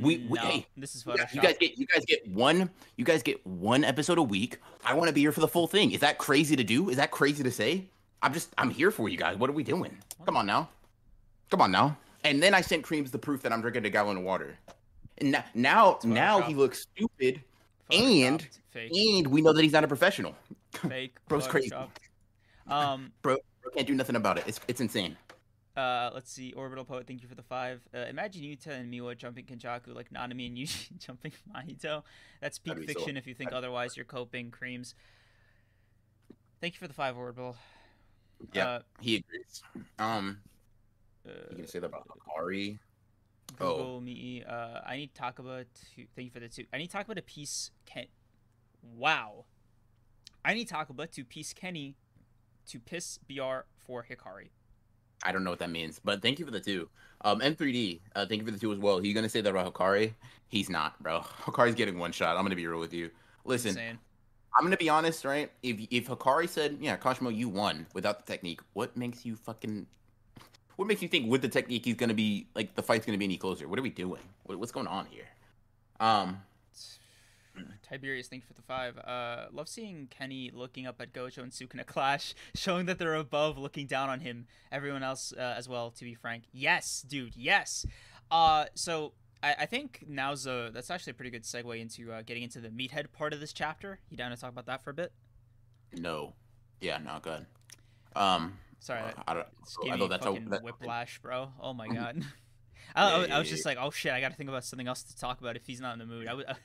We, we hey, this is guys, you guys get you guys get one you guys get one episode a week. I want to be here for the full thing. Is that crazy to do? Is that crazy to say? I'm just I'm here for you guys. What are we doing? Come on now. Come on now. And then I sent Kreams the proof that I'm drinking a gallon of water. And now now, now he looks stupid and- fake, and we know that he's not a professional. fake, *laughs* Bro's crazy. Um, *laughs* Bro, bro can't do nothing about it. It's it's insane. uh, let's see. Orbital Poet, thank you for the five. Uh, imagine Yuta and Miwa jumping Kenjaku like Nanami and Yuji *laughs* jumping Mahito. That's peak That'd so- fiction. if you think otherwise, you're coping. Kreams. Thank you for the five, Orbital. Yeah. Uh, He agrees. Um, uh, you gonna say that about Hakari? Oh. Me. Uh, I need Takaba to. Thank you for the two. I need Takaba to piece Ken. Wow. I need Takaba to piece Kenny to piss BR for Hakari. I don't know what that means, but thank you for the two. Um, M3D, uh, thank you for the two as well. You gonna say that about Hakari? He's not, bro. *laughs* Hakari's getting one shot. I'm gonna be real with you. Listen. I'm gonna be honest, right? If if Hakari said, "Yeah, Kashimo, you won without the technique," what makes you fucking? What makes you think with the technique he's gonna be like the fight's gonna be any closer? What are we doing? What, what's going on here? Um, *sighs* Tiberius, thank you for the five. Uh, love seeing Kenny looking up at Gojo and Sukuna clash, *laughs* showing that they're above, looking down on him. Everyone else uh, as well. To be frank, yes, dude, yes. Uh, so I, I think now's a that's actually a pretty good segue into uh, getting into the meathead part of this chapter. You down to talk about that for a bit? no, yeah, no, good. Um, Sorry, that I I me thought that's fucking that- whiplash, bro. Oh my *laughs* god. *laughs* I, I, was- I was just like, oh shit, I got to think about something else to talk about if he's not in the mood. I would. *laughs*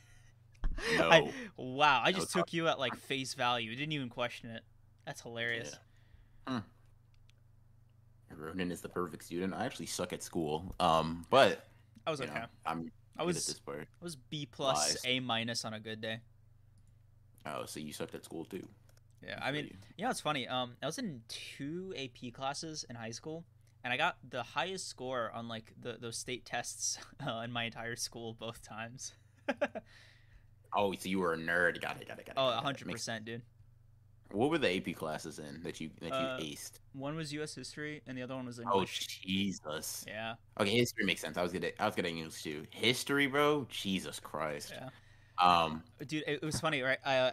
No. I, wow, I just took you at like face value. Didn't even question it. That's hilarious. Yeah. Ronin is the perfect student. I actually suck at school. Um, but I was okay. know, I'm I was at this part. I was B plus Lies. A minus on a good day. Oh, so you sucked at school too? Yeah, I mean, you know, it's funny. Um, I was in two AP classes in high school, and I got the highest score on like the those state tests *laughs* uh, in my entire school both times. *laughs* oh, so you were a nerd. Got it. Got it. Got it. Oh, got hundred Makes- percent, dude. What were the AP classes in that you that you Uh, aced? One was U.S. history, and the other one was Oh Jesus. yeah, Okay, history makes sense. I was. At, I was at English too. History, bro. Jesus Christ. yeah. Um. dude it, was funny right uh,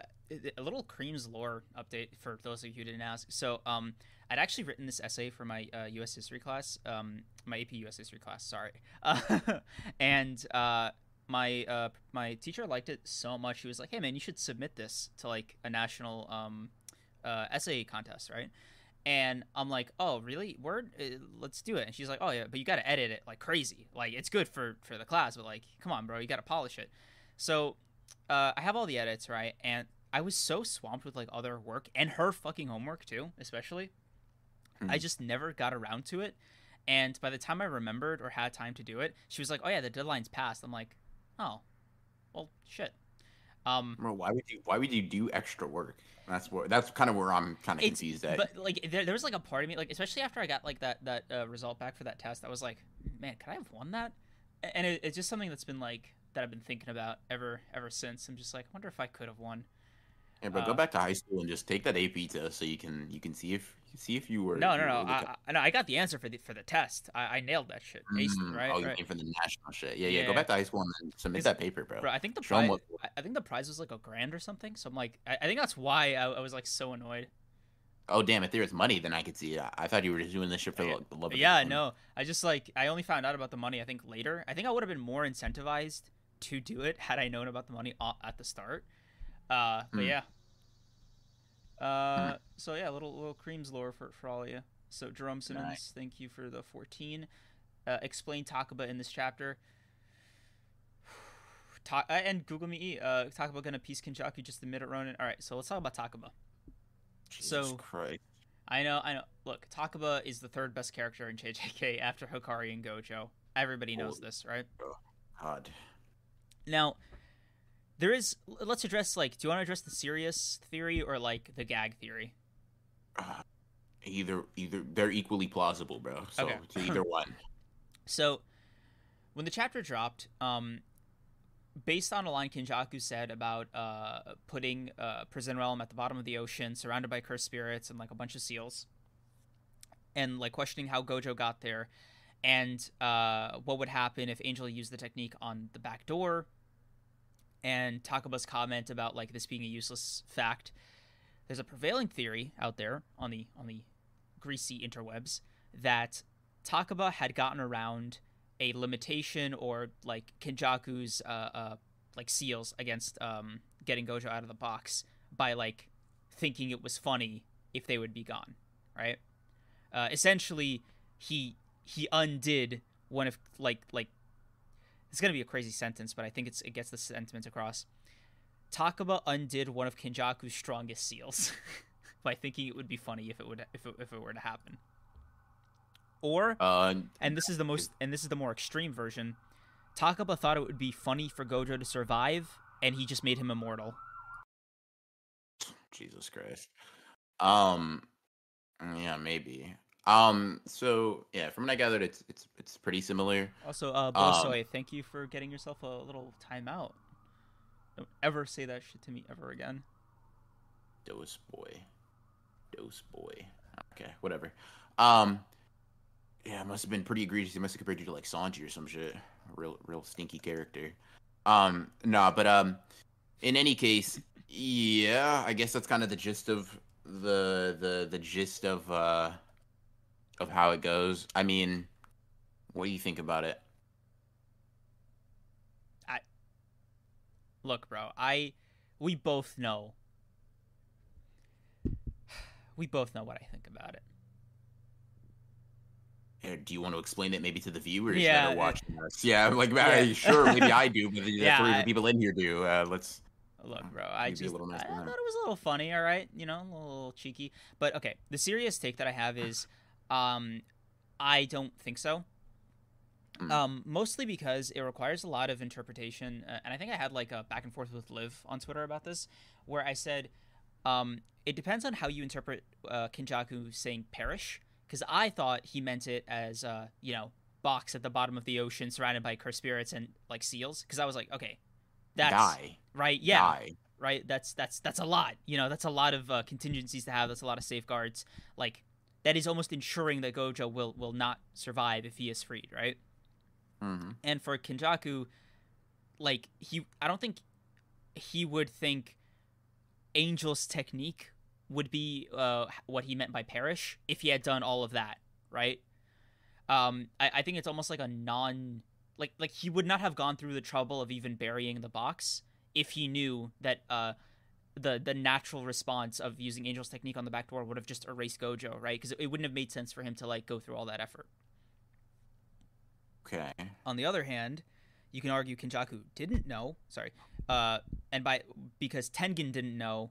a little kreams lore update for those of you who didn't ask so um i'd actually written this essay for my uh, us history class um my ap us history class sorry uh, *laughs* and uh my uh my teacher liked it so much he was like hey man you should submit this to like a national um uh essay contest right and i'm like oh really word Uh, let's do it and she's like oh yeah but you gotta edit it like crazy like it's good for for the class but like come on bro you gotta polish it so uh, I have all the edits right, and I was so swamped with like other work and her fucking homework too, especially. I Mhm. just never got around to it, and by the time I remembered or had time to do it, she was like, "Oh yeah, the deadline's passed." I'm like, "Oh, well, shit." Um, Bro, why would you? Why would you do extra work? That's what. That's kind of where I'm kind of confused at. but like there, there was like a part of me, like especially after I got like that that uh, result back for that test, I was like, "Man, could I have won that?" And it, it's just something that's been like that I've been thinking about ever ever since. I'm just like, I wonder if I could have won. Yeah, but uh, go back to high school and just take that AP test so you can you can see if see if you were. No, no, no. I, I, no, I got the answer for the for the test. I, I nailed that shit. Aced it, Mm, right? Oh, you right. came for the national shit. Yeah, yeah. Go Yeah. back to high school and then submit that paper, bro. Bro, I think the Show prize. what- I, think the prize was like a grand or something. So I'm like, I, I think that's why I, I was like so annoyed. Oh damn! If there was money, then I could see it. I thought you were just doing this shit for Yeah. the, the love. Of yeah, no. I just like I only found out about the money. I think later. I think I would have been more incentivized to do it had I known about the money at the start. Uh, but Hmm. yeah. Uh, so yeah, little little kreams lore for for all of you. So Jerome Simmons, Nice. thank you for the 14. Uh, explain Takaba in this chapter. *sighs* Ta- uh, and Google me. Uh, Takaba gonna piece Kenjaku just admit it, Ronin. All right, so let's talk about Takaba. Jesus So- Christ. I know, I know. Look, Takaba is the third best character in JJK after Hakari and Gojo. Everybody knows this, right? God. Now, there is. Let's address like. Do you want to address the serious theory or like the gag theory? Uh, either either they're equally plausible, bro. So Okay. either one. *clears throat* So, when the chapter dropped, um, based on a line Kenjaku said about uh, putting uh, Prison Realm at the bottom of the ocean, surrounded by cursed spirits and like a bunch of seals, and like questioning how Gojo got there, and uh, what would happen if Angel used the technique on the back door. And Takaba's comment about like this being a useless fact. There's a prevailing theory out there on the on the greasy interwebs that Takaba had gotten around a limitation or like Kenjaku's uh, uh like seals against um getting Gojo out of the box by like thinking it was funny if they would be gone, right? Uh, essentially, he he undid one of like like it's gonna be a crazy sentence, but I think it's it gets the sentiment across. Takaba undid one of Kenjaku's strongest seals *laughs* by thinking it would be funny if it would if it, if it were to happen. Or Uh, and this is the most and this is the more extreme version. Takaba thought it would be funny for Gojo to survive, and he just made him immortal. Jesus Christ. Um, yeah, maybe. Um, so yeah, from what I gathered, it's it's it's pretty similar. Also, uh, Um, thank you for getting yourself a little timeout. Don't ever say that shit to me ever again. Dose boy, dose boy. Okay, whatever. Um, yeah, it must have been pretty egregious. He must have compared you to like Sanji or some shit. Real, real stinky character. Um, nah, but um, in any case, yeah, I guess that's kind of the gist of the the the gist of uh of how it goes. I mean, what do you think about it? I Look, bro, I we both know. We both know what I think about it. Uh, Do you want to explain it maybe to the viewers Yeah, that uh, are watching us? Yeah, like, Yeah. *laughs* sure, maybe I do, but *laughs* the Yeah, three of I- the people in here do. Uh, let's. Look, Uh, bro, I just I thought it was a little funny, all right, you know, a little cheeky. But okay, the serious take that I have is, um, I don't think so. Mm. Um, mostly because it requires a lot of interpretation, uh, and I think I had like a back and forth with Liv on Twitter about this, where I said, um, it depends on how you interpret uh, Kenjaku saying perish, because I thought he meant it as, uh, you know, box at the bottom of the ocean surrounded by cursed spirits and like seals, because I was like, okay, that's die. right, yeah, Die. right that's that's that's a lot you know that's a lot of uh, contingencies to have that's a lot of safeguards like that is almost ensuring that gojo will will not survive if he is freed right? Hmm and for kenjaku like he i don't think he would think angel's technique would be uh, what he meant by perish if he had done all of that right? Um I, I think it's almost like a non like like he would not have gone through the trouble of even burying the box if he knew that uh the the natural response of using angel's technique on the back door would have just erased gojo right because it wouldn't have made sense for him to like go through all that effort Okay. on the other hand, you can argue Kenjaku didn't know. Sorry, uh, and by because Tengen didn't know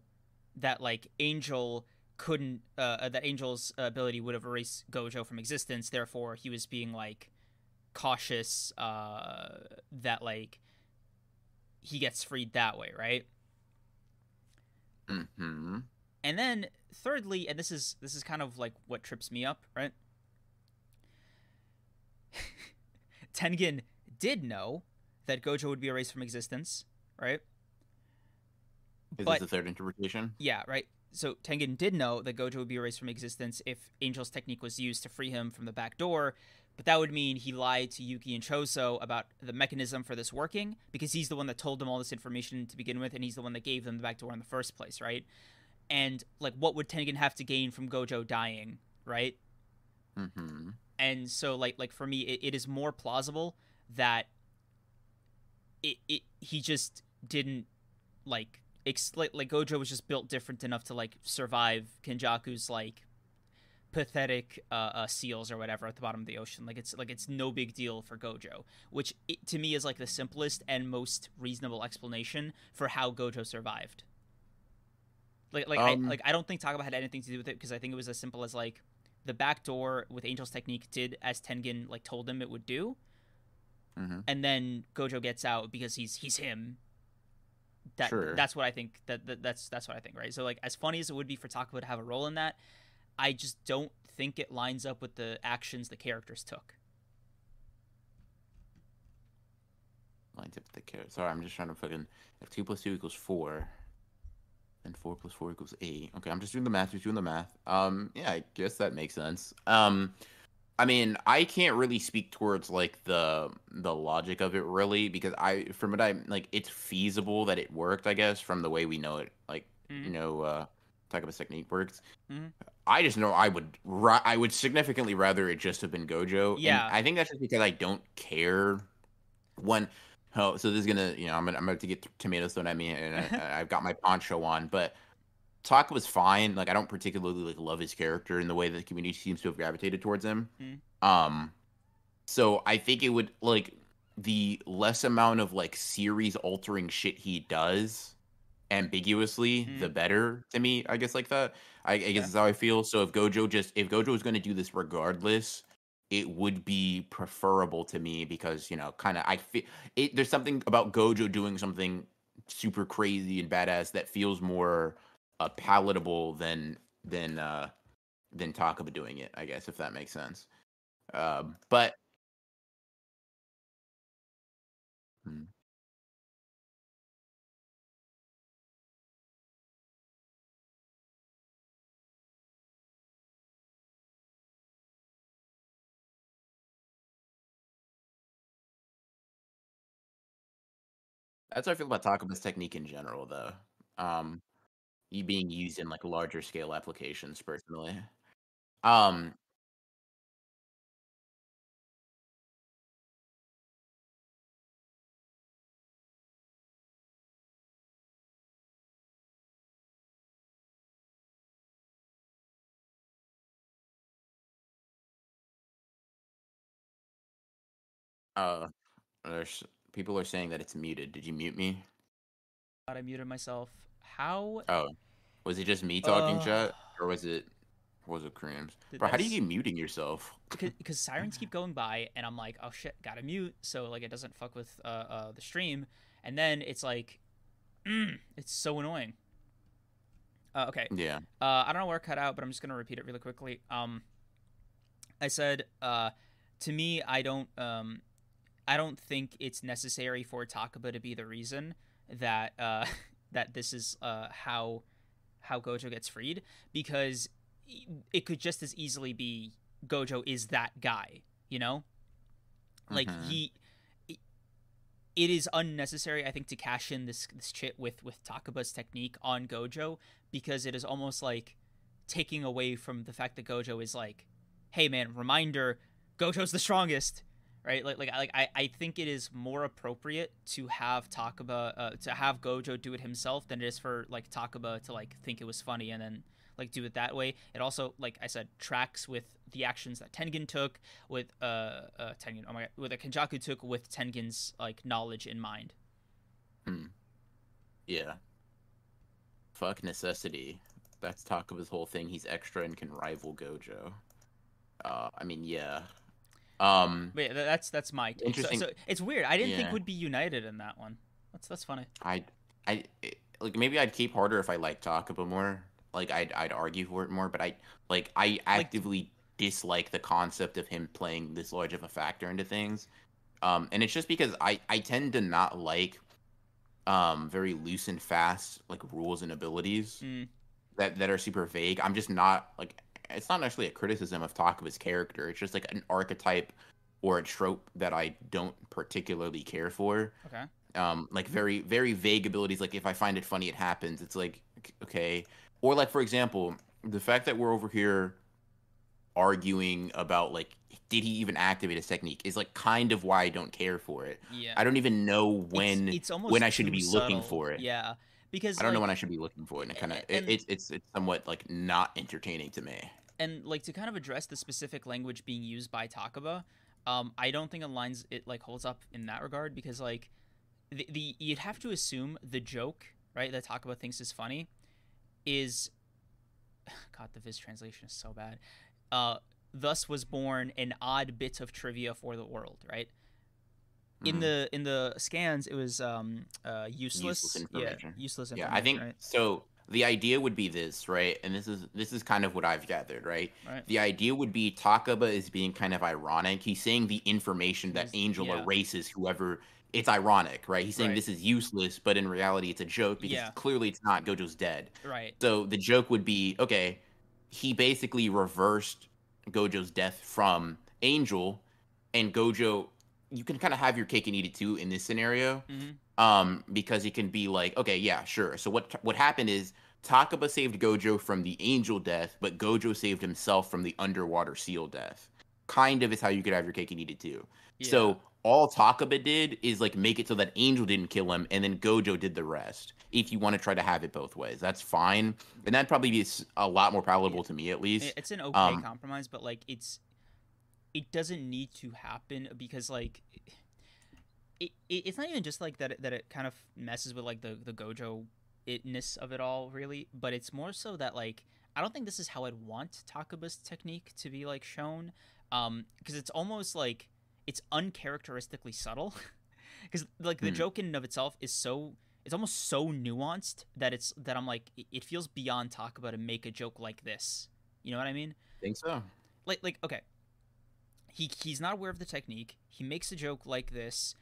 that like Angel couldn't uh, that Angel's ability would have erased Gojo from existence. Therefore, he was being like cautious uh, that like he gets freed that way, right? Hmm And then thirdly, and this is this is kind of like what trips me up, right? *laughs* Tengen did know that Gojo would be erased from existence, right? Is But- this the third interpretation? Yeah, right. So Tengen did know that Gojo would be erased from existence if Angel's technique was used to free him from the back door, but that would mean he lied to Yuki and Choso about the mechanism for this working because he's the one that told them all this information to begin with and he's the one that gave them the back door in the first place, right? And like what would Tengen have to gain from Gojo dying, right? hmm and so like like for me it, it is more plausible that it, it he just didn't like ex- like, like gojo was just built different enough to like survive kenjaku's like pathetic uh, uh seals or whatever at the bottom of the ocean like it's like it's no big deal for gojo which it, to me is like the simplest and most reasonable explanation for how gojo survived like like Um, I, like I don't think Takaba had anything to do with it because I think it was as simple as like the back door with Angel's technique did as Tengen like told him it would do, hmm and then Gojo gets out because he's he's him. That Sure. that's what I think. That, that that's that's what I think, right? So like as funny as it would be for Takaba to have a role in that, I just don't think it lines up with the actions the characters took. Lines up the carrot. Sorry, I'm just trying to fucking. If two plus two equals four, and four plus four equals eight. Okay, I'm just doing the math. Just doing the math. Um, yeah, I guess that makes sense. Um, I mean, I can't really speak towards like the the logic of it really because I from what I like it's feasible that it worked, I guess, from the way we know it like Mhm. you know uh Takaba's technique works. Mhm. I just know I would ra- I would significantly rather it just have been Gojo. and Yeah. I think that's just because I don't care when oh so this is gonna you know I'm gonna, I'm about to get tomatoes thrown at me and I, *laughs* I've got my poncho on, but Taka was fine. Like I don't particularly like love his character in the way that the community seems to have gravitated towards him. Mhm. Um, so I think it would like the less amount of like series altering shit he does ambiguously, the Mhm. better to me. I guess like that. I, I guess Okay. is how I feel. So if Gojo just if Gojo is going to do this regardless, it would be preferable to me because you know kind of I feel it. There's something about Gojo doing something super crazy and badass that feels more uh, palatable than than uh than Takaba doing it. I guess if that makes sense. Um, but Hmm. That's how I feel about Takaba's technique in general, though. Um, you being used in like larger scale applications, personally. Um, uh, there's people are saying that it's muted. Did you mute me? God, I muted myself. How? Oh, was it just me talking, Uh, chat, or was it was it Kreams? Th- Bro, how do you keep muting yourself? because because *laughs* sirens keep going by and i'm like oh shit gotta mute so like it doesn't fuck with uh, uh the stream and then it's like mm, it's so annoying uh, okay Yeah. uh i don't know where it cut out but i'm just gonna repeat it really quickly um i said uh to me i don't um i don't think it's necessary for takaba to be the reason that uh *laughs* that this is uh how how gojo gets freed because it could just as easily be Gojo is that guy, you know? Like Mhm. he it is unnecessary I think to cash in this this chit with with Takaba's technique on Gojo because it is almost like taking away from the fact that Gojo is like, "Hey man, reminder, Gojo's the strongest." Right? Like like like I I think it is more appropriate to have Takaba uh, to have Gojo do it himself than it is for like Takaba to like think it was funny and then like do it that way. It also, like I said, tracks with the actions that Tengen took with uh, uh Tengen. Oh my god, with a Kenjaku took with Tengen's like knowledge in mind. Hmm. Yeah. Fuck necessity. That's Takaba's whole thing. He's extra and can rival Gojo. Uh, I mean, yeah. Um, But yeah, that's that's my take. Interesting. so it's weird. I didn't think Yeah. would be united in that one. That's that's funny. I, I, it- like maybe I'd keep harder if I liked Takaba more. Like I'd I'd argue for it more, but I like I actively dislike the concept of him playing this large of a factor into things. Um, and it's just because I I tend to not like um very loose and fast like rules and abilities Mm, that that are super vague. I'm just not like it's not actually a criticism of Takaba's character. It's just like an archetype or a trope that I don't particularly care for. okay. Um, like very very vague abilities. Like if I find it funny, it happens. It's like okay, or like for example, the fact that we're over here arguing about like did he even activate his technique is like kind of why I don't care for it. Yeah. I don't even know when it's, almost when I should be looking for it. Yeah, because I don't know when I should be looking for it. And it kind of it, it's it's it's somewhat like not entertaining to me. And like to kind of address the specific language being used by Takaba, um, I don't think aligns it like holds up in that regard because like the, the you'd have to assume the joke right that Takaba thinks is funny is *sighs* God the Viz translation is so bad. Uh, thus was born an odd bit of trivia for the world, right? In Mhm. the in the scans, it was um uh useless, Useless yeah, information. useless yeah. I think right? so. The idea would be this, right? And this is this is kind of what I've gathered, right? right. The idea would be Takaba is being kind of ironic. He's saying the information that He's- Angel yeah. erases whoever. It's ironic, right? He's saying Right. this is useless, but in reality, it's a joke because Yeah. clearly it's not. Gojo's dead. Right. So the joke would be okay. He basically reversed Gojo's death from Angel and Gojo, you can kind of have your cake and eat it too in this scenario. Mhm. Um, because it can be like, okay, yeah, sure. So what what happened is Takaba saved Gojo from the angel death, but Gojo saved himself from the underwater seal death. Kind of is how you could have your cake and eat it too. Yeah. So all Takaba did is like make it so that Angel didn't kill him, and then Gojo did the rest. If you want to try to have it both ways, that's fine, and that'd probably be a lot more palatable to me at least. it's an okay um, compromise, but like it's it doesn't need to happen because like it, it it's not even just like that it, that it kind of messes with like the the Gojo itness of it all really, but it's more so that like I don't think this is how I'd want Takaba's technique to be like shown, um, because it's almost like it's uncharacteristically subtle, *laughs* because like the Hmm. joke in and of itself is so it's almost so nuanced that it's that I'm like it- it feels beyond Takaba to make a joke like this. You know what I mean? think so. Like like okay. He he's not aware of the technique. He makes a joke like this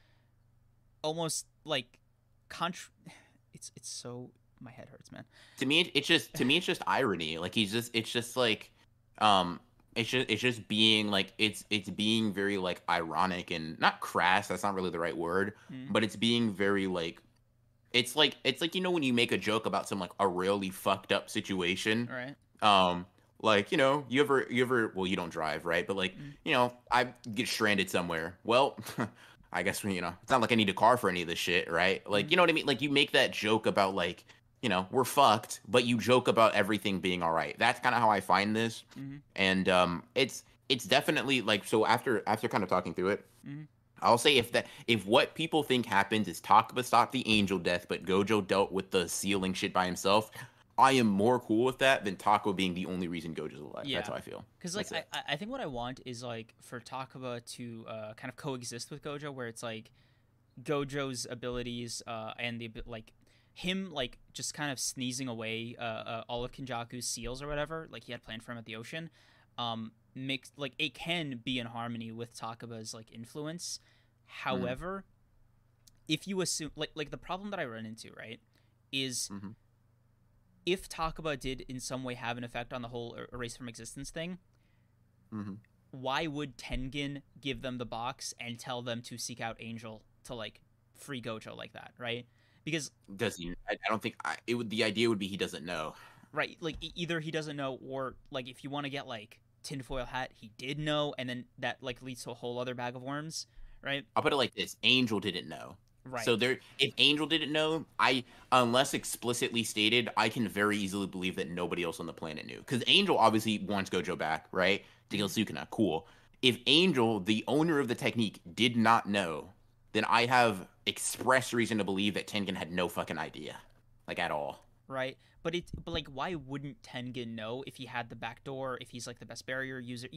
almost like contr *sighs* it's it's so my head hurts, man. to me it's just to me it's just irony like he's just it's just like um it's just it's just being like it's it's being very like ironic and not crass that's not really the right word Mm. but it's being very like it's like it's like you know when you make a joke about some like a really fucked up situation right? um like you know you ever you ever well you don't drive right but like Mm. you know i get stranded somewhere well *laughs* i guess you know it's not like i need a car for any of this shit right? Like you know what i mean? Like you make that joke about like you know we're fucked but you joke about everything being all right. That's kind of how i find this. Mhm. and um it's it's definitely like so after after kind of talking through it Mhm. I'll say if that if what people think happens is Takaba stopped the angel death, but Gojo dealt with the sealing shit by himself, I am more cool with that than Taco being the only reason Gojo's alive. Yeah. That's how I feel. Because like I, I think what I want is like for Takaba to uh, kind of coexist with Gojo, where it's like Gojo's abilities uh, and the like him like just kind of sneezing away uh, uh, all of Kenjaku's seals or whatever, like he had planned for him at the ocean. Um, makes like it can be in harmony with Takaba's like influence. However, if you assume like like the problem that I run into right is Mhm. If Takaba did in some way have an effect on the whole er- erase from existence thing, hmm why would Tengen give them the box and tell them to seek out Angel to like free Gojo like that, right? Because Does he? I, don't think I, it would. The idea would be he doesn't know. right, like either he doesn't know or like if you want to get like tinfoil hat, he did know, and then that like leads to a whole other bag of worms, right? I'll put it like this: Angel didn't know. Right. So there, if Angel didn't know, I unless explicitly stated, I can very easily believe that nobody else on the planet knew. Because Angel obviously wants Gojo back, right? To kill Sukuna, cool. If Angel, the owner of the technique, did not know, then I have express reason to believe that Tengen had no fucking idea, like at all. right? But it, but like, why wouldn't Tengen know if he had the back door? If he's like the best barrier user?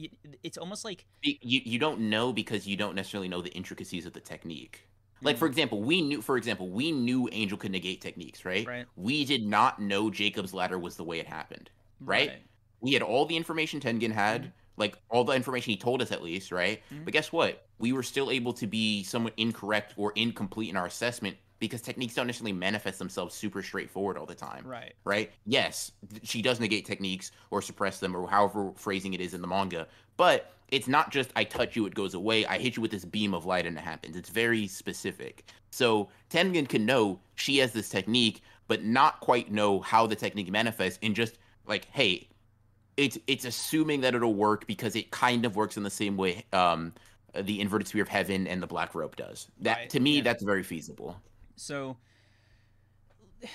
It's almost like You you don't know because you don't necessarily know the intricacies of the technique. Like for example, we knew for example, we knew Angel could negate techniques, right? Right. We did not know Jacob's ladder was the way it happened. Right? We had all the information Tengen had, Mhm. like all the information he told us at least, right? Mhm. But guess what? We were still able to be somewhat incorrect or incomplete in our assessment because techniques don't necessarily manifest themselves super straightforward all the time right, right? Yes, she does negate techniques or suppress them or however phrasing it is in the manga, but it's not just I touch you, it goes away. I hit you with this beam of light and it happens. It's very specific. So Tengen can know she has this technique, but not quite know how the technique manifests, and just like, hey, it's it's assuming that it'll work because it kind of works in the same way um, the inverted sphere of heaven and the black rope does. That Right, to me, yeah. that's very feasible. So, *sighs*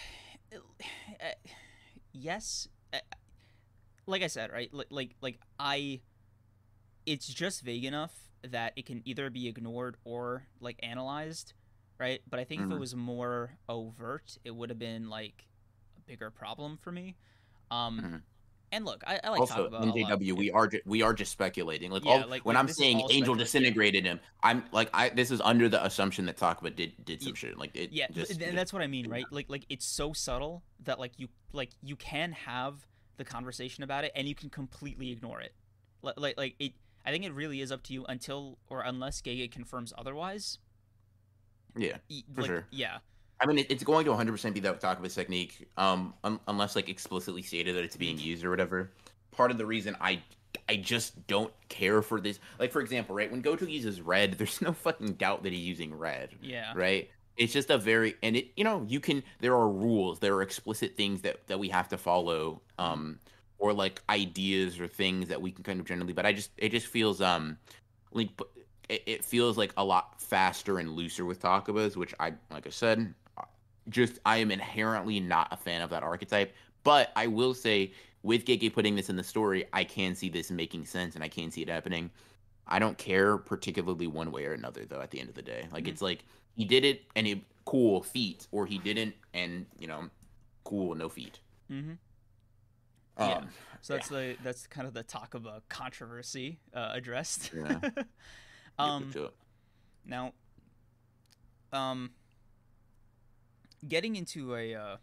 yes, uh, like I said, right? Like, like, like I, it's just vague enough that it can either be ignored or like analyzed, right? But I think if Mhm. it was more overt, it would have been like a bigger problem for me. Um, Mhm. and look, I, I like also. NJW, we are ju- we are just speculating. Like, Yeah, all, like- when like, I'm saying Angel disintegrated him, I'm like, I this is under the assumption that Takaba did did some Ye- shit. Like, it yeah just and that's what i mean right like like it's so subtle that like you like you can have the conversation about it and you can completely ignore it like like, like it i think it really is up to you until or unless Gege confirms otherwise yeah. For like, sure. yeah I mean, it's going to 100 percent be that Takaba's technique, um, un- unless like explicitly stated that it's being Mm-hmm. used or whatever. Part of the reason I I just don't care for this. Like for example, right when Gojo uses red, *laughs* there's no fucking doubt that he's using red, Yeah. right? It's just a very and it you know you can there are rules, there are explicit things that that we have to follow, um, or like ideas or things that we can kind of generally. But I just it just feels um, like it, it feels like a lot faster and looser with Takabas, which I like I said, just I am inherently not a fan of that archetype. But I will say, with Gege putting this in the story, I can see this making sense and I can see it happening. I don't care particularly one way or another, though. At the end of the day, like Mhm. it's like he did it and it cool feat, or he didn't and you know, cool no feat. Mm-hmm. Um, Yeah. So that's the that's kind of the talk of a controversy uh, addressed. Yeah. *laughs* yeah, um. Now, um, getting into a, uh,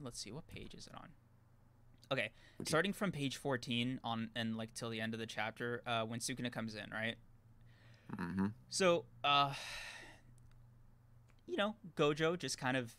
let's see, what page is it on? Okay, Okay. starting from page fourteen on and like till the end of the chapter, uh, when Sukuna comes in, right? Mm-hmm. So, uh, you know, Gojo just kind of.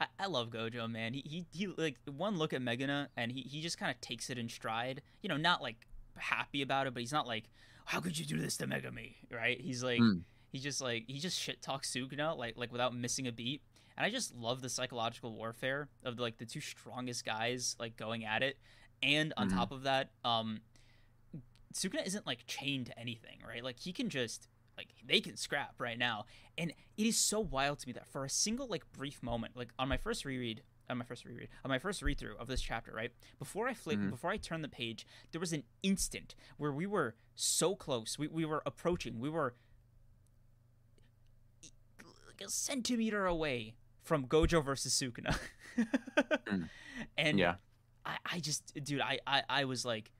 I, I love Gojo, man. He, he he like one look at Megana and he, he just kind of takes it in stride. You know, not like happy about it, but he's not like, "How could you do this to Megumi?" Right? He's like, Mm. he just like he just shit talks Sukuna like like without missing a beat. And I just love the psychological warfare of like the two strongest guys like going at it, and on Mhm. top of that, um, Sukuna isn't like chained to anything, right? Like he can just like they can scrap right now, and it is so wild to me that for a single like brief moment, like on my first reread, on my first reread, on my first read through of this chapter, right before I flip, Mhm. before I turned the page, there was an instant where we were so close, we we were approaching, we were like a centimeter away from Gojo versus Sukuna, *laughs* Mm. and Yeah. I, I just dude I, I i was like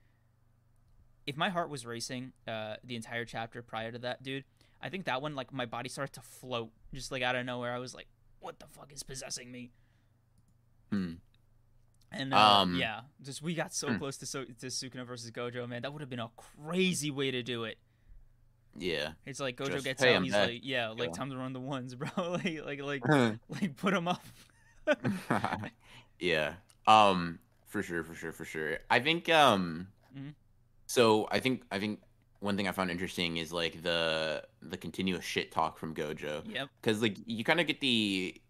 if my heart was racing uh the entire chapter prior to that dude i think that one like my body started to float just like out of nowhere i was like what the fuck is possessing me Hmm. and uh, Um, yeah just we got so hmm. close to so to sukuna versus gojo man that would have been a crazy way to do it Yeah. it's like gojo Just, gets "Hey, out he's back." like yeah like Yeah. time to run the ones *laughs* bro like like like *laughs* like put him up *laughs* yeah. Um for sure, for sure, for sure. I think um Mhm. So I think I think one thing I found interesting is like the the continuous shit talk from Gojo yep cuz like you kind of get the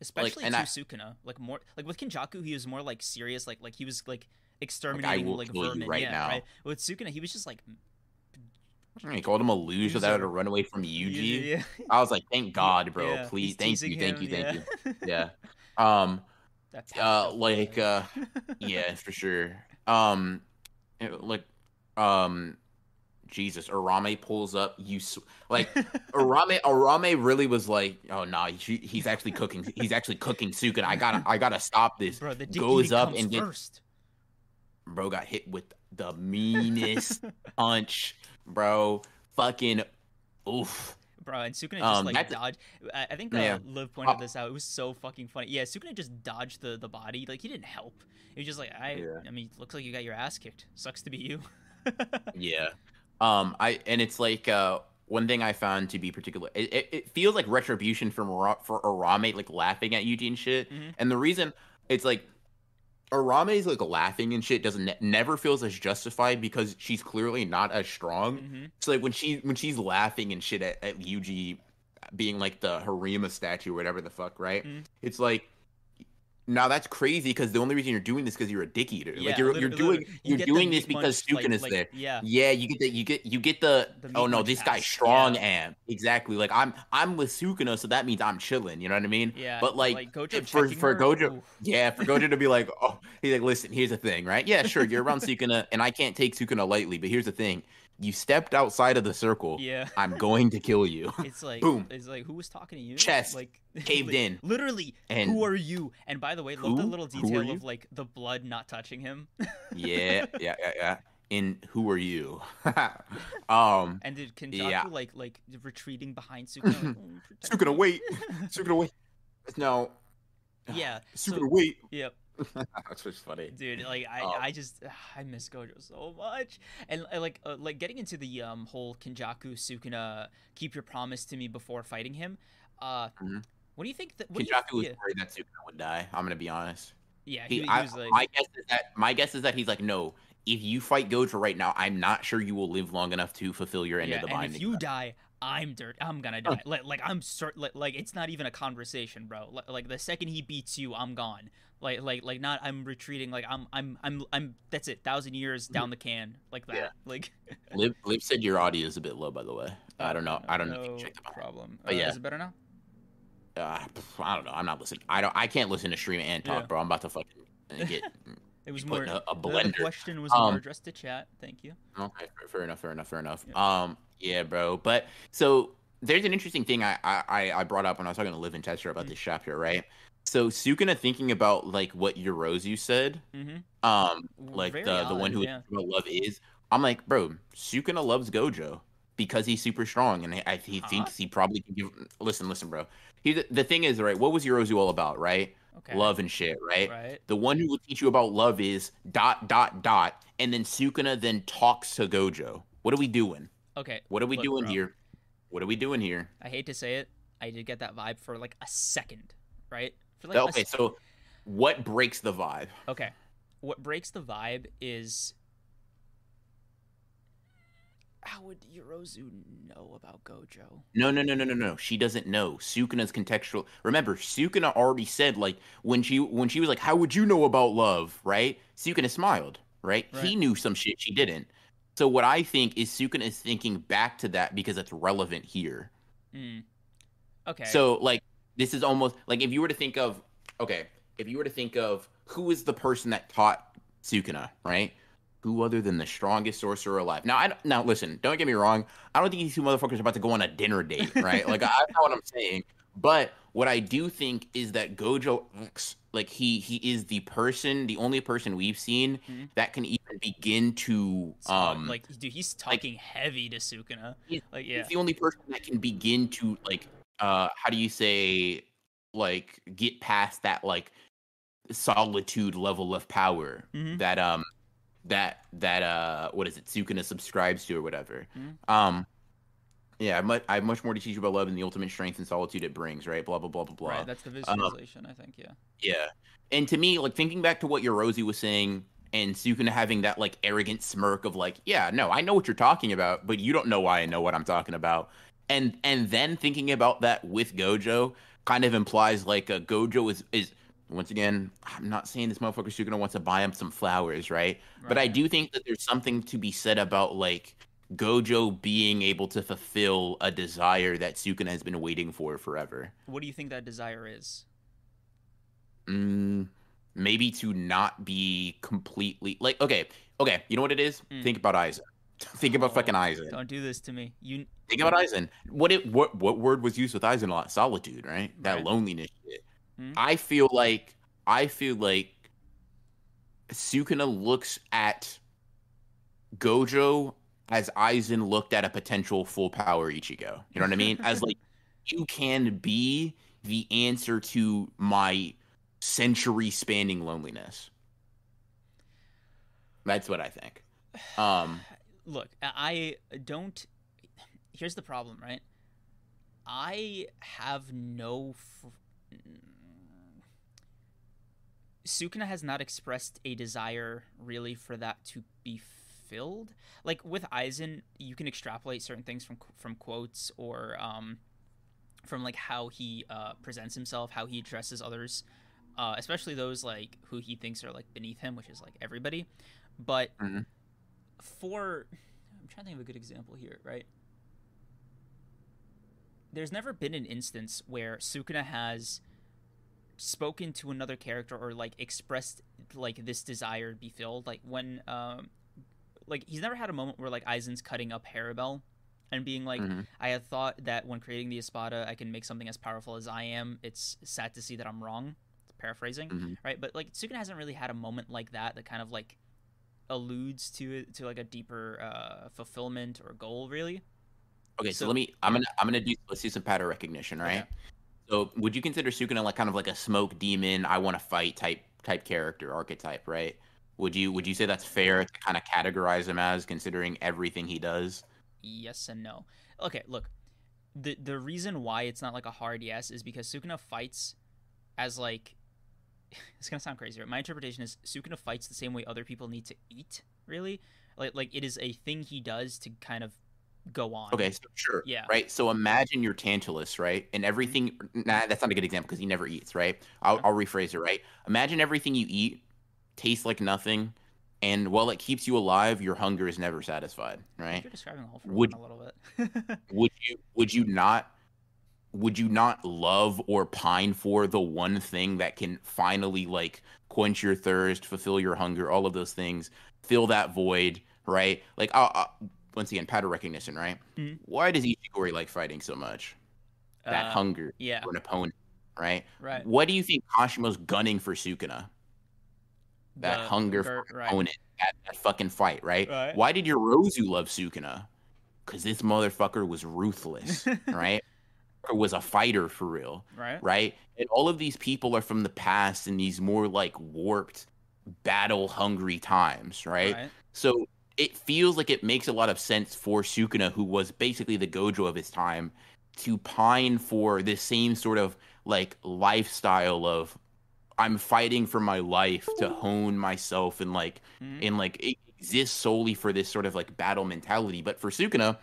especially and to I- Sukuna. Like more like with Kenjaku, he was more like serious, like like he was like exterminating like you vermin. right yeah, now. right. With Sukuna, he was just like he called him a loser that had to run away from Yuji. Yeah, I was like, "Thank *laughs* God, bro. yeah, Please, thank you, thank him, you, thank you." yeah. *laughs* Yeah. Um That uh like uh yeah, for sure. Um, it- like, um, Jesus, Uraume pulls up. You s- like Uraume. Uraume really was like, oh no, he, he's actually cooking. He's actually cooking Sukuna. I gotta, I gotta stop this. bro, the goes up and gets. first. Bro got hit with the meanest *laughs* punch, bro. Fucking, oof. Bro, and Sukuna just Um, like dodged. I, I think uh, Yeah. Liv pointed Uh, this out. It was so fucking funny. Yeah, Sukuna just dodged the the body. Like he didn't help. He was just like, I. Yeah. I mean, looks like you got your ass kicked. Sucks to be you. *laughs* Yeah. Um, I and it's like uh one thing I found to be particular. It, it, it feels like retribution from for Uraume like laughing at and shit. Mhm. And the reason it's like Uraume's like laughing and shit doesn't ne- never feels as justified because she's clearly not as strong. Mhm. So like when she when she's laughing and shit at, at Yuji being like the Harima statue or whatever the fuck, right? Mhm. It's like now that's crazy because the only reason you're doing this because you're a dick eater. Yeah, like you're you're doing you you're doing this because munch, like- Sukuna's like, there. Yeah. Yeah, you get the you get you get the, The oh no, this guy's strong yeah. and exactly like I'm I'm with Sukuna, so that means I'm chilling. You know what I mean? Yeah. But like, Gojo for for her, Gojo, oof. yeah, for Gojo to be like, *laughs* oh, he's like, listen, here's the thing, right? Yeah, sure, you're around Sukuna, and I can't take Sukuna lightly, but here's the thing, you stepped outside of the circle. Yeah. *laughs* I'm going to kill you. *laughs* It's like Boom. It's like who was talking to you? Chest like *laughs* caved like, in. Literally, And- who are you? And by the way, love the little detail of like the blood not touching him. yeah, yeah, yeah, yeah. In who are you? um, and did Kenjaku Yeah. like like retreating behind Sukuna? Like, "Oh, Sukuna, me." wait, Sukuna, wait. No, yeah. Sukuna, So, wait. yep. *laughs* That's just funny. dude like i Um, i just i miss gojo so much and uh, like uh, like getting into the um whole kenjaku sukuna keep your promise to me before fighting him uh Mhm. what do you think that what do you- Kenjaku was yeah. worried that Sukuna would die. I'm gonna be honest. Yeah, He, he, I, was like, my guess is that my guess is that he's like, no. If you fight Gojo right now, I'm not sure you will live long enough to fulfill your end yeah, of the and binding. if you die, I'm dirt. I'm gonna die. Like, like I'm cert- like, like it's not even a conversation, bro. Like, like the second he beats you, I'm gone. Like, like, like not. I'm retreating. Like I'm, I'm, I'm, I'm. That's it. Thousand years down the can, like that. Yeah. *laughs* Like. Liv, Liv said your audio is a bit low, by the way. I don't know. I don't know. if No you checked the problem. But Uh, yeah. is it better now? Uh, pff, I don't know. I'm not listening. I don't. I can't listen to stream and talk, Yeah. bro. I'm about to fucking *laughs* get It was more. a, a the- The question was Um, more addressed to chat. Thank you. Okay, fair, fair enough, fair enough, fair enough. Yeah. Um, yeah, bro. But so there's an interesting thing I I I brought up when I was talking to Liv and Tester about Mm. this chapter, right? So Sukuna thinking about like what Yorozu said, Mm-hmm. um, like Very the the one who yeah. love is. I'm like, bro, Sukuna loves Gojo because he's super strong, and I, he Huh? thinks he probably can give. Listen, listen, bro. He the thing is, right? What was Yorozu all about, right? Okay. Love and shit, right? Right. The one who will teach you about love is dot dot dot, and then Sukuna then talks to Gojo. What are we doing? Okay. What are we Look, doing bro. here? What are we doing here? I hate to say it. I did get that vibe for like a second, right? For like okay, so what breaks the vibe? okay. What breaks the vibe is how would Yorozu know about Gojo? No, no, no, no, no, no. She doesn't know. Sukuna's contextual. Remember, Sukuna already said like when she when she was like, "How would you know about love?" Right? Sukuna smiled. Right? He knew some shit she didn't. So what I think is Sukuna is thinking back to that because it's relevant here. Hmm. Okay. So like this is almost like if you were to think of okay, if you were to think of who is the person that taught Sukuna, right? Who other than the strongest sorcerer alive? Now, I don't- now listen. Don't get me wrong. I don't think these two motherfuckers are about to go on a dinner date, right? like *laughs* that's not what I'm saying. But what I do think is that Gojo acts like he he is the person, the only person we've seen Mhm. that can even begin to um like dude, he's talking heavy to Sukuna. He's- Like yeah. he's the only person that can begin to like uh how do you say like get past that like solitude level of power Mhm. that um that that uh what is it Sukuna subscribes to or whatever. Mhm. Um yeah, I much I have much more to teach you about love and the ultimate strength and solitude it brings, right? Blah blah blah blah blah. Right, that's the Um, visualization, I think, yeah. Yeah. And to me, like thinking back to what Yorozu was saying and Sukuna having that like arrogant smirk of like, yeah, no, I know what you're talking about, but you don't know why I know what I'm talking about. And and then thinking about that with Gojo kind of implies like a Gojo is is once again, I'm not saying this motherfucker Sukuna wants to buy him some flowers, right? But I do think that there's something to be said about like Gojo being able to fulfill a desire that Sukuna has been waiting for forever. What do you think that desire is? Mm, maybe to not be completely like okay, okay. You know what it is? Mm. Think about Aizen. *laughs* Think about Oh, fucking Aizen. Don't do this to me. You Think about Aizen. What it what what word was used with Aizen a lot? Solitude, right? That Right. loneliness shit. Mm. I feel like I feel like Sukuna looks at Gojo as Aizen looked at a potential full power Ichigo. You know what I mean? As like *laughs* you can be the answer to my century spanning loneliness. That's what I think. *sighs* Um look, I don't. Here's the problem, right? I have no. Fr- Sukuna has not expressed a desire really for that to be filled. Like with Aizen, you can extrapolate certain things from from quotes or um, from like how he uh, presents himself, how he addresses others, uh, especially those like who he thinks are like beneath him, which is like everybody. But Mhm. for I'm trying to think of a good example here, right? There's never been an instance where Sukuna has spoken to another character or like expressed like this desire to be filled. Like when um like he's never had a moment where like Aizen's cutting up Harribel and being like, Mhm. I had thought that when creating the Espada I can make something as powerful as I am. It's sad to see that I'm wrong. It's paraphrasing Mhm. right? But like Sukuna hasn't really had a moment like that that kind of like alludes to it to like a deeper uh, fulfillment or goal, really. Okay, so, So- let me. I'm gonna. I'm gonna do. Let's do some pattern recognition, right? Okay. So, would you consider Sukuna like kind of like a smoke demon? I want to fight type type character archetype, right? Would you Would you say that's fair to kind of categorize him as, considering everything he does? Yes and no. Okay, look. The the reason why it's not like a hard yes is because Sukuna fights as like *laughs* it's gonna sound crazy. But my interpretation is Sukuna fights the same way other people need to eat. Really, like like it is a thing he does to kind of go on. Okay, so sure. Yeah. Right. So imagine you're Tantalus, right? And mm-hmm. everything. Nah, that's not a good example because he never eats, right? I'll, Okay. I'll rephrase it, right? Imagine everything you eat tastes like nothing, and while it keeps you alive, your hunger is never satisfied, right? You're describing the whole Would- Would... a little bit. *laughs* Would you? Would you not? Would you not love or pine for the one thing that can finally like quench your thirst, fulfill your hunger, all of those things, fill that void, right? Like, uh, uh, once again, pattern recognition, right? Mhm. Why does Ishigori like fighting so much? that Uh, hunger Yeah. for an opponent, right? Right. What do you think Kashimo's gunning for Sukuna? That The hunger for right. opponent, that, that fucking fight, right? Right. Why did Yorozu love Sukuna? Because this motherfucker was ruthless, *laughs* right? Or was a fighter for real, Right. right? And all of these people are from the past in these more like warped, battle hungry times, right? Right. So it feels like it makes a lot of sense for Sukuna, who was basically the Gojo of his time, to pine for this same sort of like lifestyle of I'm fighting for my life to hone myself and like Mhm. and like it exists solely for this sort of like battle mentality. But for Sukuna,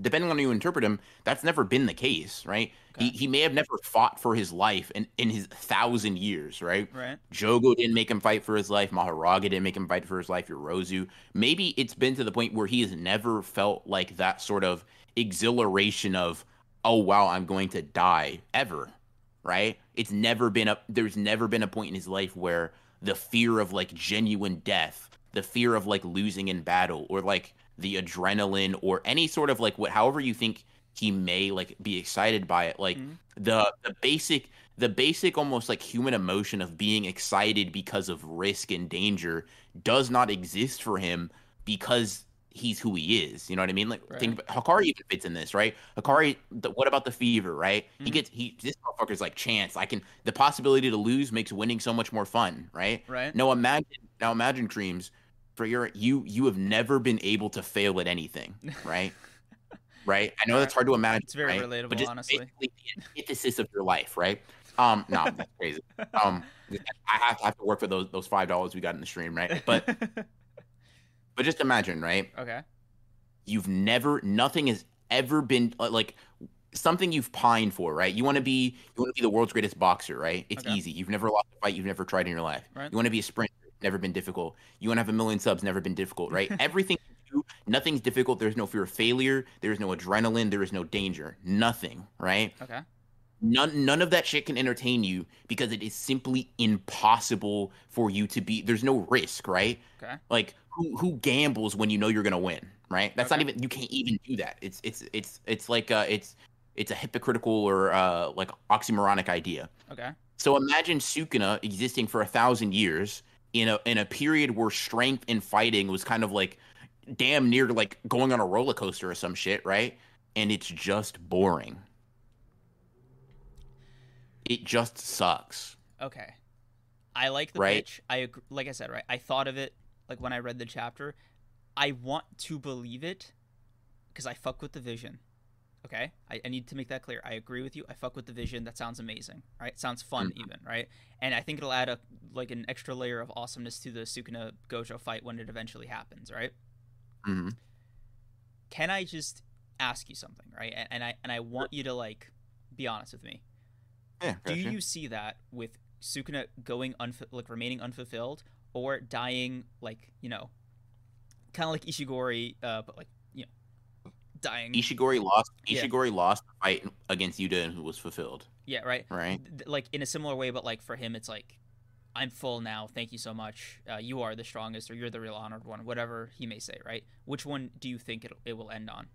depending on how you interpret him, that's never been the case, right? He he may have never fought for his life in, in his thousand years, right? Right. Jogo didn't make him fight for his life. Mahoraga didn't make him fight for his life. Yorozu. Maybe it's been to the point where he has never felt like that sort of exhilaration of, oh wow, I'm going to die ever. Right? It's never been a there's never been a point in his life where the fear of like genuine death, the fear of like losing in battle, or like the adrenaline or any sort of like what however you think he may like be excited by it, like Mhm. the the basic the basic almost like human emotion of being excited because of risk and danger does not exist for him because he's who he is. You know what I mean? Like Right. think about, Hakari even fits in this, right? Hakari, the, what about the fever, right? He Mhm. gets he this motherfucker's like chance. I can the possibility to lose makes winning so much more fun, right? Right. No, imagine now imagine dreams for your you you have never been able to fail at anything, right? *laughs* right? I know that's hard to imagine. It's very right? relatable, but just honestly. basically the antithesis of your life, right? Um, no, that's crazy. *laughs* Um, I have, I have to work for those those five dollars we got in the stream, right? But *laughs* but just imagine, right? okay. You've never nothing has ever been uh, like something you've pined for, right? You want to be you want to be the world's greatest boxer, right? It's Okay. easy. You've never lost a fight you've never tried in your life. Right. You want to be a sprinter, never been difficult. You want to have a million subs, never been difficult, right? *laughs* Everything you do, nothing's difficult. There's no fear of failure. There's no adrenaline. There is no danger. Nothing, right? Okay. None none of that shit can entertain you because it is simply impossible for you to be there's no risk, right? Okay. Like who who gambles when you know you're gonna win, right? That's not even you can't even do that. It's it's it's it's like uh it's it's a hypocritical or uh like oxymoronic idea. Okay. So imagine Sukuna existing for a thousand years in a in a period where strength and fighting was kind of like damn near like going on a roller coaster or some shit, right? And it's just boring. It just sucks. Okay. I like the Right. pitch. I like I said, right. I thought of it like when I read the chapter. I want to believe it because I fuck with the vision. Okay, I, I need to make that clear. I agree with you. I fuck with the vision. That sounds amazing, right? Sounds fun, Mhm. even, right? And I think it'll add a like an extra layer of awesomeness to the Sukuna Gojo fight when it eventually happens, right? Mm-hmm. Can I just ask you something, right? And, and I and I want you to like be honest with me. Yeah. Do you see that with Sukuna going unf- like remaining unfulfilled or dying like you know, kind of like Ishigori, uh, but like you know, dying? Ishigori lost. Yeah. Ishigori lost the fight against Yuta, and who was fulfilled. yeah, right. Right. Like in a similar way, but like for him, it's like I'm full now. Thank you so much. Uh, you are the strongest, or you're the real honored one, whatever he may say. Right? Which one do you think it it will end on?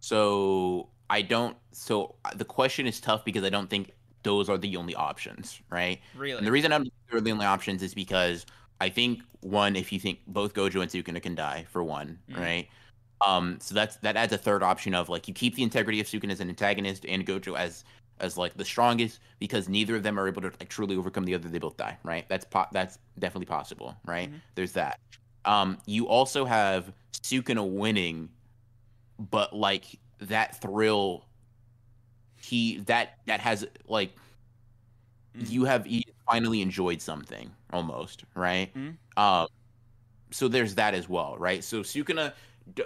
So I don't. So uh, the question is tough because I don't think those are the only options, right? Really? And the reason I don't they're the only options is because I think one, if you think both Gojo and Sukuna can die for one, Mhm. right? Um, so that's that adds a third option of like you keep the integrity of Sukuna as an antagonist and Gojo as as like the strongest because neither of them are able to like truly overcome the other. They both die, right? That's po- that's definitely possible, right? Mhm. There's that. Um, you also have Sukuna winning, but like that thrill, he that that has like Mhm. you have he finally enjoyed something almost, right? Mhm. Um, so there's that as well, right? So Sukuna,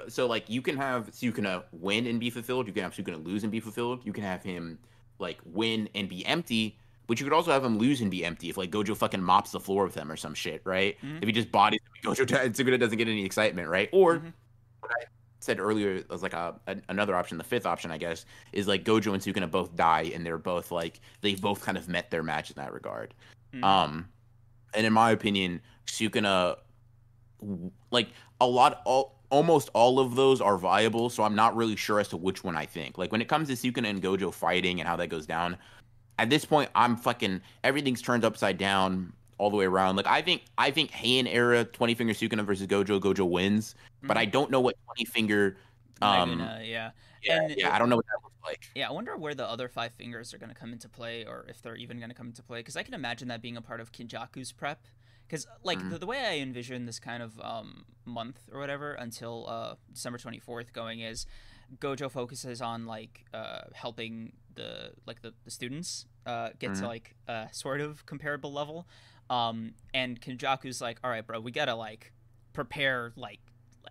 so like you can have Sukuna win and be fulfilled. You can have Sukuna lose and be fulfilled. You can have him like win and be empty. But you could also have him lose and be empty if like Gojo fucking mops the floor with him or some shit, right? Mhm. If he just bodies him, Gojo *laughs* and Sukuna doesn't get any excitement, right? Or Mhm. what I said earlier as like a, a another option, the fifth option, I guess, is like Gojo and Sukuna both die and they're both like they've both kind of met their match in that regard. Mhm. Um, and in my opinion, Sukuna, like a lot, all almost all of those are viable. So I'm not really sure as to which one I think. Like when it comes to Sukuna and Gojo fighting and how that goes down, at this point, I'm fucking everything's turned upside down all the way around. Like I think I think Heian era Twenty Finger Sukuna versus Gojo, Gojo wins. But I don't know what Twenty Finger. Um, yeah. yeah, and yeah, I don't know what that looks like. Yeah, I wonder where the other five fingers are going to come into play, or if they're even going to come into play. Because I can imagine that being a part of Kenjaku's prep. Because like Mhm. the, the way I envision this kind of um, month or whatever until uh, December twenty fourth going is, Gojo focuses on like uh, helping the like the, the students uh, get to Mhm. like a sort of comparable level, um, and Kenjaku's like, all right, bro, we gotta like prepare like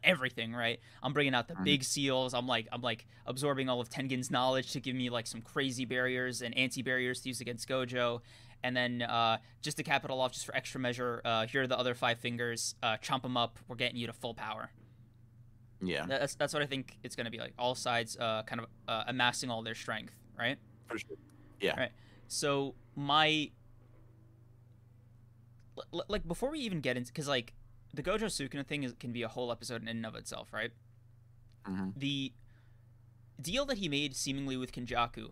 everything right i'm bringing out the Mhm. big seals i'm like i'm like absorbing all of tengen's knowledge to give me like some crazy barriers and anti-barriers to use against gojo and then uh, just to cap it all off just for extra measure uh, here are the other five fingers uh, chomp them up we're getting you to full power Yeah, that's that's what i think it's going to be like all sides uh, kind of uh, amassing all their strength right for sure. Yeah. All right. So my l- like before we even get into because like the gojo sukuna thing is, can be a whole episode in and of itself right hmm the deal that he made seemingly with Kenjaku,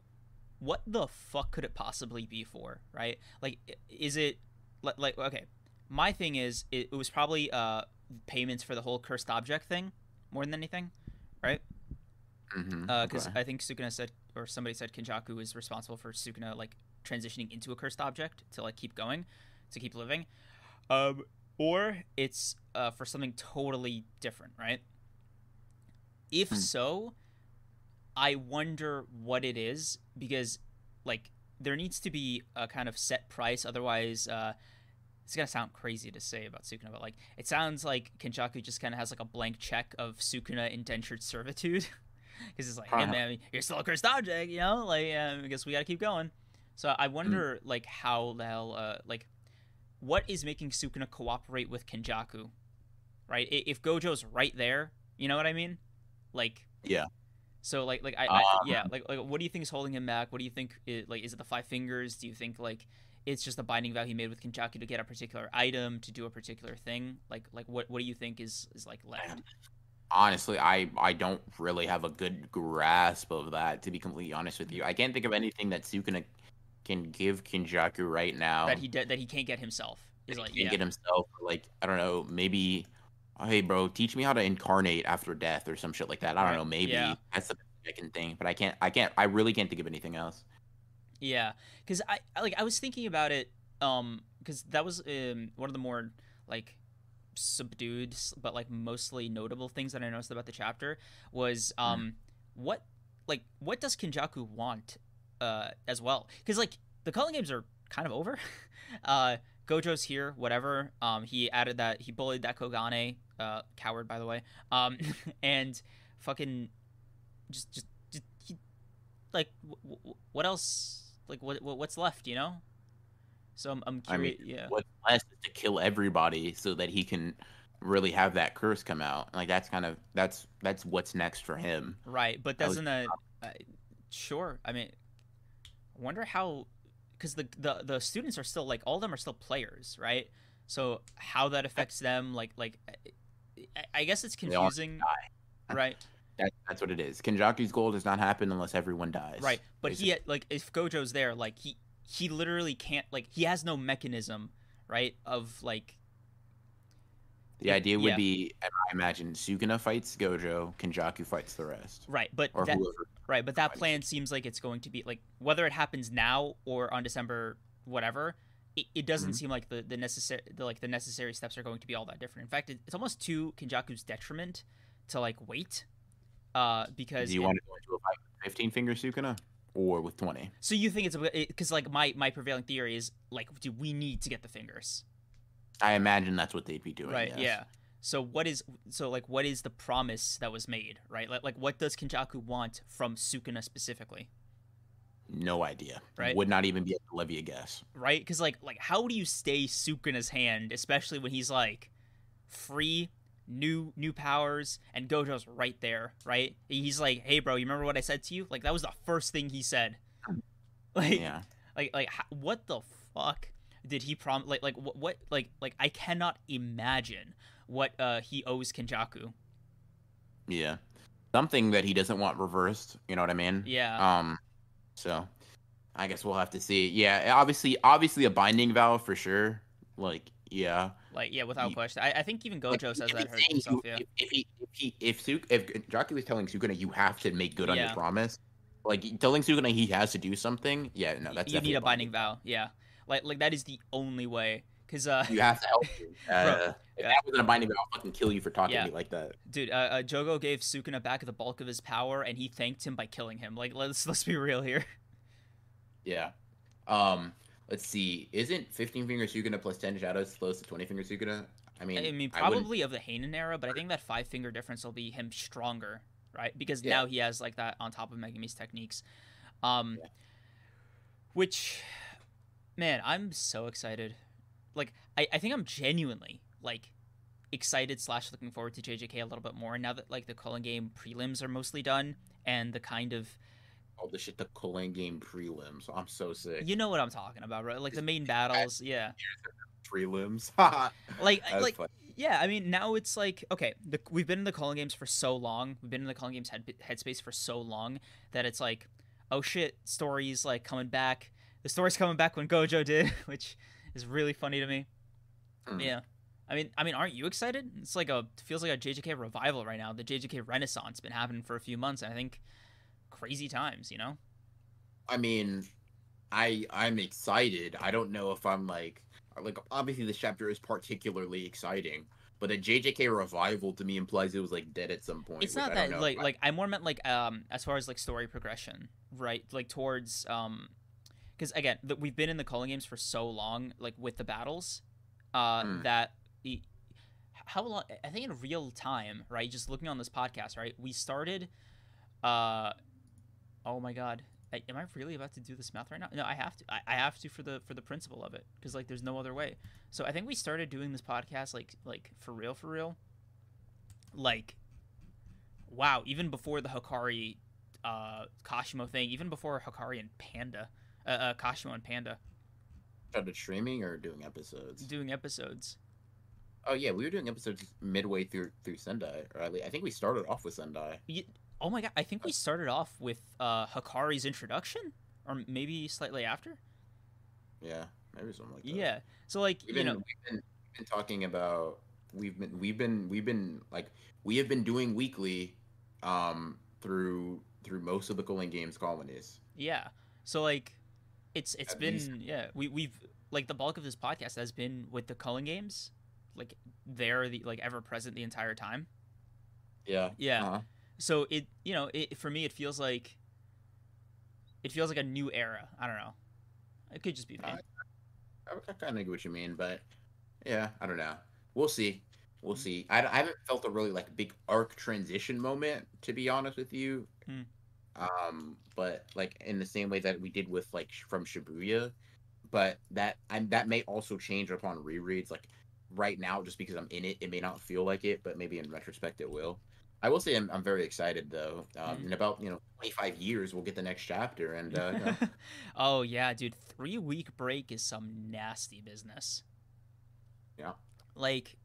what the fuck could it possibly be for, right? Like, is it like, okay? My thing is, it, it was probably uh payments for the whole cursed object thing more than anything, right? Because okay. I think Sukuna said, or somebody said, Kenjaku was responsible for Sukuna like transitioning into a cursed object to like keep going, to keep living, um, or it's uh, for something totally different, right? If Hmm. so, I wonder what it is because, like, there needs to be a kind of set price. Otherwise, uh, it's gonna sound crazy to say about Sukuna, but like, it sounds like Kenjaku just kind of has like a blank check of Sukuna indentured servitude. *laughs* Because it's like, hey man, you're still a cursed object, you know. Like, uh, I guess we gotta keep going. So I wonder, like, how the hell, uh, like, what is making Sukuna cooperate with Kenjaku, right? If Gojo's right there, you know what I mean? Like, Yeah. So like, like I, I Um, yeah, like, like, what do you think is holding him back? What do you think? It, like, is it the five fingers? Do you think like it's just a binding vow he made with Kenjaku to get a particular item to do a particular thing? Like, like what, what do you think is is like left? honestly i i don't really have a good grasp of that to be completely honest with you i can't think of anything that sukuna can give kenjaku right now. That he de- that he can't get himself. That like, he yeah, can't get himself like i don't know maybe oh, hey bro teach me how to incarnate after death or some shit like that. I don't Right, know maybe yeah. that's the i can think but i can't i can't i really can't think of anything else. Yeah, because I I- like I was thinking about it, um, because that was um one of the more like subdued but like mostly notable things that I noticed about the chapter was um what like what does Kenjaku want uh as well. Because like the culling games are kind of over. *laughs* Uh Gojo's here whatever. Um he added that he bullied that Kogane uh coward by the way. Um *laughs* and fucking just just, just he like w- w- what else like what what- what's left you know? So i'm, I'm I mean, curious yeah. what's left is to kill everybody so that he can really have that curse come out. Like that's kind of that's that's what's next for him. Right but That was- doesn't that uh, sure i mean wonder how because the, the the students are still like all of them are still players right? So how that affects them like like I, I guess it's confusing right? That, that's what it is. Kenjaku's goal does not happen unless everyone dies right but he like if gojo's there like he he literally can't like he has no mechanism right of like The idea would Yeah. be, I imagine, Sukuna fights Gojo, Kenjaku fights the rest, right but or that. Right, but that plan seems like it's going to be like whether it happens now or on December whatever. It, it doesn't Mhm. seem like the the necessary the, like the necessary steps are going to be all that different. In fact, it, it's almost to Kenjaku's detriment to like wait, uh, because Do you it- want to go into a fight with 15 finger Sukuna? or with 20. So you think it's because like my my prevailing theory is like, do we need to get the fingers? I imagine that's what they'd be doing. Right. yes. Yeah. So what is so like what is the promise that was made? Right. Like like what does Kenjaku want from Sukuna specifically? No idea. Right. Would not even be able to levy a guess. Right. Because like like how do you stay Sukuna's hand, especially when he's like free. New new powers and Gojo's right there, right? He's like, "Hey, bro, you remember what I said to you?" Like that was the first thing he said. Hmm. Like, Yeah. like like what the fuck did he prom like like what, what like like I cannot imagine what uh he owes Kenjaku. Yeah. Something that he doesn't want reversed. You know what I mean? Yeah. Um. So, I guess we'll have to see. Yeah. Obviously, obviously a binding vow for sure. Like, yeah. like yeah, without question. I, I think even Like, Gojo says that himself, you- yeah. If, he, if he, if Suk, if Jaki was telling Sukuna, you have to make good on Yeah. your promise. Like telling Sukuna he has to do something. Yeah. No, that's you need a binding vow. Yeah. Like like that is the only way cuz uh You have to help. you. *laughs* Uh, if yeah. that wasn't a binding I'll fucking kill you for talking Yeah. to me like that. dude, uh, uh Jogo gave Sukuna back the bulk of his power and he thanked him by killing him. Like let's let's be real here. Yeah. Um. Let's see. Isn't 15 finger Sukuna plus 10 shadows close to 20 finger Sukuna? I mean, I mean, I probably of the Heian era, but I think that five finger difference will be him stronger, right? Because Yeah. now he has like that on top of Megumi's techniques. Um, Yeah. which, man, I'm so excited. Like, I, I think I'm genuinely like excited slash looking forward to JJK a little bit more now that like the Culling game prelims are mostly done and the kind of all the shit the Culling game prelims. I'm so sick. you know what I'm talking about, right? Like the main battles, yeah. Prelims. *laughs* Like That's like funny. yeah, I mean now it's like okay, the, we've been in the culling games for so long, we've been in the culling games head, headspace for so long that it's like, oh shit, stories like coming back. The story's coming back when Gojo did, *laughs* which is really funny to me. Hmm. Yeah, I mean, I mean, aren't you excited? It's like a feels like a JJK revival right now. The JJK Renaissance been happening for a few months, and I think crazy times, you know. I mean, I I'm excited. I don't know if I'm like like obviously this chapter is particularly exciting, but a JJK revival to me implies it was like dead at some point. it's not that like I- like I more meant like um as far as like story progression, right? Like towards um because again the, we've been in the culling games for so long, like with the battles, uh Hmm. that e- how long I think in real time, right? Just looking on this podcast, right? We started, uh, oh my god. I, am I really about to do this math right now? No, I have to. I, I have to for the for the principle of it because like there's no other way. So I think we started doing this podcast like like for real for real, like wow, even before the Hakari uh Kashimo thing, even before Hakari and Panda, uh, uh Kashimo and Panda started streaming or doing episodes. doing episodes. Oh yeah, we were doing episodes midway through through Sendai. Or at least, I think we started off with Sendai. Oh my god, I think we started off with uh Hakari's introduction or maybe slightly after. Yeah, maybe something like that. Yeah. So like, we've you been, know, we've been we've been talking about we've been we've been we've been like we have been doing weekly um through through most of the Culling Games colonies. yeah. So like it's it's At been least. yeah, we we've like the bulk of this podcast has been with the culling games. Like they're the like ever present the entire time. Yeah. Yeah. Uh-huh. So it you know, it for me it feels like it feels like a new era. I don't know. It could just be me. I- I, I kind of get what you mean, but yeah, I don't know. We'll see. We'll Mm. see. I, I haven't felt a really like big arc transition moment, to be honest with you. Hmm. Um, but like in the same way that we did with like from Shibuya, but that and that may also change upon rereads. Like right now, just because I'm in it, it may not feel like it, but maybe in retrospect, it will. I will say I'm, I'm very excited though. Um, Hmm. In about you know 25 years, we'll get the next chapter, and uh, you *laughs* know, oh yeah, dude. Three week break is some nasty business. Yeah. Like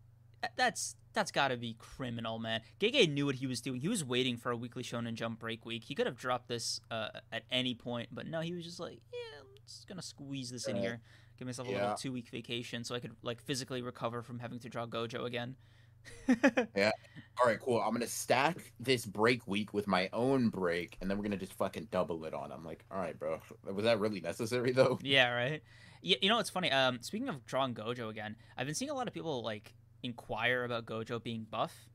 that's that's got to be criminal, man. Gege knew what he was doing. He was waiting for a weekly Shonen Jump break week. He could have dropped this uh, at any point, but no, he was just like, yeah, I'm just gonna squeeze this in here, give myself a yeah. little two week vacation so I could like physically recover from having to draw Gojo again. *laughs* Yeah. All right, cool. I'm gonna stack this break week with my own break, and then we're gonna just fucking double it on. I'm like, all right, bro. Was that really necessary though? Yeah, right. Yeah, you know it's funny? Um, speaking of drawing Gojo again, I've been seeing a lot of people like inquire about Gojo being buff,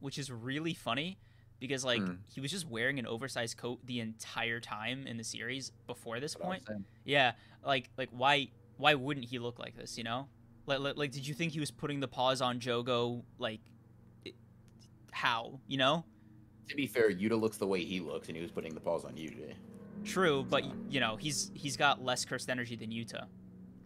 which is really funny because like Mm. he was just wearing an oversized coat the entire time in the series before this That's point. Yeah, like like why why wouldn't he look like this? You know, like like, like did you think he was putting the paws on Jogo? Like, it, how? You know? To be fair, Yuta looks the way he looks, and he was putting the paws on Yuji. True, but you know he's he's got less cursed energy than Yuta,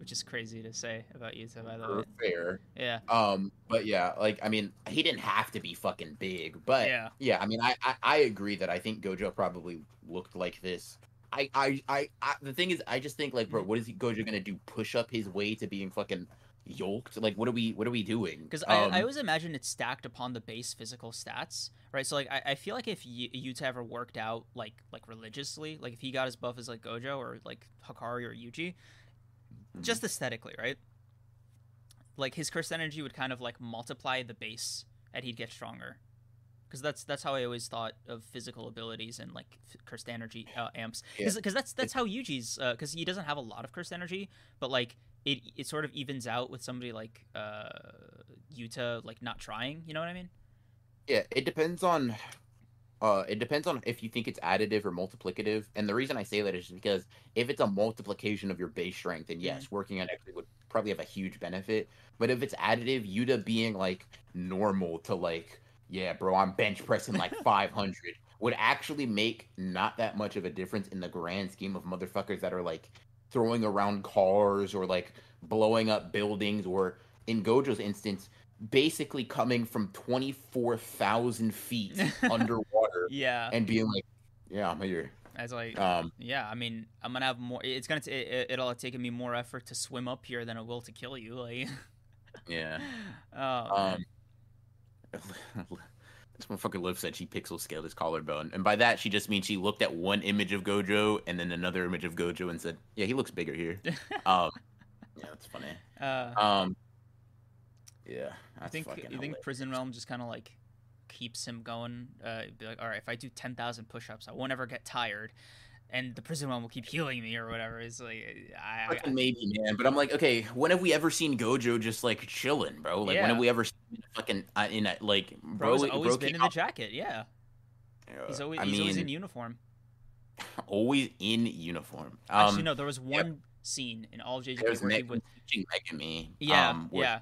which is crazy to say about Yuta. By the way, Fair. yeah, Um, but yeah, like I mean, he didn't have to be fucking big, but yeah, yeah, I mean, I, I I agree that I think Gojo probably looked like this. I I I, I the thing is, I just think like, bro, what is he Gojo gonna do? Push up his way to being fucking yoked? Like, what are we what are we doing? because Um, I, I always imagine it's stacked upon the base physical stats, right? So like I, I feel like if y- Yuta ever worked out like like religiously, like if he got as buff as like Gojo or like Hakari or Yuji, Mhm. just aesthetically, right? Like his cursed energy would kind of like multiply the base, and he'd get stronger. Because that's that's how I always thought of physical abilities and like f- cursed energy uh, amps. Yeah. Because that's that's how Yuji's. Because he doesn't have a lot of cursed energy, but like it it sort of evens out with somebody like uh Yuta like not trying. You know what I mean? Yeah, it depends on uh it depends on if you think it's additive or multiplicative. And the reason I say that is because if it's a multiplication of your base strength, then yes, working on it would probably have a huge benefit. But if it's additive, you Yuta being like normal to like, yeah, bro, I'm bench pressing like *laughs* 500 would actually make not that much of a difference in the grand scheme of motherfuckers that are like throwing around cars or like blowing up buildings or in Gojo's instance basically coming from 24,000 feet *laughs* underwater Yeah. and being like, yeah, I'm here. As like Um, yeah, I mean I'm gonna have more. It's gonna t- it, it'll have taken me more effort to swim up here than it will to kill you. Like *laughs* yeah. oh. Um, *laughs* this motherfucker Liv said she pixel scaled his collarbone. And by that, she just means she looked at one image of Gojo and then another image of Gojo and said, yeah, he looks bigger here. um, yeah, that's funny. uh, Um, yeah. I think you think hilarious. Prison Realm just kind of like keeps him going. Uh, be like, all right, if I do ten thousand push-ups, I won't ever get tired, and the Prison Realm will keep healing me or whatever. It's like I, I, Fucking maybe, man. But I'm like, okay, when have we ever seen Gojo just like chilling, bro? Like, Yeah. when have we ever seen fucking uh, in a like, bro? bro's always bro been in the out- jacket. Yeah, uh, he's always I he's mean, always in uniform. *laughs* always in uniform. Actually, Um, no, there was one scene in all of JJK where he was teaching Megumi. Yeah, um, yeah.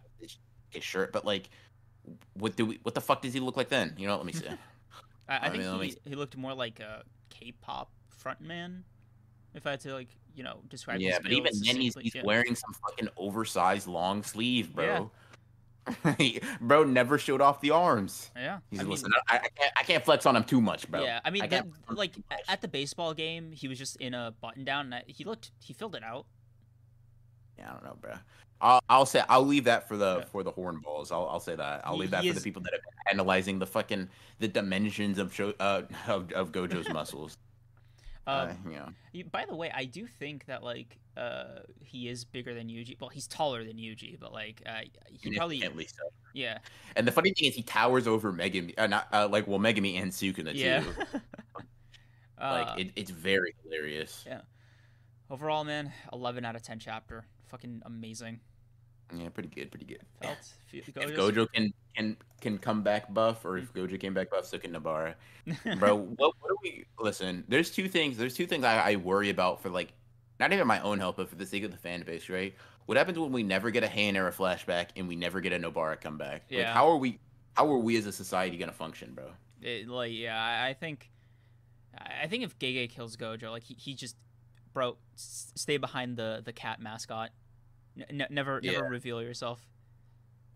His- shirt, but like, what do we? What the fuck does he look like then? You know, let me see. *laughs* I, I I think mean, let me he, he looked more like a K-pop frontman. If I had to like you know describe. yeah, but even then, he's, he's yeah. wearing some fucking oversized long sleeve, bro. Yeah. *laughs* bro never showed off the arms. Yeah, He's I mean, listen. I, I can't. I can't flex on him too much, bro. Yeah, I mean, I that, can't flex on him like too a- much. at the baseball game, he was just in a button down. And he looked, he filled it out. Yeah, I don't know, bro. I'll, I'll say I'll leave that for the Yeah. for the horn balls. I'll, I'll say that. I'll leave that he for the people that are analyzing the fucking the dimensions of show, uh, *laughs* of, of Gojo's *laughs* muscles. Uh, Uh, you know, y- by the way, I do think that like uh, he is bigger than Yuji. Well, he's taller than Yuji, but like uh, he probably, significantly so. yeah, And the funny thing is, he towers over Megumi. Uh, not uh, like well, Megumi and Sukuna yeah. too. *laughs* uh, Like it, it's very hilarious. Yeah. overall, man, eleven out of ten chapter, fucking amazing. Yeah, pretty good, pretty good. Felt fe- If Gojo can can can come back buff, or if mm-hmm. Gojo came back buff, so can Nobara. *laughs* bro what, what do we listen there's two things there's two things I, I worry about for like not even my own health but for the sake of the fan base right what happens when we never get a Heian era flashback and we never get a nobara comeback like Yeah. how are we how are we as a society gonna function bro it, like yeah, I, I think, I I think if Gege kills Gojo, like he, he just, bro, s- stay behind the the cat mascot. N- never Yeah. never reveal yourself.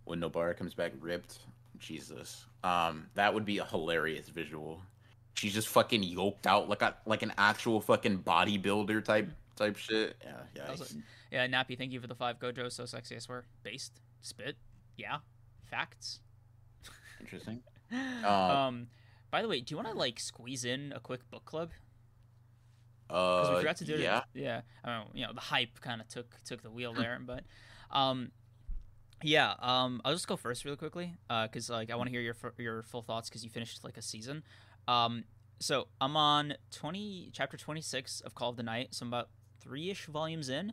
when nobara comes back ripped jesus um that would be a hilarious visual she's just fucking yoked out like a like an actual fucking bodybuilder type type shit yeah yeah Yeah, Nappy, thank you for the five Gojo so sexy. I swear, based spit. Yeah, facts. interesting *laughs* um, by the way, do you want to like squeeze in a quick book club? Because uh we forgot to do yeah it. Yeah, I don't. You know, the hype kind of took took the wheel there, but um, yeah. Um, I'll just go first really quickly. Uh, because like I want to hear your your full thoughts because you finished like a season. Um, so I'm on twenty chapter twenty six of Call of the Night. So I'm about three ish volumes in.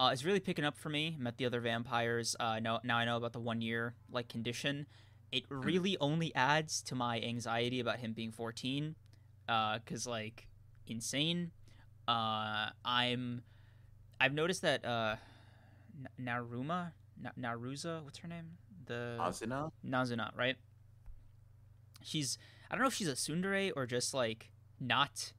Uh, it's really picking up for me. Met the other vampires. Uh, now now I know about the one year like condition, it really only adds to my anxiety about him being 14 because like insane uh i'm i've noticed that uh N- naruma N- naruza what's her name the Asuna? nazuna right she's i don't know if she's a tsundere or just like not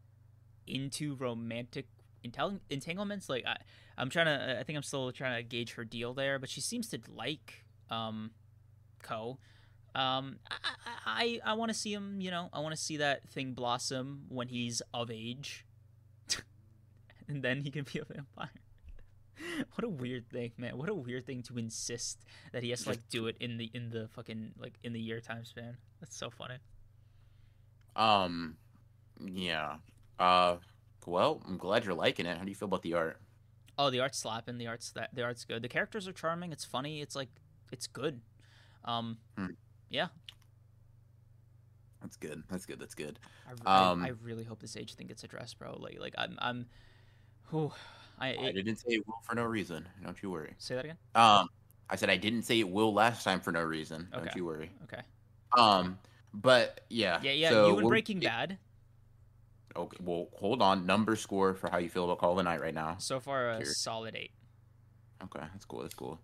into romantic entel- entanglements like I, i'm trying to i think i'm still trying to gauge her deal there but she seems to like um ko um, I I, I want to see him. You know, I want to see that thing blossom when he's of age, *laughs* and then he can be a vampire. *laughs* what a weird thing, man! What a weird thing to insist that he has to like do it in the in the fucking like in the year time span. That's so funny. Um, yeah. Uh, well, I'm glad you're liking it. How do you feel about the art? Oh, the art's slapping. The art's that the art's good. The characters are charming. It's funny. It's like it's good. Um, Hmm. yeah. That's good. That's good. That's good. I, I- Um, I, really hope this age thing gets addressed, bro. Like like I'm I'm, whew, I, I didn't say it will for no reason. Don't you worry. say that again. Um, I said I didn't say it will last time for no reason. Don't you worry. Okay. Um, but yeah. Yeah, yeah. so you and Breaking Bad Okay. Well, hold on. Number score for how you feel about Call of the Night right now. so far a Here. solid eight. Okay, that's cool. That's cool.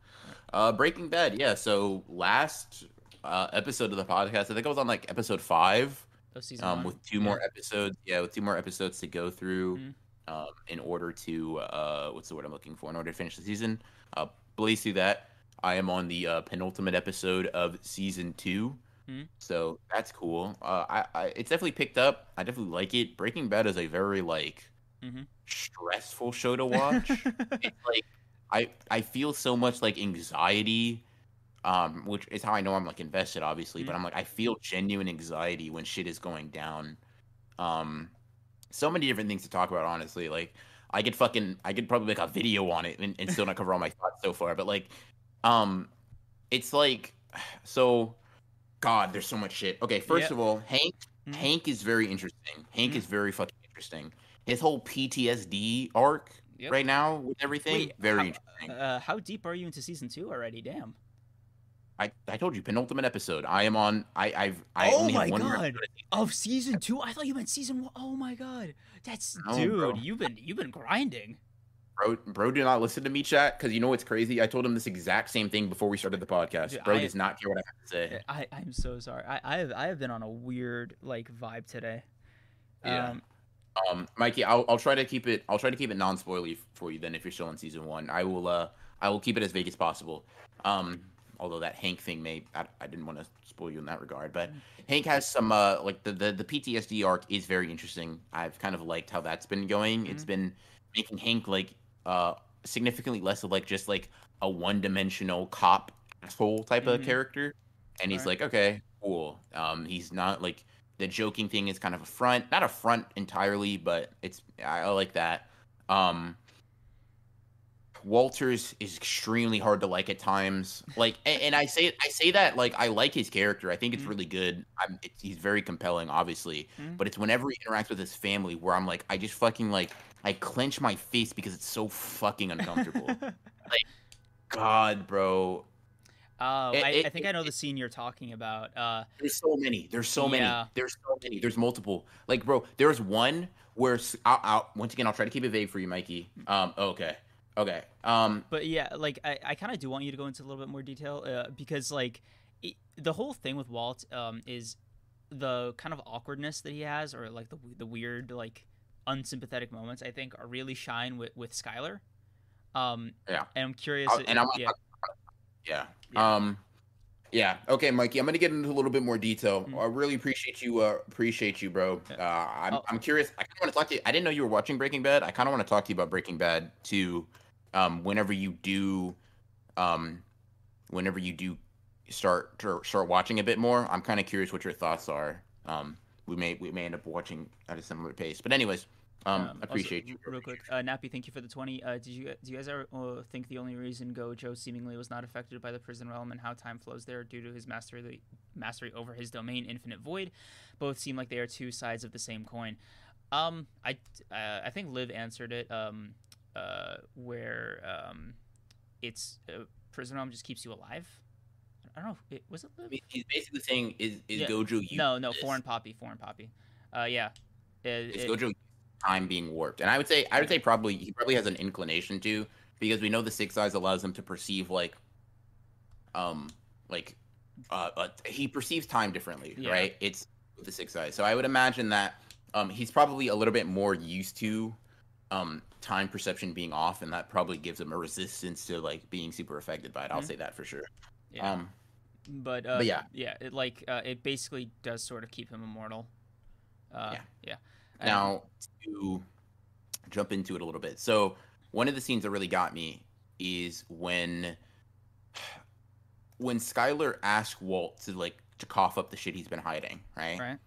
Uh, Breaking Bad. Yeah. So last uh, episode of the podcast, I think I was on like episode five. Season um, with two more episodes. Yeah, with two more episodes to go through, Mhm. Um, in order to uh, what's the word I'm looking for? In order to finish the season, uh, blaze through that. I am on the uh, penultimate episode of season 2 Mhm. so that's cool. Uh, I, I it's definitely picked up. I definitely like it. Breaking Bad is a very like Mhm. stressful show to *laughs* watch. it's like I I feel so much like anxiety, um, which is how I know I'm like invested, obviously. But I'm like I feel genuine anxiety when shit is going down. Um, so many different things to talk about, honestly. Like I could fucking I could probably make a video on it and, and still not cover all my thoughts so far. But like, um, it's like *sighs* so. God, there's so much shit. Okay, first Yeah. of all, Hank Mhm. Hank is very interesting. Hank Mhm. is very fucking interesting. His whole PTSD arc Yep. right now with everything, Wait, very how, interesting. Uh, how deep are you into season two already? Damn. I, I told you penultimate episode. I am on. I I've I Oh only my have one more God. Of season two? I thought you meant season one. Oh my god. That's No, dude. bro. You've been you've been grinding. Bro, bro, did not listen to me chat because you know what's crazy. I told him this exact same thing before we started the podcast. Dude, bro I- does not care what I have to say. I I'm so sorry. I I have I have been on a weird like vibe today. Yeah. Um, Um, Mikey, I'll, I'll try to keep it. I'll try to keep it non-spoily for you. Then, if you're still in season one, I will. Uh, I will keep it as vague as possible. Um, although that Hank thing may, I, I didn't want to spoil you in that regard. But Hank has some, uh, like the, the the PTSD arc is very interesting. I've kind of liked how that's been going. It's been making Hank like, uh, significantly less of like just like a one-dimensional cop asshole type of Mhm. character, and he's Alright. like, okay, cool. Um, he's not like the joking thing is kind of a front, not a front entirely, but it's I, I like that. Um, Walters is extremely hard to like at times. Like, and, and I say I say that like I like his character. I think it's Mhm. really good. I'm, it's, he's very compelling, obviously. Mhm. But it's whenever he interacts with his family where I'm like, I just fucking like I clench my face because it's so fucking uncomfortable. *laughs* Like, God, bro, Oh, It- I, it- I think I know the scene you're talking about. Uh, There's so many. There's so many. There's so many. There's multiple. Like, bro, there's one where I'll, I'll, once again I'll try to keep it vague for you, Mikey. Um, okay, okay. Um, but yeah, like I, I kind of do want you to go into a little bit more detail uh, because like it, the whole thing with Walt um, is the kind of awkwardness that he has, or like the the weird like unsympathetic moments. I think are really shine with with Skyler. Um, Yeah. and I'm curious. I'll- and I'm yeah, yeah. Yeah. Um, yeah. Okay, Mikey. I'm gonna get into a little bit more detail. Mhm. I really appreciate you. Uh, appreciate you, bro. Uh, I'm, Oh. I'm curious. I kind of want to talk to you. I didn't know you were watching Breaking Bad. I kind of want to talk to you about Breaking Bad too. Um, whenever you do, um, whenever you do start to start watching a bit more, I'm kind of curious what your thoughts are. Um, we may we may end up watching at a similar pace, but anyways, um, Um, also, appreciate you. Real quick, uh, Nappy, thank you for the twenty. Uh, did you do you guys ever uh, think the only reason Gojo seemingly was not affected by the prison realm and how time flows there due to his mastery mastery over his domain, Infinite Void? Both seem like they are two sides of the same coin. Um, I uh, I think Liv answered it. Um, uh, where um, it's uh, prison realm just keeps you alive. I don't know. It, was it he's basically saying is is Yeah. Gojo used No, no, this? foreign poppy, foreign poppy. Uh, yeah. It- Is it- Gojo time being warped? And I would say I would say probably he probably has an inclination to because we know the six eyes allows him to perceive like um like uh, uh he perceives time differently, Yeah. right? It's with the six eyes. So I would imagine that um he's probably a little bit more used to um time perception being off and that probably gives him a resistance to like being super affected by it. I'll Mhm. say that for sure. yeah. Um but uh, but yeah. yeah. It like uh, it basically does sort of keep him immortal. Uh, Yeah. yeah. And- Now to jump into it a little bit. So one of the scenes that really got me is when when Skyler asked Walt to like to cough up the shit he's been hiding, right? right.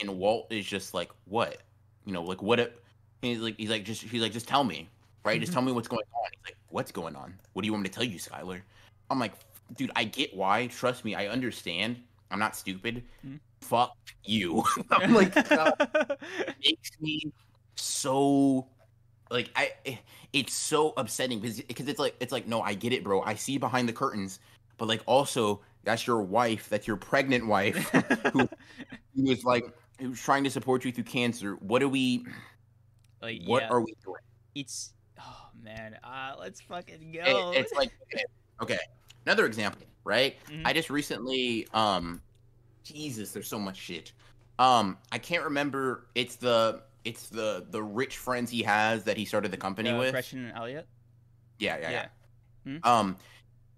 And Walt is just like, "What? You know, like what?" It, and he's like, he's like, just he's like, just tell me, right? Just tell me what's going on. He's like, "What's going on? What do you want me to tell you, Skyler?" I'm like, "Dude, I get why. Trust me, I understand. I'm not stupid. Mhm. Fuck you." *laughs* I'm *laughs* like, makes me so like I it's so upsetting because because it's like it's like no I get it bro I see behind the curtains but like also that's your wife that's your pregnant wife *laughs* who who is like who's trying to support you through cancer what do we like what yeah, are we doing it's oh man, uh, let's fucking It- go. it's like *laughs* okay, another example right Mhm. I just recently um Jesus there's so much shit um I can't remember it's the it's the the rich friends he has that he started the company uh, with Gretchen and Elliott. Yeah, yeah, yeah. Yeah. Um,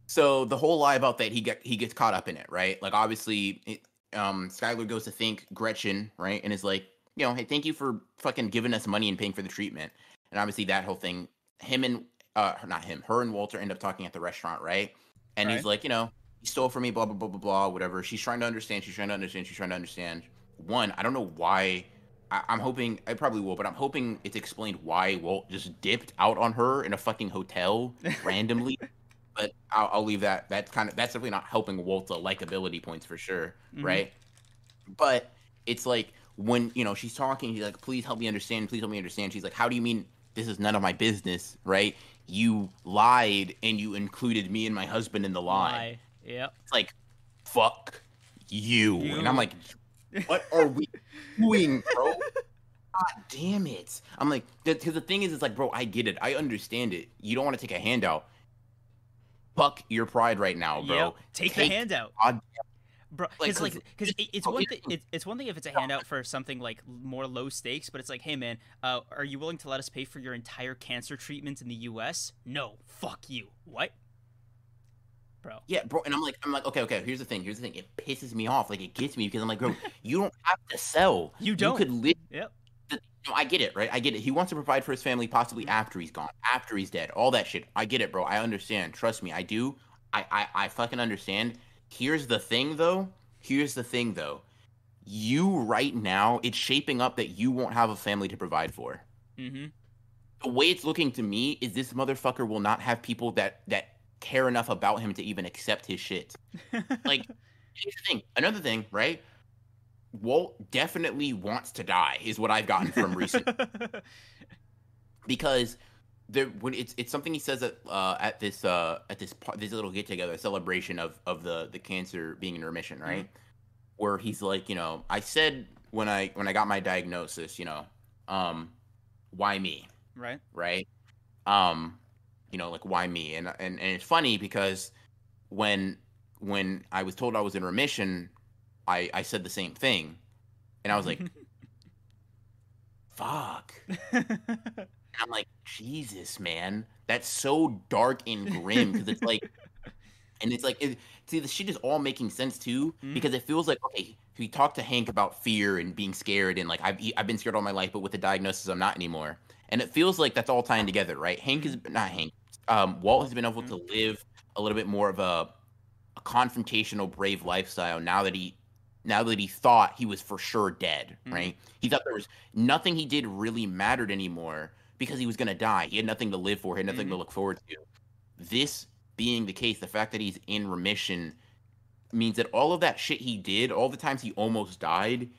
so the whole lie about that he get he gets caught up in it, right? Like obviously, it, um, Skyler goes to thank Gretchen, right, and is like, you know, hey, thank you for fucking giving us money and paying for the treatment. And obviously, that whole thing, him and uh, not him, her and Walter end up talking at the restaurant, right? And he's like, you know, he stole from me, blah blah blah blah blah, whatever. She's trying to understand. She's trying to understand. She's trying to understand. One, I don't know why. I, I'm hoping I probably will, but I'm hoping it's explained why Walt just dipped out on her in a fucking hotel *laughs* randomly. but I'll, I'll leave that. That's kind of that's definitely not helping Walt's likability points for sure, Mhm. right? But it's like when you know she's talking, she's like, "Please help me understand. Please help me understand." She's like, "How do you mean this is none of my business?" Right? You lied and you included me and my husband in the lie. Lie. Yep. It's like, fuck you. You. And I'm like, what are we *laughs* doing, bro? God damn it. I'm like, because the thing is, it's like, bro, I get it. I understand it. You don't want to take a handout. Fuck your pride right now, bro. Yep. Take, the handout, God bro. like, Because like, 'cause because it, it's one thing. It's, it's one thing if it's a handout for something like more low stakes, but it's like, hey man, uh, are you willing to let us pay for your entire cancer treatment in the U.S.? No. Fuck you. What? Bro. Yeah, bro. And I'm like, I'm like, okay, okay. Here's the thing. Here's the thing. It pisses me off. Like, it gets me because I'm like, bro, you don't have to sell. You don't. You could live. Yep. No, I get it, right? I get it. He wants to provide for his family, possibly after he's gone, after he's dead, all that shit. I get it, bro. I understand. Trust me, I do. I, I, I fucking understand. Here's the thing, though. Here's the thing, though. You right now, it's shaping up that you won't have a family to provide for. Mm-hmm. The way it's looking to me is this motherfucker will not have people that that care enough about him to even accept his shit. Like, *laughs* here's the thing. Another thing, right? Walt definitely wants to die, is what I've gotten from recent *laughs* because there when it's it's something he says at uh, at this uh at this this little get together celebration of of the the cancer being in remission, right? Where he's like, you know, I said when I when I got my diagnosis, you know, um, why me, right. right? Um, you know, like why me? And and and it's funny because when when I was told I was in remission, I I said the same thing, and I was like, *laughs* fuck. *laughs* I'm like, Jesus, man, that's so dark and grim because it's like, *laughs* and it's like, it, see, the shit is all making sense too Mhm. because it feels like okay, we talked to Hank about fear and being scared and like I've I've been scared all my life, but with the diagnosis, I'm not anymore, and it feels like that's all tying together, right? Hank is not Hank, um, Walt has been able to live a little bit more of a, a confrontational, brave lifestyle now that he. Now that he thought he was for sure dead, Mhm. right? He thought there was nothing he did really mattered anymore because he was going to die. He had nothing to live for, he had nothing to Mhm. look forward to. This being the case, the fact that he's in remission means that all of that shit he did, all the times he almost died,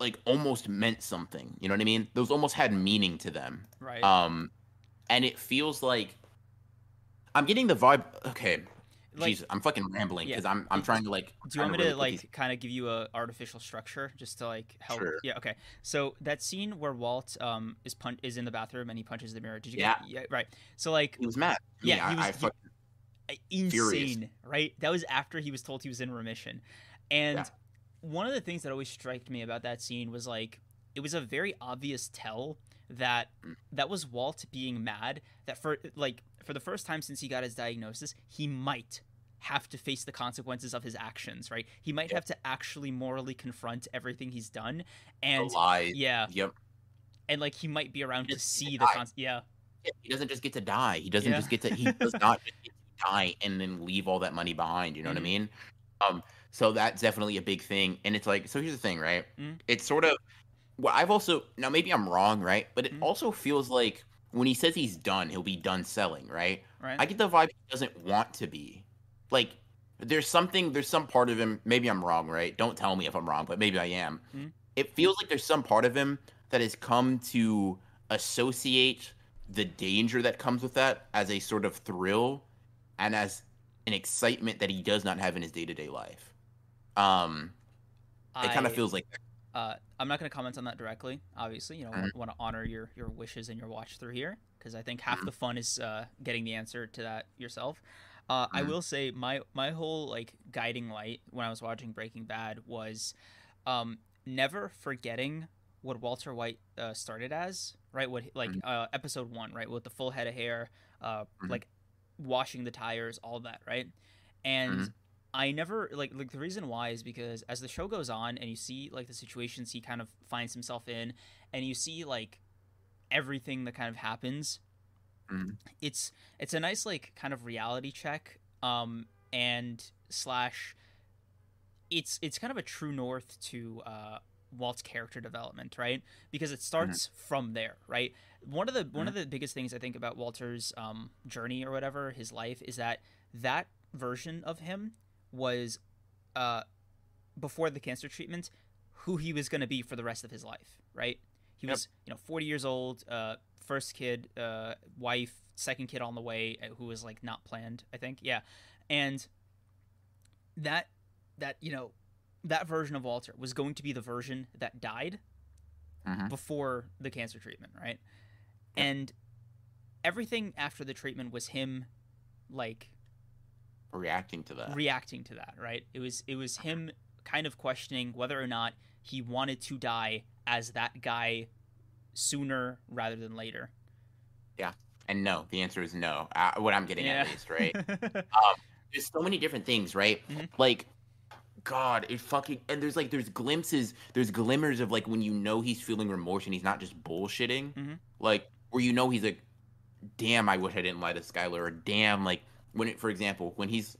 like almost meant something. You know what I mean? Those almost had meaning to them. right. Um and it feels like I'm getting the vibe okay. Like, Jesus, I'm fucking rambling Yeah. because I'm I'm trying to like. do you want me to put like these- kind of give you a artificial structure just to like help? Sure. Yeah. Okay. So that scene where Walt um is pun- is in the bathroom and he punches the mirror. Did you? Yeah. Get, yeah. Right. So like He was mad. Yeah, Yeah, he was- I, I fucking, insane, Furious. right? That was after he was told he was in remission. And Yeah. one of the things that always struck me about that scene was like it was a very obvious tell that Mm. that was Walt being mad that for like for the first time since he got his diagnosis, he might have to face the consequences of his actions, right? He might Yeah. have to actually morally confront everything he's done the and lies. yeah, Yep. and like he might be around to see the con- yeah. Yeah, He doesn't just get to die. He doesn't Yeah. just get to. He *laughs* does not just get to die and then leave all that money behind. You know Mhm. what I mean? Um. So that's definitely a big thing. And it's like, so here's the thing, right? Mhm. It's sort of. Well, I've also now maybe I'm wrong, right? But it Mhm. also feels like when he says he's done, he'll be done selling, right? Right? I get the vibe he doesn't want to be. Like, there's something, there's some part of him, maybe I'm wrong, right? Don't tell me if I'm wrong, but maybe I am. Mhm. It feels like there's some part of him that has come to associate the danger that comes with that as a sort of thrill and as an excitement that he does not have in his day to day life. Um, it kind of feels like that. Uh, I'm not going to comment on that directly. Obviously, you know, Mhm. want to honor your your wishes and your watch through here because I think half Mhm. the fun is uh, getting the answer to that yourself. Uh, I Mhm. will say my my whole like guiding light when I was watching Breaking Bad was um, never forgetting what Walter White uh, started as, right? What like Mhm. uh, episode one, right, with the full head of hair, uh, Mhm. like washing the tires, all that, right? And Mhm. I never like like the reason why is because as the show goes on and you see like the situations he kind of finds himself in and you see like everything that kind of happens Mhm. it's it's a nice like kind of reality check um and slash it's it's kind of a true north to uh Walt's character development, right? Because it starts from there, right? One of the one of the biggest things I think about Walter's um, journey or whatever his life is that that version of him was uh, before the cancer treatment who he was going to be for the rest of his life, right? He Yep. was you know 40 years old, uh, first kid, uh, wife, second kid on the way, uh, who was like not planned, I think, yeah, and that that you know that version of Walter was going to be the version that died Mhm. before the cancer treatment, right? Yep. And everything after the treatment was him like reacting to that. reacting to that, right? It was it was him kind of questioning whether or not he wanted to die as that guy sooner rather than later. Yeah and no, the answer is no. Uh, what I'm getting Yeah. at least, right? *laughs* there's so many different things, right? Mhm. Like, God, it fucking and there's like there's glimpses, there's glimmers of like when you know he's feeling remorse and he's not just bullshitting, Mhm. like where you know he's like, damn, I wish I didn't lie to Skyler, or damn, like when it, for example, when he's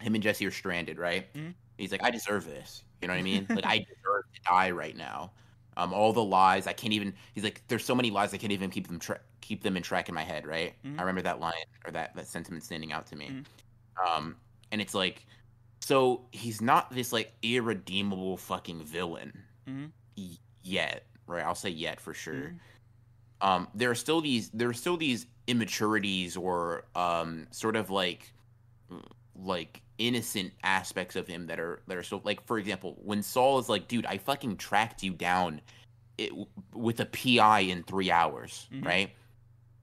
him and Jesse are stranded, right? Mhm. He's like, I deserve this. You know what I mean? *laughs* like I deserve to die right now. Um, all the lies I can't even. He's like, there's so many lies I can't even keep them tra- keep them in track in my head, right? Mhm. I remember that line or that that sentiment standing out to me. Mhm. Um, and it's like, so he's not this like irredeemable fucking villain Mhm. y- yet, right? I'll say yet for sure. Um, there are still these there are still these immaturities or um sort of like like innocent aspects of him that are that are so like for example when Saul is like dude I fucking tracked you down it, with a PI in three hours Mhm. right?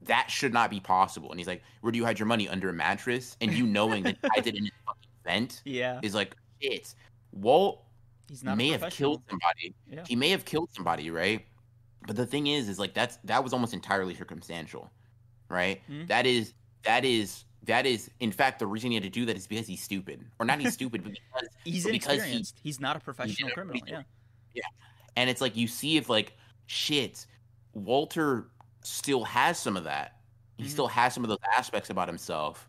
That should not be possible. And he's like where do you hide your money? Under a mattress? And you knowing that I did in his fucking vent *laughs* Yeah, is like shit. Walt he's not may have killed somebody. Yeah. he may have killed somebody right but the thing is is like that's that was almost entirely circumstantial right Mhm. that is that is that is in fact the reason he had to do that is because he's stupid or not he's *laughs* stupid but because He's but because he- inexperienced. he's not a professional criminal. Yeah, Yeah. and it's like you see if like shit walter still has some of that he Mhm. still has some of those aspects about himself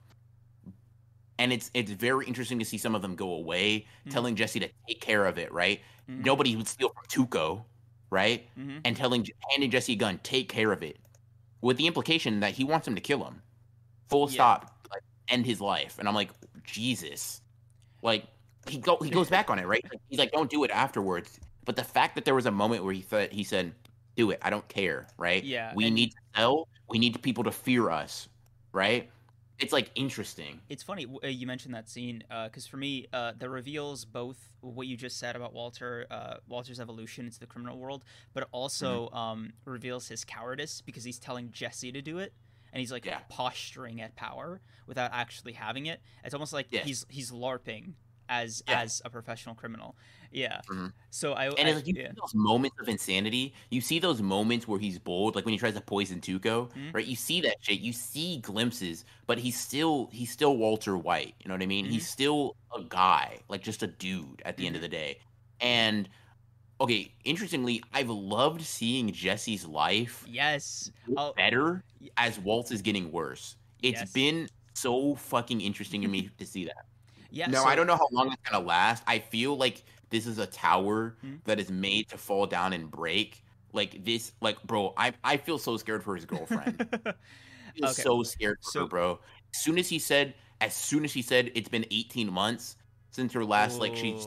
and it's it's very interesting to see some of them go away Mhm. telling jesse to take care of it right Mhm. nobody would steal from tuco right? Mhm. and telling handing jesse a gun take care of it with the implication that he wants him to kill him. Full Yeah. stop like, end his life. And i'm like jesus. Like he go he goes back on it right? Like, he's like don't do it afterwards. But the fact that there was a moment where he thought he said do it. I don't care right? Yeah, we and- need to sell. We need people to fear us right it's like interesting. It's funny uh, you mentioned that scene because for me, uh, that reveals both what you just said about Walter, uh, Walter's evolution into the criminal world, but also um, reveals his cowardice because he's telling Jesse to do it, and he's like Yeah. posturing at power without actually having it. It's almost like Yes. he's he's larping as Yeah. as a professional criminal. Yeah. Mhm. So I, And I it's like you yeah. see those moments of insanity. You see those moments where he's bold, like when he tries to poison Tuco, Mhm. right? You see that shit. You see glimpses, but he's still he's still Walter White. You know what I mean? Mhm. He's still a guy, like just a dude at the end of the day. And okay, interestingly, I've loved seeing Jesse's life yes. I'll- better as Walt is getting worse. It's Yes. been so fucking interesting to me *laughs* to see that. Yeah. No, so- I don't know how long it's gonna last. I feel like this is a tower Mhm. that is made to fall down and break. Like this, like bro, I I feel so scared for his girlfriend. *laughs* I feel Okay. so scared for So- her, bro. As soon as he said, as soon as he said, it's been 18 months since her last like she.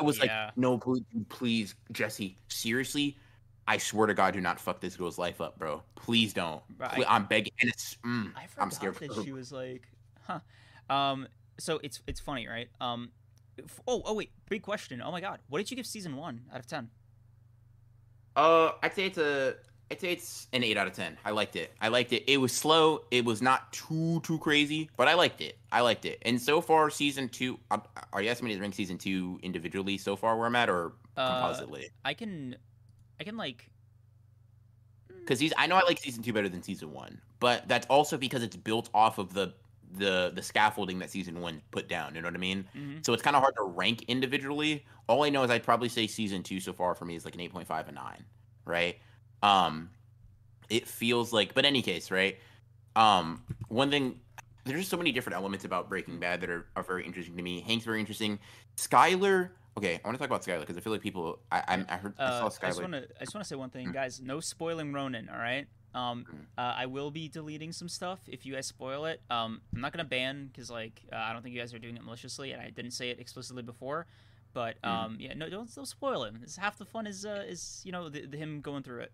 I was yeah. like, no, please, please, Jesse, seriously. I swear to God, do not fuck this girl's life up, bro. Please don't. Right. I'm begging, and it's. Mm, I forgot I'm scared for her. she was like, huh. Um, so it's it's funny, right? Um, oh oh wait, big question. Oh my god, what did you give season one out of ten? Uh, I'd say it's a. I'd say it's an eight out of ten. I liked it. I liked it. It was slow. It was not too too crazy, but I liked it. I liked it. And so far, season two. uh, Are you estimating to rank season two individually so far where I'm at, or Uh, compositely? I can, I can like. Because he's. I know I like season two better than season one, but that's also because it's built off of the the the scaffolding that season one put down. You know what I mean? mhm. So it's kind of hard to rank individually. All I know is I'd probably say season two so far for me is like an eight point five and nine, right? Um, it feels like, but any case, right? Um, one thing, there's just so many different elements about Breaking Bad that are, are very interesting to me. Hank's very interesting. Skyler, okay, I want to talk about Skyler because I feel like people, I I, I heard, I Uh, saw I just Skyler. want to I just want to say one thing, Mm. guys. No spoiling Ronin. All right. Um, Mm. uh, I will be deleting some stuff if you guys spoil it. Um, I'm not gonna ban because like uh, I don't think you guys are doing it maliciously, and I didn't say it explicitly before. But Mm. um, yeah, no, don't, don't spoil him. It's half the fun is uh, is you know the, the him going through it.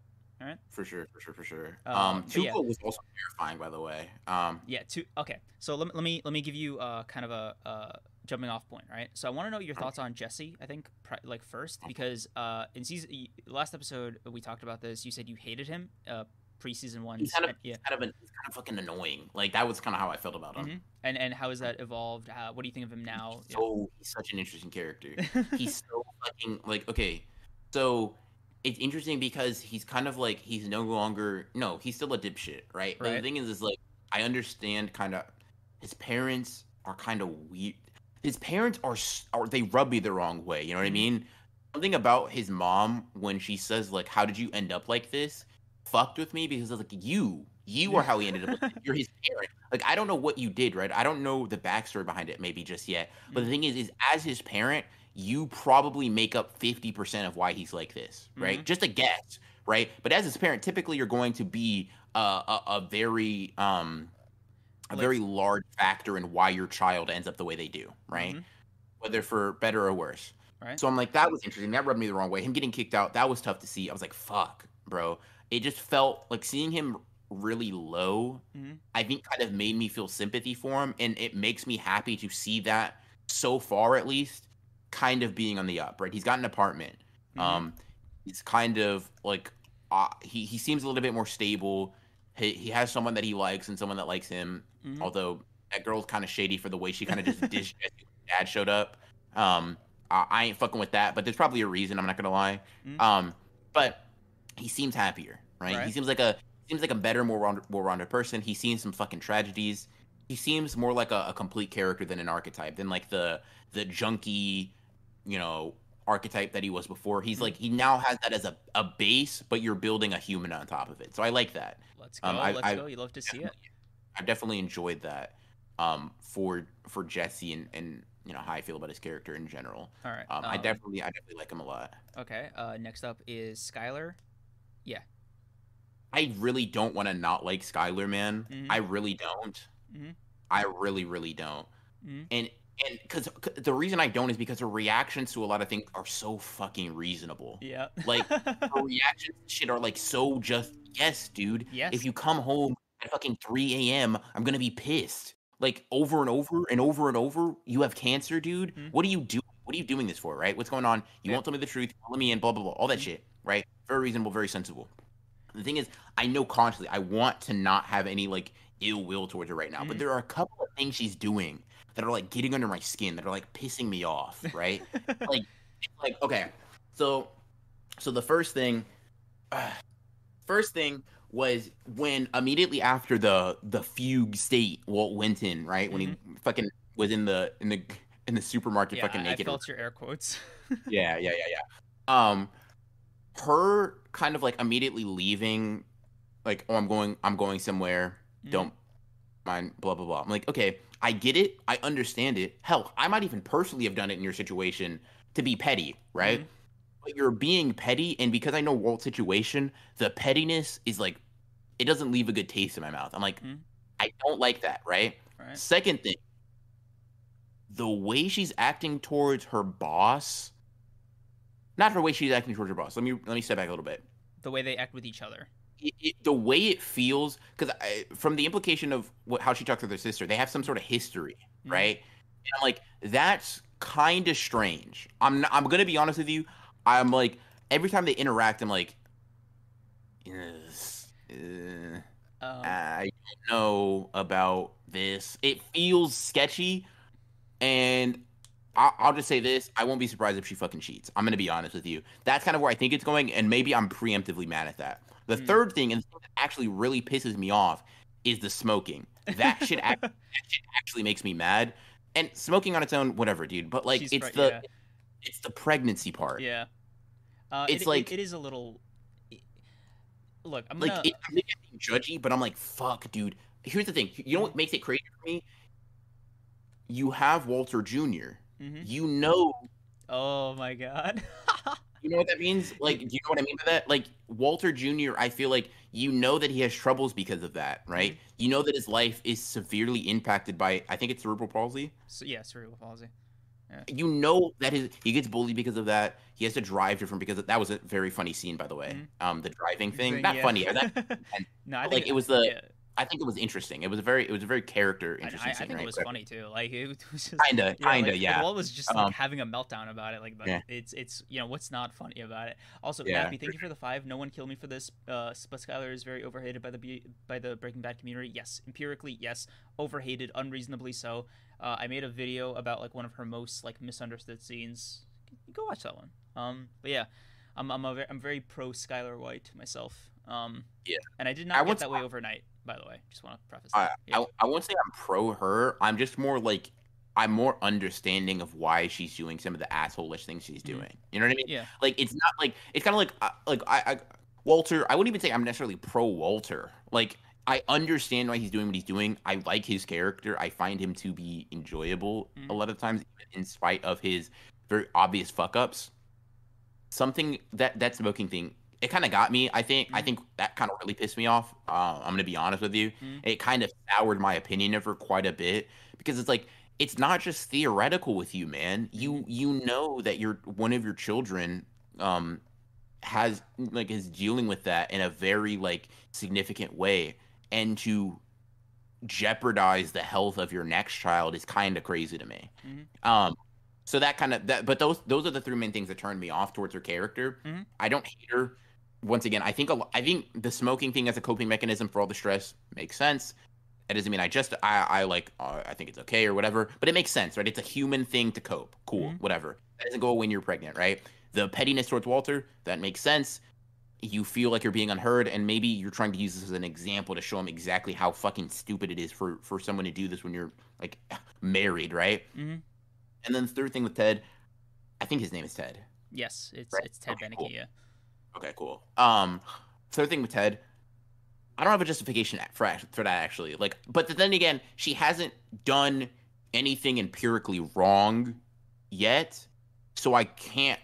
For sure, for sure, for sure. Uh, Um, but yeah. Was also terrifying, by the way. Um, Yeah. To okay. So let, let me let me give you uh kind of a uh jumping off point, right? So I want to know your thoughts on Jesse. I think like first because uh in season last episode we talked about this. You said you hated him uh pre-season one. he's kind of, and, yeah. kind of, an, he's kind of fucking annoying. Like that was kind of how I felt about him. Mhm. And and how has that evolved? How, what do you think of him now? Yeah. so he's such an interesting character. he's so *laughs* fucking like okay. So it's interesting because he's kind of like he's no longer no, he's still a dipshit, right? But the thing is is like I understand kind of his parents are kind of weird. His parents are are they rub me the wrong way, you know what I Mhm. mean? Something about his mom when she says like how did you end up like this? Fucked with me because I was like you you are how he ended up. You're his *laughs* parent. Like I don't know what you did, right? I don't know the backstory behind it, maybe just yet. But the thing is, is as his parent, you probably make up fifty percent of why he's like this, right? Mhm. Just a guess, right? But as his parent, typically you're going to be a, a, a very um a Like- very large factor in why your child ends up the way they do, right? Mhm. Whether for better or worse. Right. So I'm like, that was interesting. That rubbed me the wrong way. Him getting kicked out, that was tough to see. I was like, fuck, bro. It just felt like seeing him really low, Mhm. I think kind of made me feel sympathy for him. And it makes me happy to see that so far, at least, kind of being on the up, right? He's got an apartment. Mhm. Um, he's kind of like, uh, he, he seems a little bit more stable. He, he has someone that he likes and someone that likes him. Mhm. Although that girl's kind of shady for the way she kind of just *laughs* dished dad showed up. Um, I, I ain't fucking with that, but there's probably a reason. I'm not gonna lie. Mhm. Um, but he seems happier, right? He seems like a seems like a better, more rounded, more rounded person. He's seen some fucking tragedies. He seems more like a, a complete character than an archetype, than like the the junky, you know, archetype that he was before. He's Mhm. like he now has that as a, a base, but you're building a human on top of it. So I like that. Let's go. um, I- let's I- go. You love to see it. I've definitely enjoyed that um, for for Jesse and, and you know how I feel about his character in general. All right. Um, I um, definitely I definitely like him a lot. Okay. Uh, next up is Skyler. I really don't want to not like Skyler, man. Mhm. I really don't. Mhm. I really really don't. Mhm. And and because the reason I don't is because her reactions to a lot of things are so fucking reasonable. Yeah. Like, *laughs* Her reactions to shit are like so just yes, dude. yes. If you come home at fucking 3 a.m., I'm gonna be pissed. like over and over and over and over. You have cancer, dude. Mhm. What are you doing? What are you doing this for, right? What's going on? You Yeah. won't tell me the truth. Let me in. Blah blah blah. All that Mhm. shit, right? Very reasonable, very sensible. The thing is, I know consciously I want to not have any like ill will towards her right now, but Mhm. there are a couple of things she's doing that are like getting under my skin, that are like pissing me off, *laughs* right? like, like okay, so so the first thing, *sighs* first thing was when immediately after the the fugue state Walt went in, right? When he fucking was in the in the in the supermarket, yeah, fucking I, I naked. felt your air quotes. *laughs* yeah, yeah, yeah, yeah. Um, her kind of like immediately leaving, like, oh, I'm going, I'm going somewhere. Mhm. Don't mind, blah blah blah. I'm like, okay, I get it, I understand it. Hell, I might even personally have done it in your situation to be petty, right? Mhm. But you're being petty, and because I know Walt's situation, the pettiness is like, it doesn't leave a good taste in my mouth. I'm like, Mhm. I don't like that, right? Right. Second thing, the way she's acting towards her boss, not her way she's acting towards her boss. Let me let me step back a little bit. The way they act with each other. It, it, the way it feels, because from the implication of what, how she talks with her sister, they have some sort of history, Mhm. right? And I'm like, that's kind of strange. I'm not, I'm gonna be honest with you. I'm like, every time they interact, I'm like, yes, uh, Um, I don't know about this. It feels sketchy, and I- I'll just say this: I won't be surprised if she fucking cheats. I'm gonna be honest with you. That's kind of where I think it's going, and maybe I'm preemptively mad at that. The Hmm. third thing, and thing actually really pisses me off, is the smoking. That shit, *laughs* act- that shit actually makes me mad. And smoking on its own, whatever, dude. But like, She's it's pre- the yeah. it's the pregnancy part. yeah. Uh, It's it, it- like- it is a little. Look, I'm like gonna. it, I'm being judgy, but I'm like, fuck, dude. Here's the thing. You know what makes it crazy for me? You have Walter Jr. Mhm. You know, Oh my god. *laughs* you know what that means. Like, do you know what I mean by that? Like Walter Jr. I feel like you know that he has troubles because of that, right? You know that his life is severely impacted by. I think it's cerebral palsy. so, yeah, cerebral palsy. You know that his he gets bullied because of that. He has to drive different because of, that was a very funny scene, by the way. Mhm. Um, the driving thing, not yeah. funny. That, *laughs* *laughs* no, I like, it was the- Yeah, I think it was interesting. It was a very it was a very character I, I, interesting I think right? it was But- funny too. Like it *laughs* was just Kinda, yeah, kinda, like, yeah. Like, Walt was just like Um, having a meltdown about it. Like, Yeah. it's it's you know what's not funny about it. Also, Yeah, Nappy, thank you for the five. No one killed me for this. Uh, but Skyler is very overhated by the by the Breaking Bad community. Yes, empirically, yes, overhated, unreasonably so. Uh, I made a video about like one of her most like misunderstood scenes. Go watch that one. Um, but yeah, I'm I'm a I'm very pro Skyler White myself. Um, Yeah. and I did I not get once- that way overnight. By the way, just want to preface I, that. Yeah. I I won't say I'm pro her. I'm just more like I'm more understanding of why she's doing some of the asshole-ish things she's Mhm. doing. You know what I mean? yeah. Like it's not like it's kind of like uh, like I, I Walter. I wouldn't even say I'm necessarily pro Walter. Like I understand why he's doing what he's doing. I like his character. I find him to be enjoyable a Mhm. lot of times, in spite of his very obvious fuck ups. Something that that smoking thing. It kind of got me. I think. I Mhm. think that kind of really pissed me off. Uh, I'm gonna be honest with you. Mhm. It kind of soured my opinion of her quite a bit because it's like it's not just theoretical with you, man. You you know that your one of your children um has like is dealing with that in a very like significant way and to jeopardize the health of your next child is kind of crazy to me. Mhm. Um so that kind of that but those those are the three main things that turned me off towards her character. Mhm. I don't hate her. Once again, I think a, I think the smoking thing as a coping mechanism for all the stress makes sense. It doesn't mean I just I I like uh, I think it's okay or whatever, but it makes sense, right? It's a human thing to cope. Cool, Mhm. whatever. That doesn't go away when you're pregnant, right? The pettiness towards Walter that makes sense. You feel like you're being unheard, and maybe you're trying to use this as an example to show him exactly how fucking stupid it is for for someone to do this when you're like married, right? Mhm. And then the third thing with Ted, I think his name is Ted. Yes, it's Right. it's Ted Okay, Beneke. cool. Yeah. Okay, cool. Um, third thing with Ted, I don't have a justification for for that actually. Like, but then again, she hasn't done anything empirically wrong yet, so I can't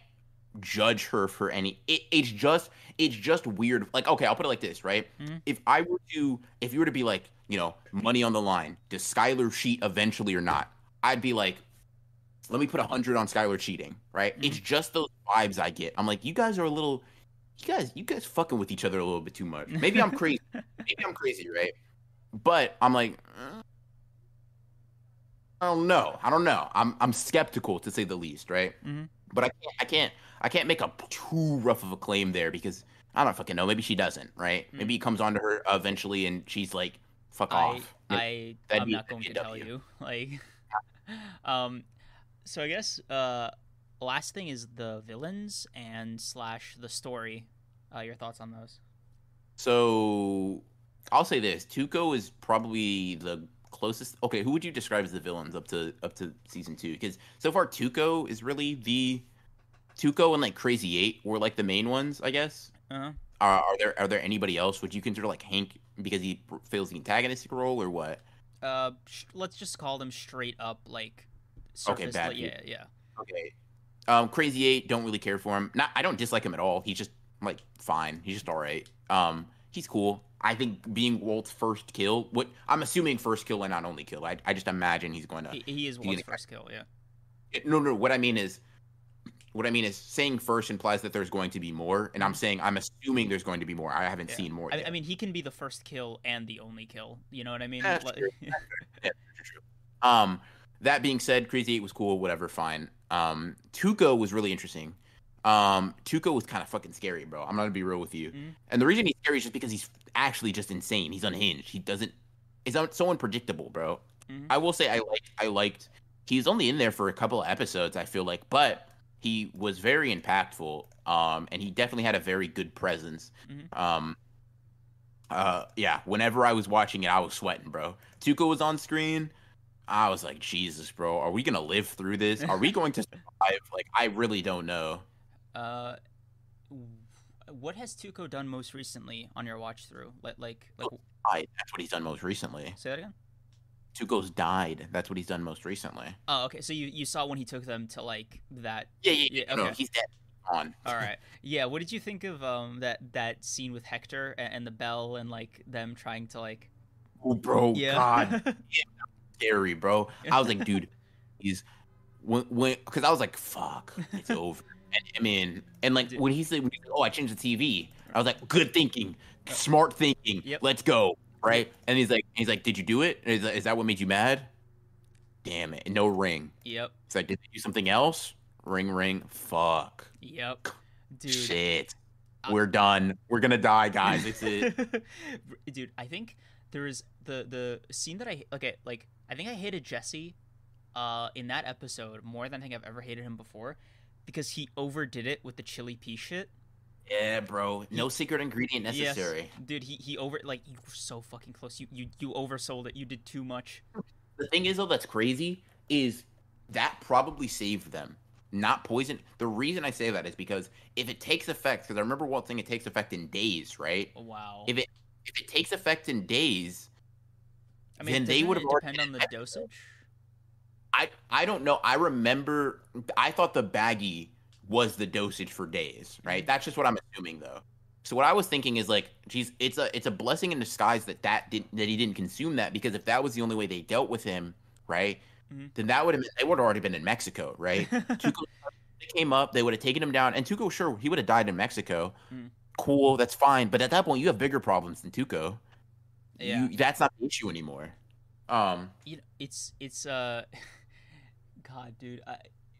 judge her for any. It, it's just it's just weird. Like, okay, I'll put it like this, right? Mhm. If I were to, if you were to be like, you know, money on the line, does Skyler cheat eventually or not? I'd be like, let me put a hundred on Skyler cheating, right? It's just those vibes I get. I'm like, you guys are a little, you guys, you guys fucking with each other a little bit too much. Maybe I'm crazy. *laughs* Maybe I'm crazy, right? But I'm like, uh, I don't know. I don't know. I'm I'm skeptical to say the least, right? Mm-hmm. But I can't I can't I can't make a too rough of a claim there because I don't fucking know. Maybe she doesn't, right? Mm. Maybe he comes on to her eventually and she's like, "Fuck I, off." I, I'm be- not going to that'd be a tell you. *laughs* Like, *laughs* um, so I guess uh, last thing is the villains and slash the story. Uh, your thoughts on those? So I'll say this: Tuco is probably the closest. Okay, who would you describe as the villains up to up to season two? Because so far Tuco is really the Tuco and like Crazy Eight were like the main ones, I guess. Uh-huh. Are, are there are there anybody else? Would you consider like Hank because he fills the antagonistic role or what? Uh, sh- let's just call them straight up like surface. bad like, yeah, yeah. Okay. Um, Crazy Eight, don't really care for him. Not, I don't dislike him at all. He's just like fine. He's just all right. Um, he's cool. I think being Walt's first kill, what I'm assuming first kill and not only kill. I, I just imagine he's going to. He, he is Walt's first kill. Yeah. No, no. What I mean is, what I mean is, saying first implies that there's going to be more, and I'm saying I'm assuming there's going to be more. I haven't Yeah. seen more. I, yet. I mean, he can be the first kill and the only kill. You know what I mean? That's true. *laughs* True, true. Um, that being said, Crazy Eight was cool. Whatever, fine. Um, Tuco was really interesting. Um, Tuco was kind of fucking scary, bro. I'm not gonna be real with you. Mhm. And the reason he's scary is just because he's actually just insane. He's unhinged. He doesn't. He's so unpredictable, bro. Mhm. I will say I liked. I liked. He's only in there for a couple of episodes. I feel like, but he was very impactful. Um, and he definitely had a very good presence. Mhm. Um, uh, yeah. Whenever I was watching it, I was sweating, bro. Tuco was on screen. I was like, Jesus, bro, are we gonna live through this? Are we going to *laughs* survive? Like, I really don't know. Uh, what has Tuco done most recently on your watch through? Like, like, like I, that's what he's done most recently. say that again. Tuco's died. That's what he's done most recently. Oh, okay. So you, you saw when he took them to like that. Yeah, yeah, Yeah, yeah. No, he's dead. On. All right. Yeah. What did you think of um that that scene with Hector and, and the bell and like them trying to like? Oh, bro, yeah. God, *laughs* scary, bro. I was like, *laughs* dude, he's when when because I was like, fuck, it's *laughs* over. And, I mean, and like when he said, when he said, "Oh, I changed the TV," I was like, good thinking, smart thinking. Yep. Let's go, right? And he's like, he's like, did you do it? Is that, is that what made you mad? Damn it, no ring. yep. It's like, did they do something else? Ring, ring. Fuck. Yep. Dude. Shit. I- We're done. We're gonna die, guys. It's it. *laughs* Dude, I think there is the the scene that I okay, like I think I hated Jesse uh in that episode more than I think I've ever hated him before because he overdid it with the chili P shit. yeah, bro. No secret ingredient Yes. necessary. Dude, he he over like you were so fucking close. You you you oversold it. You did too much. The thing is, though, that's crazy is that probably saved them, not poison. The reason I say that is because if it takes effect, because I remember one thing, it takes effect in days, right? Wow. If it if it takes effect in days, I mean, then they would've it depend on the been dosage. I I don't know. I remember I thought the baggie was the dosage for days, right? Mhm. That's just what I'm assuming though. So what I was thinking is like, geez, it's a it's a blessing in disguise that that didn't that he didn't consume that because if that was the only way they dealt with him, right? Mhm. Then that would have they would have already been in Mexico, right? *laughs* Tuco they came up, they would have taken him down, and Tuco sure he would have died in Mexico. Mm. Cool, that's fine. But at that point, you have bigger problems than Tuco. Yeah. You, that's not the issue anymore. Um, you know, it's it's uh *laughs* god dude i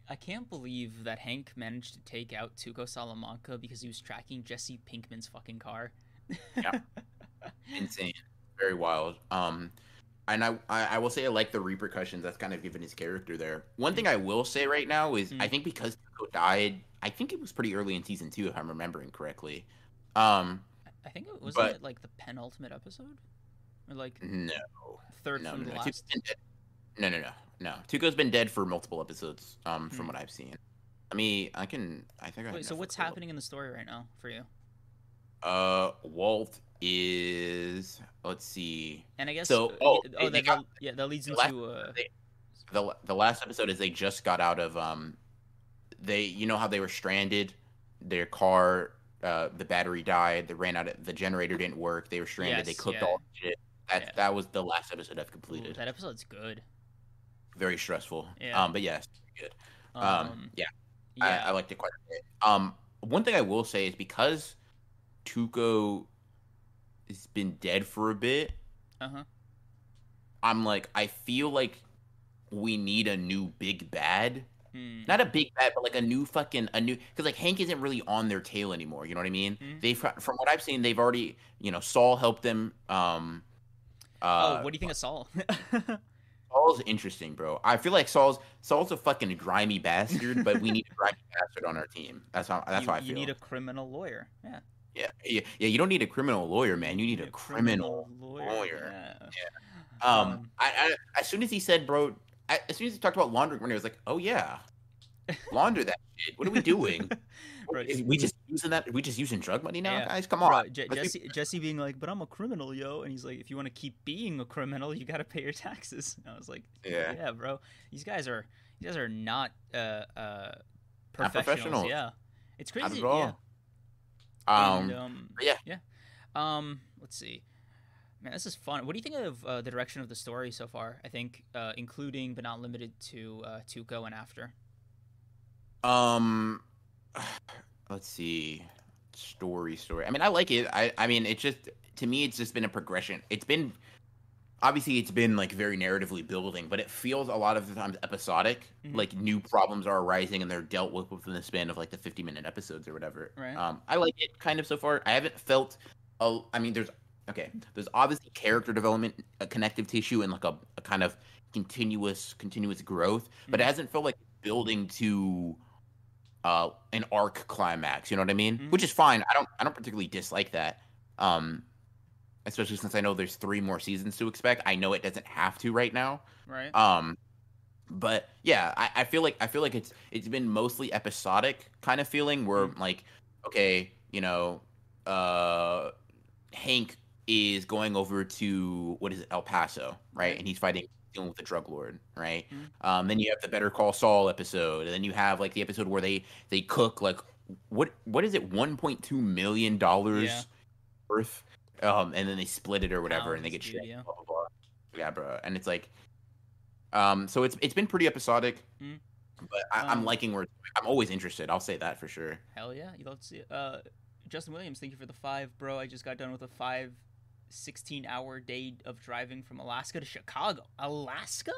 i can't believe that hank managed to take out tuco salamanca because he was tracking jesse pinkman's fucking car Yeah. *laughs* insane, very wild. Um, and I, I I will say I like the repercussions that's kind of given his character there. One thing I will say right now is I Mm. think because Tuco died, I think it was pretty early in season two if I'm remembering correctly. Um, i think it was But- it like the penultimate episode or like no, third no, from no, the no. last. No, no, no, no. Tuco's been dead for multiple episodes. Um, from Mm. what I've seen. I mean, I can. I think I. wait so what's happening in the story right now for you Uh, Walt is. Let's see. and i guess So- uh, oh, they- oh they that, got- yeah that leads the last- into uh the the last episode is they just got out of um they you know how they were stranded their car uh the battery died they ran out of the generator didn't work they were stranded they cooked yeah. all the shit that Yeah. that was the last episode I've ooh, completed that episode's good very stressful Yeah. um but yes good um, um yeah, yeah I, I liked it quite a bit um one thing I will say is because Tuco has been dead for a bit uh-huh I'm like, I feel like we need a new big bad. Hmm. Not a big bad, but like a new fucking a new because like Hank isn't really on their tail anymore. You know what I mean? Mhm. They fr- from what I've seen, they've already you know Saul helped them. Um, uh, oh, what do you think of Saul? *laughs* Saul's interesting, bro. I feel like Saul's Saul's a fucking grimy bastard, but we need a grimy *laughs* bastard on our team. That's how that's you, how I you feel. need a criminal lawyer. Yeah. yeah, yeah, yeah. You don't need a criminal lawyer, man. You need a criminal. lawyer. Yeah. Um, Um, I, I as soon as he said, bro, I, as soon as he talked about laundering money, I was like, oh yeah, launder that shit. What are we doing? *laughs* Bro, Is we just using that? we just using drug money now, Yeah. guys? Come on. Je- Let's be- Jesse, Jesse being like, but I'm a criminal, yo, and he's like, if you want to keep being a criminal, you got to pay your taxes. And I was like, yeah. yeah, bro, these guys are these guys are not uh uh Not professionals. professionals. Yeah, it's Not crazy. at all. Yeah. Um, And, um, yeah. yeah. Um, let's see. Man, this is fun. What do you think of uh, the direction of the story so far? I think, uh, including but not limited to uh, Tuco and after. Um, *sighs* let's see, story, story. I mean, I like it. I, I mean, it's just to me, it's just been a progression. It's been obviously it's been like very narratively building, but it feels a lot of the times episodic. Mhm. Like new problems are arising and they're dealt with within the span of like the fifty minute episodes or whatever. Right. Um, I like it kind of so far. I haven't felt. A, I mean, there's okay. There's obviously character development, a connective tissue, and like a, a kind of continuous continuous growth, but it hasn't felt like building to uh an arc climax. You know what I mean? Mhm. Which is fine. I don't I don't particularly dislike that. Um, especially since I know there's three more seasons to expect. I know it doesn't have to right now. Right. Um, but yeah, I, I feel like I feel like it's it's been mostly episodic kind of feeling where Mm. like okay, you know, uh, Hank is going over to what is it, El Paso? Right. And he's fighting dealing with the drug lord, right? Mhm. Um, then you have the Better Call Saul episode, and then you have like the episode where they they cook like what what is it, one point two million dollars Yeah. worth, um, and then they split it or whatever, and they get shit, yeah. blah blah blah. Yeah, bro, and it's like, um, so it's it's been pretty episodic, Mhm. but I, I'm Um, liking where I'm always interested. I'll say that for sure. Hell yeah, you love to see it. Uh, Justin Williams, thank you for the five, bro. I just got done with a five, 16 hour day of driving from Alaska to Chicago. Alaska?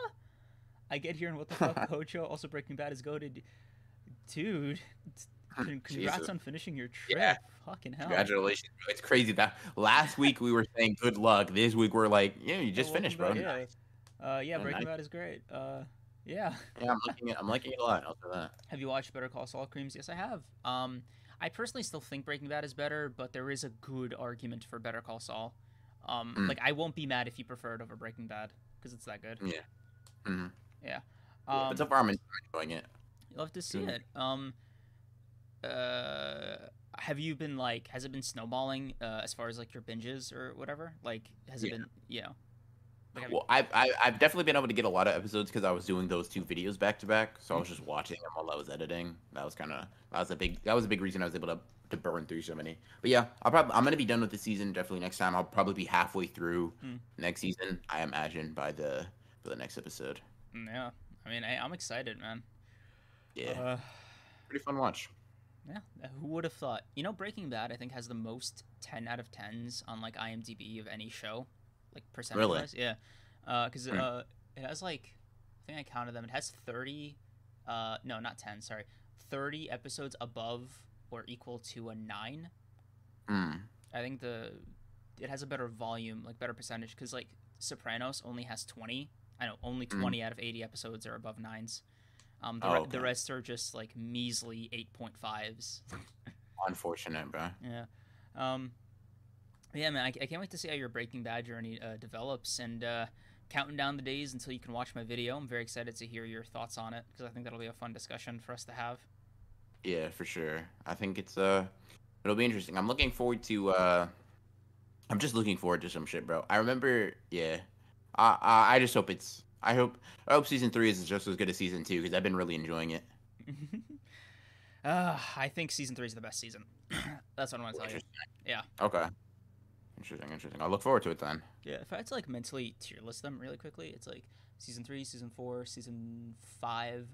I get here and what the fuck, *laughs* Cocho? Also, Breaking Bad is goaded. Dude, congrats Jesus. on finishing your trip. Yeah. Fucking hell. Congratulations, bro. it's crazy that last week we were saying good luck. This week we're like, yeah, you just Oh, finished, bro. Yeah. Uh, yeah, Breaking. Bad is great. Uh, yeah. Yeah, I'm liking it. I'm liking it a lot. I'll say that. Have you watched Better Call Saul, Kreams? Yes, I have. Um, I personally still think Breaking Bad is better, but there is a good argument for Better Call Saul. Um, Mm. like I won't be mad if you prefer it over Breaking Bad because it's that good. Yeah. Mhm. Yeah. Yeah, Um, but so far I'm enjoying it. love to see Mhm. it. Um, uh, have you been like? Has it been snowballing uh, as far as like your binges or whatever? Like, has it Yeah. been? You know. Like, have Well, I, I I've definitely been able to get a lot of episodes because I was doing those two videos back to back. So I was just watching them while I was editing. That was kind of that was a big that was a big reason I was able to to burn through so many. But yeah, I'll probably I'm gonna be done with the season definitely next time. I'll probably be halfway through Hmm. next season. I imagine by the for the next episode. yeah. I mean, I, I'm excited, man. Yeah, Uh, pretty fun watch. Yeah, uh, who would have thought? You know, Breaking Bad, I think, has the most 10 out of 10s on like IMDb of any show, like percentage Really? Yeah, because Hmm. uh, it has like, I think I counted them. It has 30, uh, no, not 10. Sorry, 30 episodes above or equal to a nine. Mm. I think the it has a better volume, like better percentage, because like Sopranos only has 20. I know only Mm. 20 out of 80 episodes are above nines. Um, the, Oh, okay. the rest are just like measly 8.5s. Unfortunate, bro. Yeah. Um, yeah, man, I, I can't wait to see how your Breaking Bad journey uh, develops and uh, counting down the days until you can watch my video. I'm very excited to hear your thoughts on it because I think that'll be a fun discussion for us to have. Yeah, for sure. I think it's uh it'll be interesting. I'm looking forward to uh I'm just looking forward to some shit, bro. I remember yeah. I I, I just hope it's I hope I hope season 3 is just as good as season 2 cuz I've been really enjoying it. *laughs* uh, I think season three is the best season. *clears throat* That's what I'm gonna tell you. Yeah. Okay. Interesting, interesting. I'll look forward to it then. Yeah, if I had to like mentally tier list them really quickly, it's like season three, season four, season five,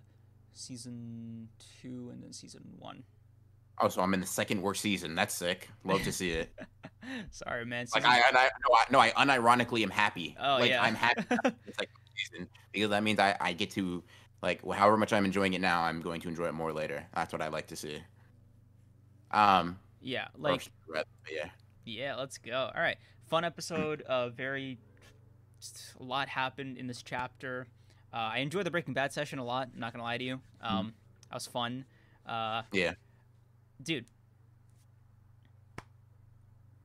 season two, and then season one. Oh, so I'm in the second worst season. That's sick. Love to see it. *laughs* Sorry, man. like season- I, I no, I no, I unironically am happy. Oh like yeah. I'm happy. It's *laughs* like season because that means I, I get to like however much I'm enjoying it now, I'm going to enjoy it more later. That's what I like to see. Um, yeah, like yeah, yeah. Let's go. All right, fun episode. *clears throat* Uh, very a lot happened in this chapter. Uh, I enjoyed the Breaking Bad session a lot. I'm not gonna lie to you. Mm-hmm. Um, that was fun. Uh, yeah, dude,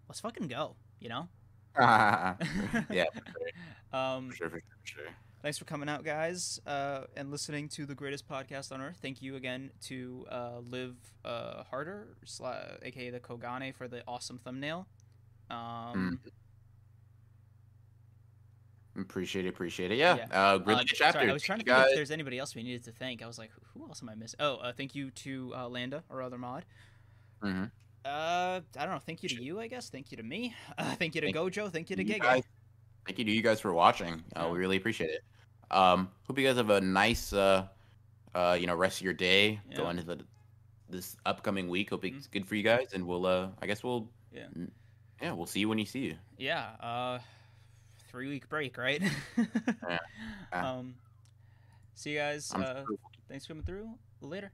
let's fucking go. You know. *laughs* yeah. *laughs* um, for sure, for sure, for sure. Thanks for coming out, guys, uh, and listening to the greatest podcast on earth. Thank you again to uh, Live uh, Harder, aka the Kogane, for the awesome thumbnail. Um, mm. Appreciate it, appreciate it. Yeah, Yeah. uh, really uh, good chapter. sorry, I was trying to think if there's anybody else we needed to thank. I was like, who else am I missing? Oh, uh, thank you to uh, Landa, our other mod. Mhm. Uh, I don't know. Thank you to you, I guess. Thank you to me. *laughs* Uh, thank you to Thank Gojo. Thank you to Gege. Thank you to you guys for watching. Uh, Yeah. We really appreciate it. Um, hope you guys have a nice, uh, uh, you know, rest of your day Yeah. going into the this upcoming week. Hope it's good for you guys, and we'll, uh, I guess we'll, Yeah. yeah, we'll see you when you see you. Yeah. Uh, three week break, right? *laughs* Yeah. Um, see you guys. Uh, thanks for coming through. Later.